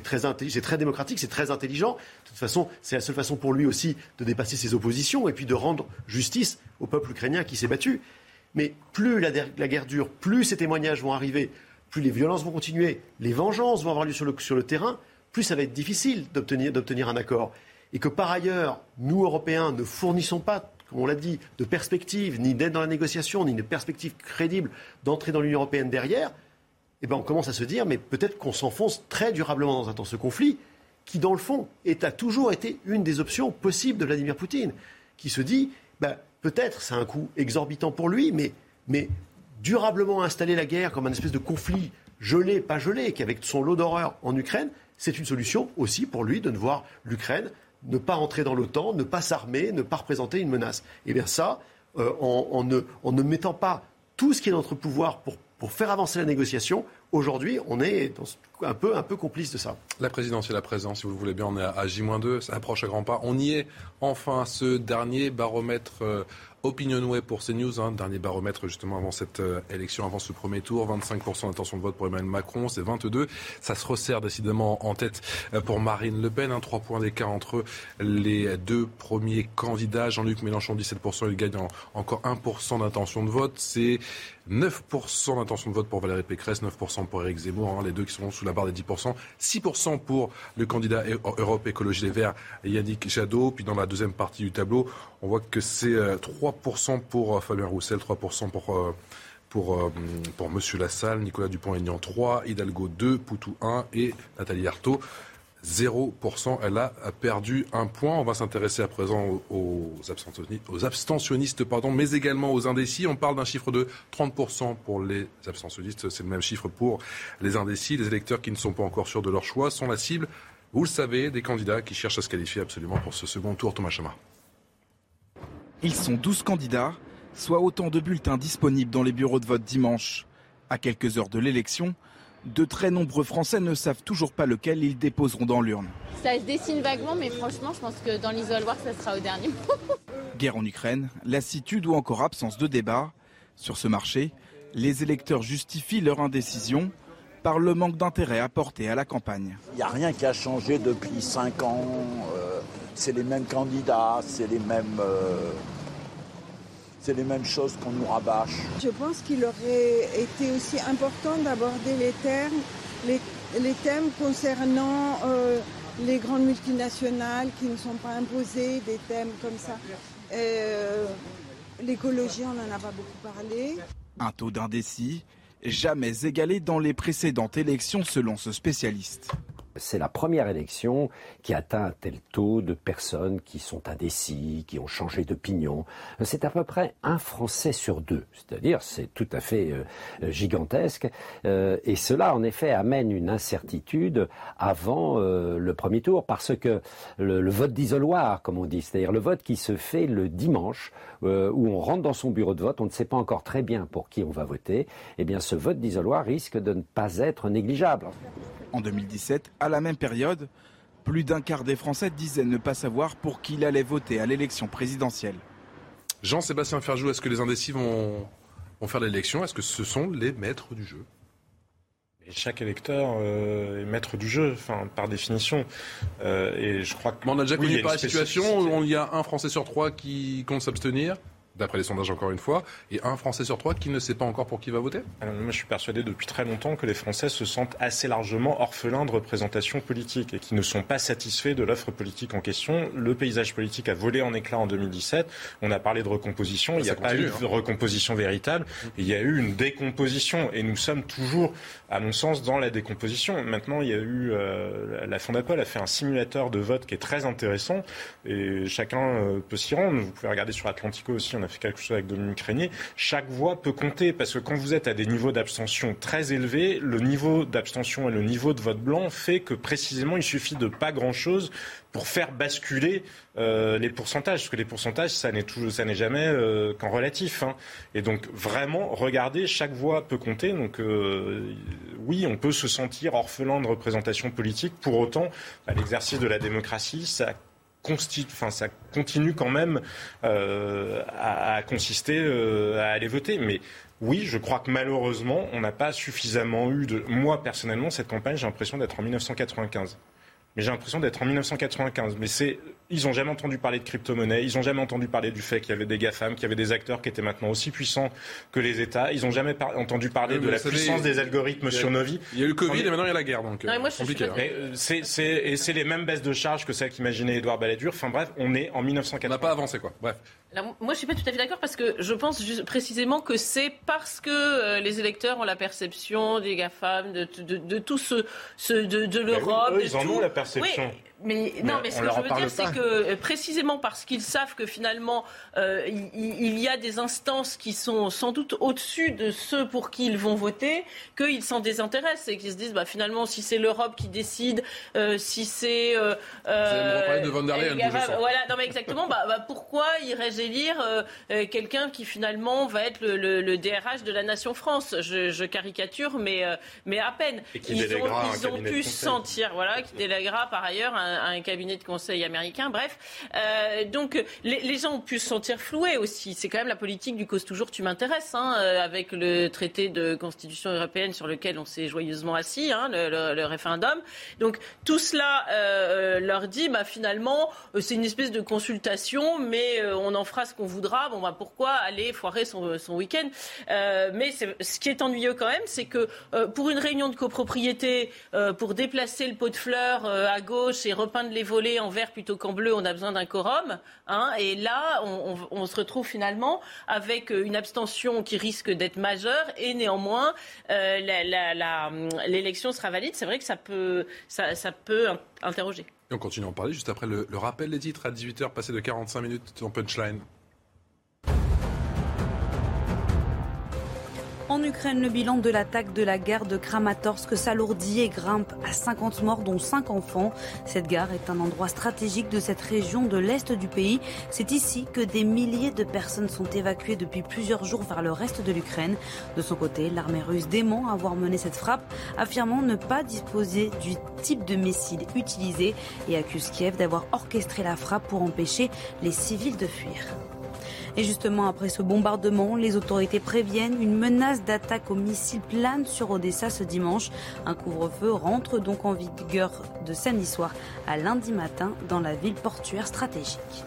très, très démocratique, c'est très intelligent. De toute façon, c'est la seule façon pour lui aussi de dépasser ses oppositions et puis de rendre justice au peuple ukrainien qui s'est battu. Mais plus la, guerre dure, plus ces témoignages vont arriver, plus les violences vont continuer, les vengeances vont avoir lieu sur le, sur le terrain, plus ça va être difficile d'obtenir un accord. Et que par ailleurs, nous, Européens, ne fournissons pas comme on l'a dit, de perspective, ni d'aide dans la négociation, ni de perspective crédible d'entrer dans l'Union européenne derrière, eh ben on commence à se dire, mais peut-être qu'on s'enfonce très durablement dans, ce conflit, qui, dans le fond, a toujours été une des options possibles de Vladimir Poutine, qui se dit, ben, peut-être c'est un coût exorbitant pour lui, mais, mais durablement installer la guerre comme un espèce de conflit gelé, pas gelé, qui avec son lot d'horreur en Ukraine, c'est une solution aussi pour lui de ne voir l'Ukraine ne pas entrer dans l'OTAN, ne pas s'armer, ne pas représenter une menace. Et eh bien ça, euh, en, ne, mettant pas tout ce qui est dans notre pouvoir pour, pour faire avancer la négociation, aujourd'hui, on est un, peu, un peu complice de ça. La présidentielle à présent, si vous le voulez bien, on est à J-2, ça approche à grands pas. On y est enfin, ce dernier baromètre euh, Opinionway pour CNews, hein, dernier baromètre justement avant cette euh, élection, avant ce premier tour. 25% d'intention de vote pour Emmanuel Macron, c'est 22. Ça se resserre décidément en tête euh, pour Marine Le Pen. Hein, 3 points d'écart entre les deux premiers candidats. Jean-Luc Mélenchon, 17%, il gagne encore 1% d'intention de vote. C'est 9% d'intention de vote pour Valérie Pécresse, 9% pour Éric Zemmour, hein, les deux qui sont sous la barre des 10%. 6% pour le candidat Europe Écologie Les Verts, Yannick Jadot. Puis dans la deuxième partie du tableau, on voit que c'est 3% pour Fabien Roussel, 3% pour pour, pour Monsieur Lassalle, Nicolas Dupont-Aignan 3, Hidalgo 2, Poutou 1 et Nathalie Arthaud 0%. Elle a perdu un point. On va s'intéresser à présent aux, abstentionnistes, mais également aux indécis. On parle d'un chiffre de 30% pour les abstentionnistes. C'est le même chiffre pour les indécis. Les électeurs qui ne sont pas encore sûrs de leur choix sont la cible, vous le savez, des candidats qui cherchent à se qualifier absolument pour ce second tour. Thomas Chama. Ils sont 12 candidats, soit autant de bulletins disponibles dans les bureaux de vote dimanche. À quelques heures de l'élection, de très nombreux Français ne savent toujours pas lequel ils déposeront dans l'urne. Ça se dessine vaguement, mais franchement, je pense que dans l'isoloir, ça sera au dernier moment. Guerre en Ukraine, lassitude ou encore absence de débat. Sur ce marché, les électeurs justifient leur indécision par le manque d'intérêt apporté à la campagne. Il n'y a rien qui a changé depuis cinq ans. Euh, c'est les mêmes candidats, c'est les mêmes. Euh, c'est les mêmes choses qu'on nous rabâche. Je pense qu'il aurait été aussi important d'aborder les thèmes, les, thèmes concernant euh, les grandes multinationales qui ne sont pas imposées, des thèmes comme ça. Euh, l'écologie, on n'en a pas beaucoup parlé. Un taux d'indécis jamais égalé dans les précédentes élections selon ce spécialiste. C'est la première élection qui atteint un tel taux de personnes qui sont indécis, qui ont changé d'opinion. C'est à peu près un Français sur deux. C'est-à-dire, c'est tout à fait euh, gigantesque. Euh, et cela, en effet, amène une incertitude avant euh, le premier tour, parce que le, vote d'isoloir, comme on dit, c'est-à-dire le vote qui se fait le dimanche, où on rentre dans son bureau de vote, on ne sait pas encore très bien pour qui on va voter, eh bien, ce vote d'isoloir risque de ne pas être négligeable. En 2017, à la même période, plus d'un quart des Français disaient ne pas savoir pour qui il allait voter à l'élection présidentielle. Jean-Sébastien Ferjou, est-ce que les indécis vont, faire l'élection? Est-ce que ce sont les maîtres du jeu? Chaque électeur euh, est maître du jeu, enfin, par définition. Euh, et je crois que. on a déjà connu pas la situation où il y a un Français sur trois qui compte s'abstenir d'après les sondages encore une fois, et un Français sur trois qui ne sait pas encore pour qui va voter Moi je suis persuadé depuis très longtemps que les Français se sentent assez largement orphelins de représentation politique et qui ne sont pas satisfaits de l'offre politique en question. Le paysage politique a volé en éclat en 2017, on a parlé de recomposition, il n'y a pas eu de hein. recomposition véritable, il y a eu une décomposition et nous sommes toujours, à mon sens, dans la décomposition. Maintenant il y a eu, euh, la Fondapol a fait un simulateur de vote qui est très intéressant et chacun euh, peut s'y rendre. Vous pouvez regarder sur Atlantico aussi, on a fait quelque chose avec Dominique Régnier, chaque voix peut compter parce que quand vous êtes à des niveaux d'abstention très élevés, le niveau d'abstention et le niveau de vote blanc fait que précisément il suffit de pas grand-chose pour faire basculer euh, les pourcentages, parce que les pourcentages, ça n'est jamais euh, qu'en relatif. Hein. Et donc vraiment, regardez, chaque voix peut compter. Donc euh, oui, on peut se sentir orphelin de représentation politique. Pour autant, bah, l'exercice de la démocratie, ça enfin, ça continue quand même euh, à, consister euh, à aller voter. Mais oui, je crois que malheureusement, on n'a pas suffisamment eu de. Moi, personnellement, cette campagne, j'ai l'impression d'être en 1995 mais j'ai l'impression d'être en 1995. Mais c'est, ils n'ont jamais entendu parler de crypto-monnaie, ils n'ont jamais entendu parler du fait qu'il y avait des GAFAM, qu'il y avait des acteurs qui étaient maintenant aussi puissants que les États. Ils n'ont jamais entendu parler de la puissance des algorithmes sur nos vies. Il y a eu le Covid et maintenant il y a la guerre, donc non, moi, compliqué. Hein. Euh, c'est, et c'est les mêmes baisses de charges que celles qu'imaginait Édouard Balladur. Enfin bref, on est en 1995. On n'a pas avancé, quoi. Bref moi, je ne suis pas tout à fait d'accord parce que je pense précisément que c'est parce que euh, les électeurs ont la perception des GAFAM, de, de, de, tout ce, ce de, de ben l'Europe. ils en ont la perception. Mais, non, mais ce que je veux dire, c'est que euh, précisément parce qu'ils savent que finalement euh, il, y a des instances qui sont sans doute au-dessus de ceux pour qui ils vont voter, qu'ils s'en désintéressent et qu'ils se disent bah, finalement si c'est l'Europe qui décide, euh, si c'est. Euh, de Van der Leyen, voilà, non mais exactement. Bah, bah, pourquoi irais-je élire quelqu'un qui finalement va être le, le, le, DRH de la nation France? Je, je, caricature, mais mais à peine. Et qui ils ont, ils ont pu sentir, voilà, qui déléguera par ailleurs un un, cabinet de conseil américain. Bref, euh, donc les, gens ont pu se sentir floués aussi. C'est quand même la politique du cause toujours tu m'intéresses, hein, euh, avec le traité de constitution européenne sur lequel on s'est joyeusement assis, hein, le, référendum. Donc tout cela euh, leur dit, bah, finalement, c'est une espèce de consultation, mais on en fera ce qu'on voudra. Bon, bah, pourquoi aller foirer son, son week-end? Mais ce qui est ennuyeux quand même, c'est que pour une réunion de copropriété, pour déplacer le pot de fleurs à gauche et repeindre les volets en vert plutôt qu'en bleu, on a besoin d'un quorum. Hein, et là, on, se retrouve finalement avec une abstention qui risque d'être majeure et néanmoins, euh, l'élection sera valide. C'est vrai que ça peut, ça, peut interroger. Et on continue à en parler juste après le, le rappel des titres à 18h, passé de 45 minutes en punchline. En Ukraine, le bilan de l'attaque de la gare de Kramatorsk s'alourdit et grimpe à 50 morts, dont 5 enfants. Cette gare est un endroit stratégique de cette région de l'Est du pays. C'est ici que des milliers de personnes sont évacuées depuis plusieurs jours vers le reste de l'Ukraine. De son côté, l'armée russe dément avoir mené cette frappe, affirmant ne pas disposer du type de missile utilisé et accuse Kiev d'avoir orchestré la frappe pour empêcher les civils de fuir. Et justement, après ce bombardement, les autorités préviennent une menace d'attaque aux missiles plane sur Odessa ce dimanche. Un couvre-feu rentre donc en vigueur de samedi soir à lundi matin dans la ville portuaire stratégique.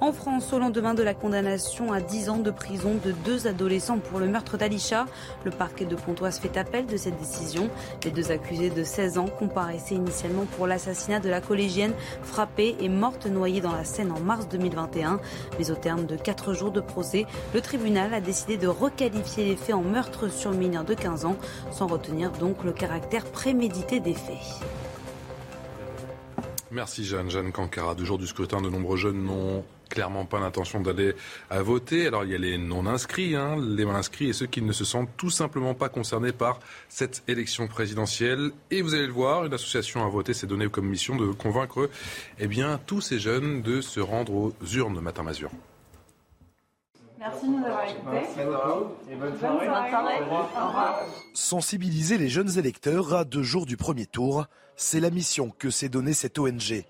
En France, au lendemain de la condamnation à 10 ans de prison de deux adolescents pour le meurtre d'Alisha, le parquet de Pontoise fait appel de cette décision. Les deux accusés de 16 ans comparaissaient initialement pour l'assassinat de la collégienne frappée et morte noyée dans la Seine en mars 2021. Mais au terme de 4 jours de procès, le tribunal a décidé de requalifier les faits en meurtre sur mineur de 15 ans, sans retenir donc le caractère prémédité des faits. Merci Jeanne. Jeanne Cankara. Du jour du scrutin, de nombreux jeunes n'ont clairement pas l'intention d'aller à voter. Alors il y a les non-inscrits, hein, les mal-inscrits et ceux qui ne se sentent tout simplement pas concernés par cette élection présidentielle. Et vous allez le voir, une association à voter s'est donnée comme mission de convaincre eh bien, tous ces jeunes de se rendre aux urnes matin mazur. Merci de nous avoir écoutés. Et bonne soirée. Au revoir. Sensibiliser les jeunes électeurs à deux jours du premier tour, c'est la mission que s'est donnée cette ONG.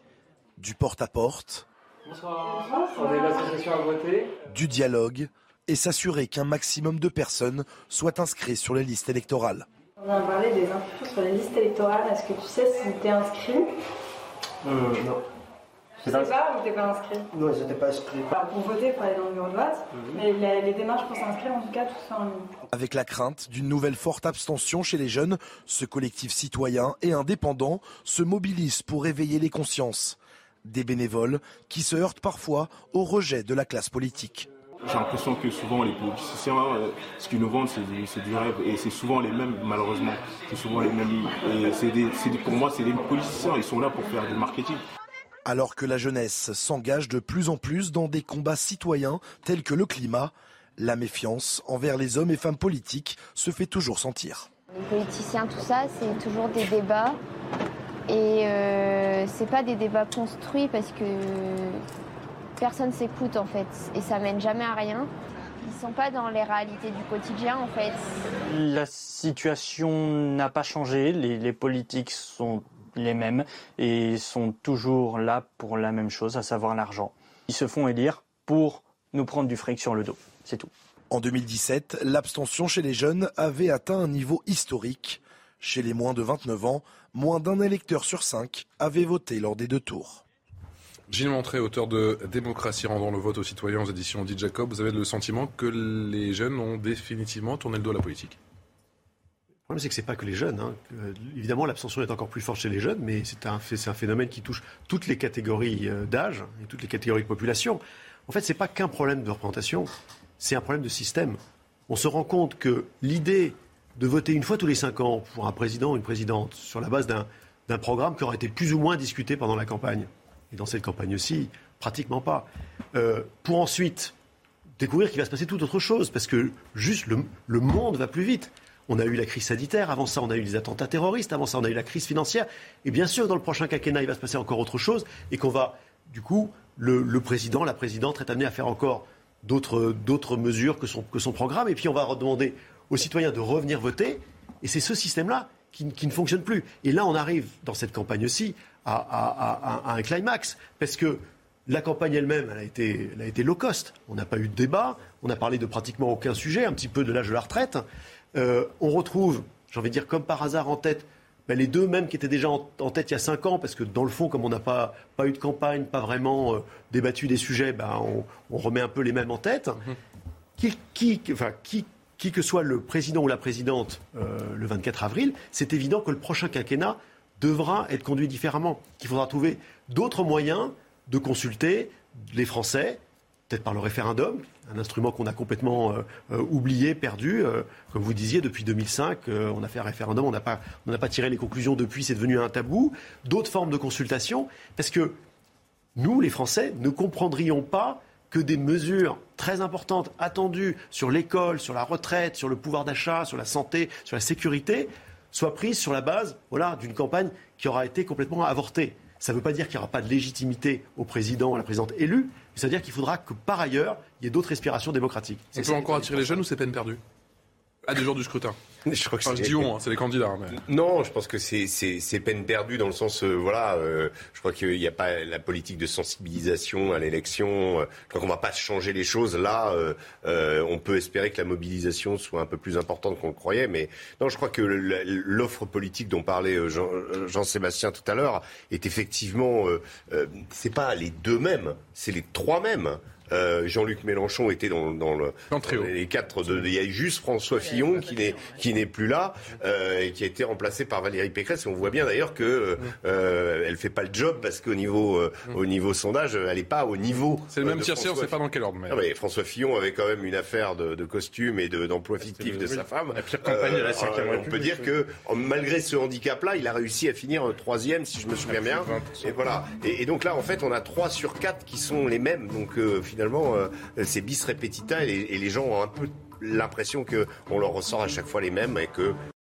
Du porte-à-porte, Bonsoir. On est l'association à voter. Du dialogue et s'assurer qu'un maximum de personnes soient inscrites sur les listes électorales. On a parlé des inscriptions sur les listes électorales. Est-ce que tu sais si tu es inscrit euh, Non. Tu sais pas ou t'es pas inscrit Non, je n'étais pas inscrit. pour voter, il faut aller dans le bureau de vote. Mais les, démarches pour s'inscrire, en tout cas, tout ça en ligne. Avec la crainte d'une nouvelle forte abstention chez les jeunes, ce collectif citoyen et indépendant se mobilise pour éveiller les consciences des bénévoles qui se heurtent parfois au rejet de la classe politique. J'ai l'impression que souvent les politiciens, euh, ce qu'ils nous vendent, c'est du rêve. Et c'est souvent les mêmes, malheureusement. C'est souvent les mêmes. Et pour moi, c'est des politiciens, ils sont là pour faire du marketing. Alors que la jeunesse s'engage de plus en plus dans des combats citoyens tels que le climat, la méfiance envers les hommes et femmes politiques se fait toujours sentir. Les politiciens, tout ça, c'est toujours des débats et euh, c'est pas des débats construits parce que personne s'écoute en fait et ça mène jamais à rien. Ils sont pas dans les réalités du quotidien en fait. La situation n'a pas changé, les, les politiques sont les mêmes et sont toujours là pour la même chose, à savoir l'argent. Ils se font élire pour nous prendre du fric sur le dos, c'est tout. En 2017, l'abstention chez les jeunes avait atteint un niveau historique. Chez les moins de 29 ans, moins d'un électeur sur cinq avait voté lors des deux tours. Gilles Montré, auteur de Démocratie rendant le vote aux citoyens aux éditions Dit Jacob, vous avez le sentiment que les jeunes ont définitivement tourné le dos à la politique? Le problème, c'est que ce n'est pas que les jeunes. Hein. Évidemment, l'abstention est encore plus forte chez les jeunes, mais c'est un, un, phénomène qui touche toutes les catégories euh, d'âge et toutes les catégories de population. En fait, ce n'est pas qu'un problème de représentation, c'est un problème de système. On se rend compte que l'idée de voter une fois tous les cinq ans pour un président ou une présidente sur la base d'un programme qui aurait été plus ou moins discuté pendant la campagne. Et dans cette campagne aussi, pratiquement pas. Euh, pour ensuite découvrir qu'il va se passer tout autre chose, parce que juste le, monde va plus vite. On a eu la crise sanitaire, avant ça on a eu les attentats terroristes, avant ça on a eu la crise financière, et bien sûr dans le prochain quinquennat il va se passer encore autre chose, et qu'on va, du coup, le, président, la présidente est amené à faire encore d'autres mesures que son, que son programme, et puis on va demander aux citoyens de revenir voter. Et c'est ce système-là qui, ne fonctionne plus. Et là, on arrive, dans cette campagne aussi, à, un climax. Parce que la campagne elle-même, elle, a été, elle a été low cost. On n'a pas eu de débat. On a parlé de pratiquement aucun sujet, un petit peu de l'âge de la retraite. Euh, on retrouve, j'ai envie de dire, comme par hasard en tête, ben, les deux mêmes qui étaient déjà en, tête il y a cinq ans, parce que dans le fond, comme on n'a pas, pas eu de campagne, pas vraiment euh, débattu des sujets, ben, on, remet un peu les mêmes en tête. Mhm. Qui, qui, enfin, qui, qui, que soit le président ou la présidente euh, le 24 avril, c'est évident que le prochain quinquennat devra être conduit différemment, qu'il faudra trouver d'autres moyens de consulter les Français, peut-être par le référendum, un instrument qu'on a complètement euh, euh, oublié, perdu. Comme vous disiez, depuis 2005, on a fait un référendum, on n'a pas tiré les conclusions depuis, c'est devenu un tabou. D'autres formes de consultation, parce que nous, les Français, ne comprendrions pas que des mesures très importantes, attendues sur l'école, sur la retraite, sur le pouvoir d'achat, sur la santé, sur la sécurité, soient prises sur la base d'une campagne qui aura été complètement avortée. Ça ne veut pas dire qu'il n'y aura pas de légitimité au président, à la présidente élue, mais ça veut dire qu'il faudra que par ailleurs, il y ait d'autres respirations démocratiques. On peut encore attirer les jeunes ou c'est peine perdue? À des jours du scrutin je crois que enfin, dis on, hein, c'est les candidats. Hein, non, je pense que c'est peine perdue dans le sens, euh, voilà, euh, je crois qu'il n'y a pas la politique de sensibilisation à l'élection. Euh, je crois qu'on ne va pas changer les choses. Là, on peut espérer que la mobilisation soit un peu plus importante qu'on le croyait, mais non, je crois que l'offre politique dont parlait Jean-Sébastien tout à l'heure est effectivement, c'est pas les deux mêmes, c'est les trois mêmes. Euh, Jean-Luc Mélenchon était dans, le, les quatre. De, il y a juste François Fillon qui n'est qui n'est plus là euh, et qui a été remplacé par Valérie Pécresse. Et on voit bien d'ailleurs que euh, elle fait pas le job parce qu'au niveau au niveau sondage, elle n'est pas au niveau. C'est le même tiercé, on sait pas dans quel ordre. Mais... François Fillon avait quand même une affaire de, de costume et d'emploi fictif de sa femme. La pire campagne de la On peut dire que malgré ce handicap-là, il a réussi à finir troisième, si je me souviens bien. Et voilà. Et, et, donc là, en fait, on a trois sur quatre qui sont les mêmes. Donc finalement, euh, c'est bis repetita et les, gens ont un peu l'impression qu'on leur ressort à chaque fois les mêmes et que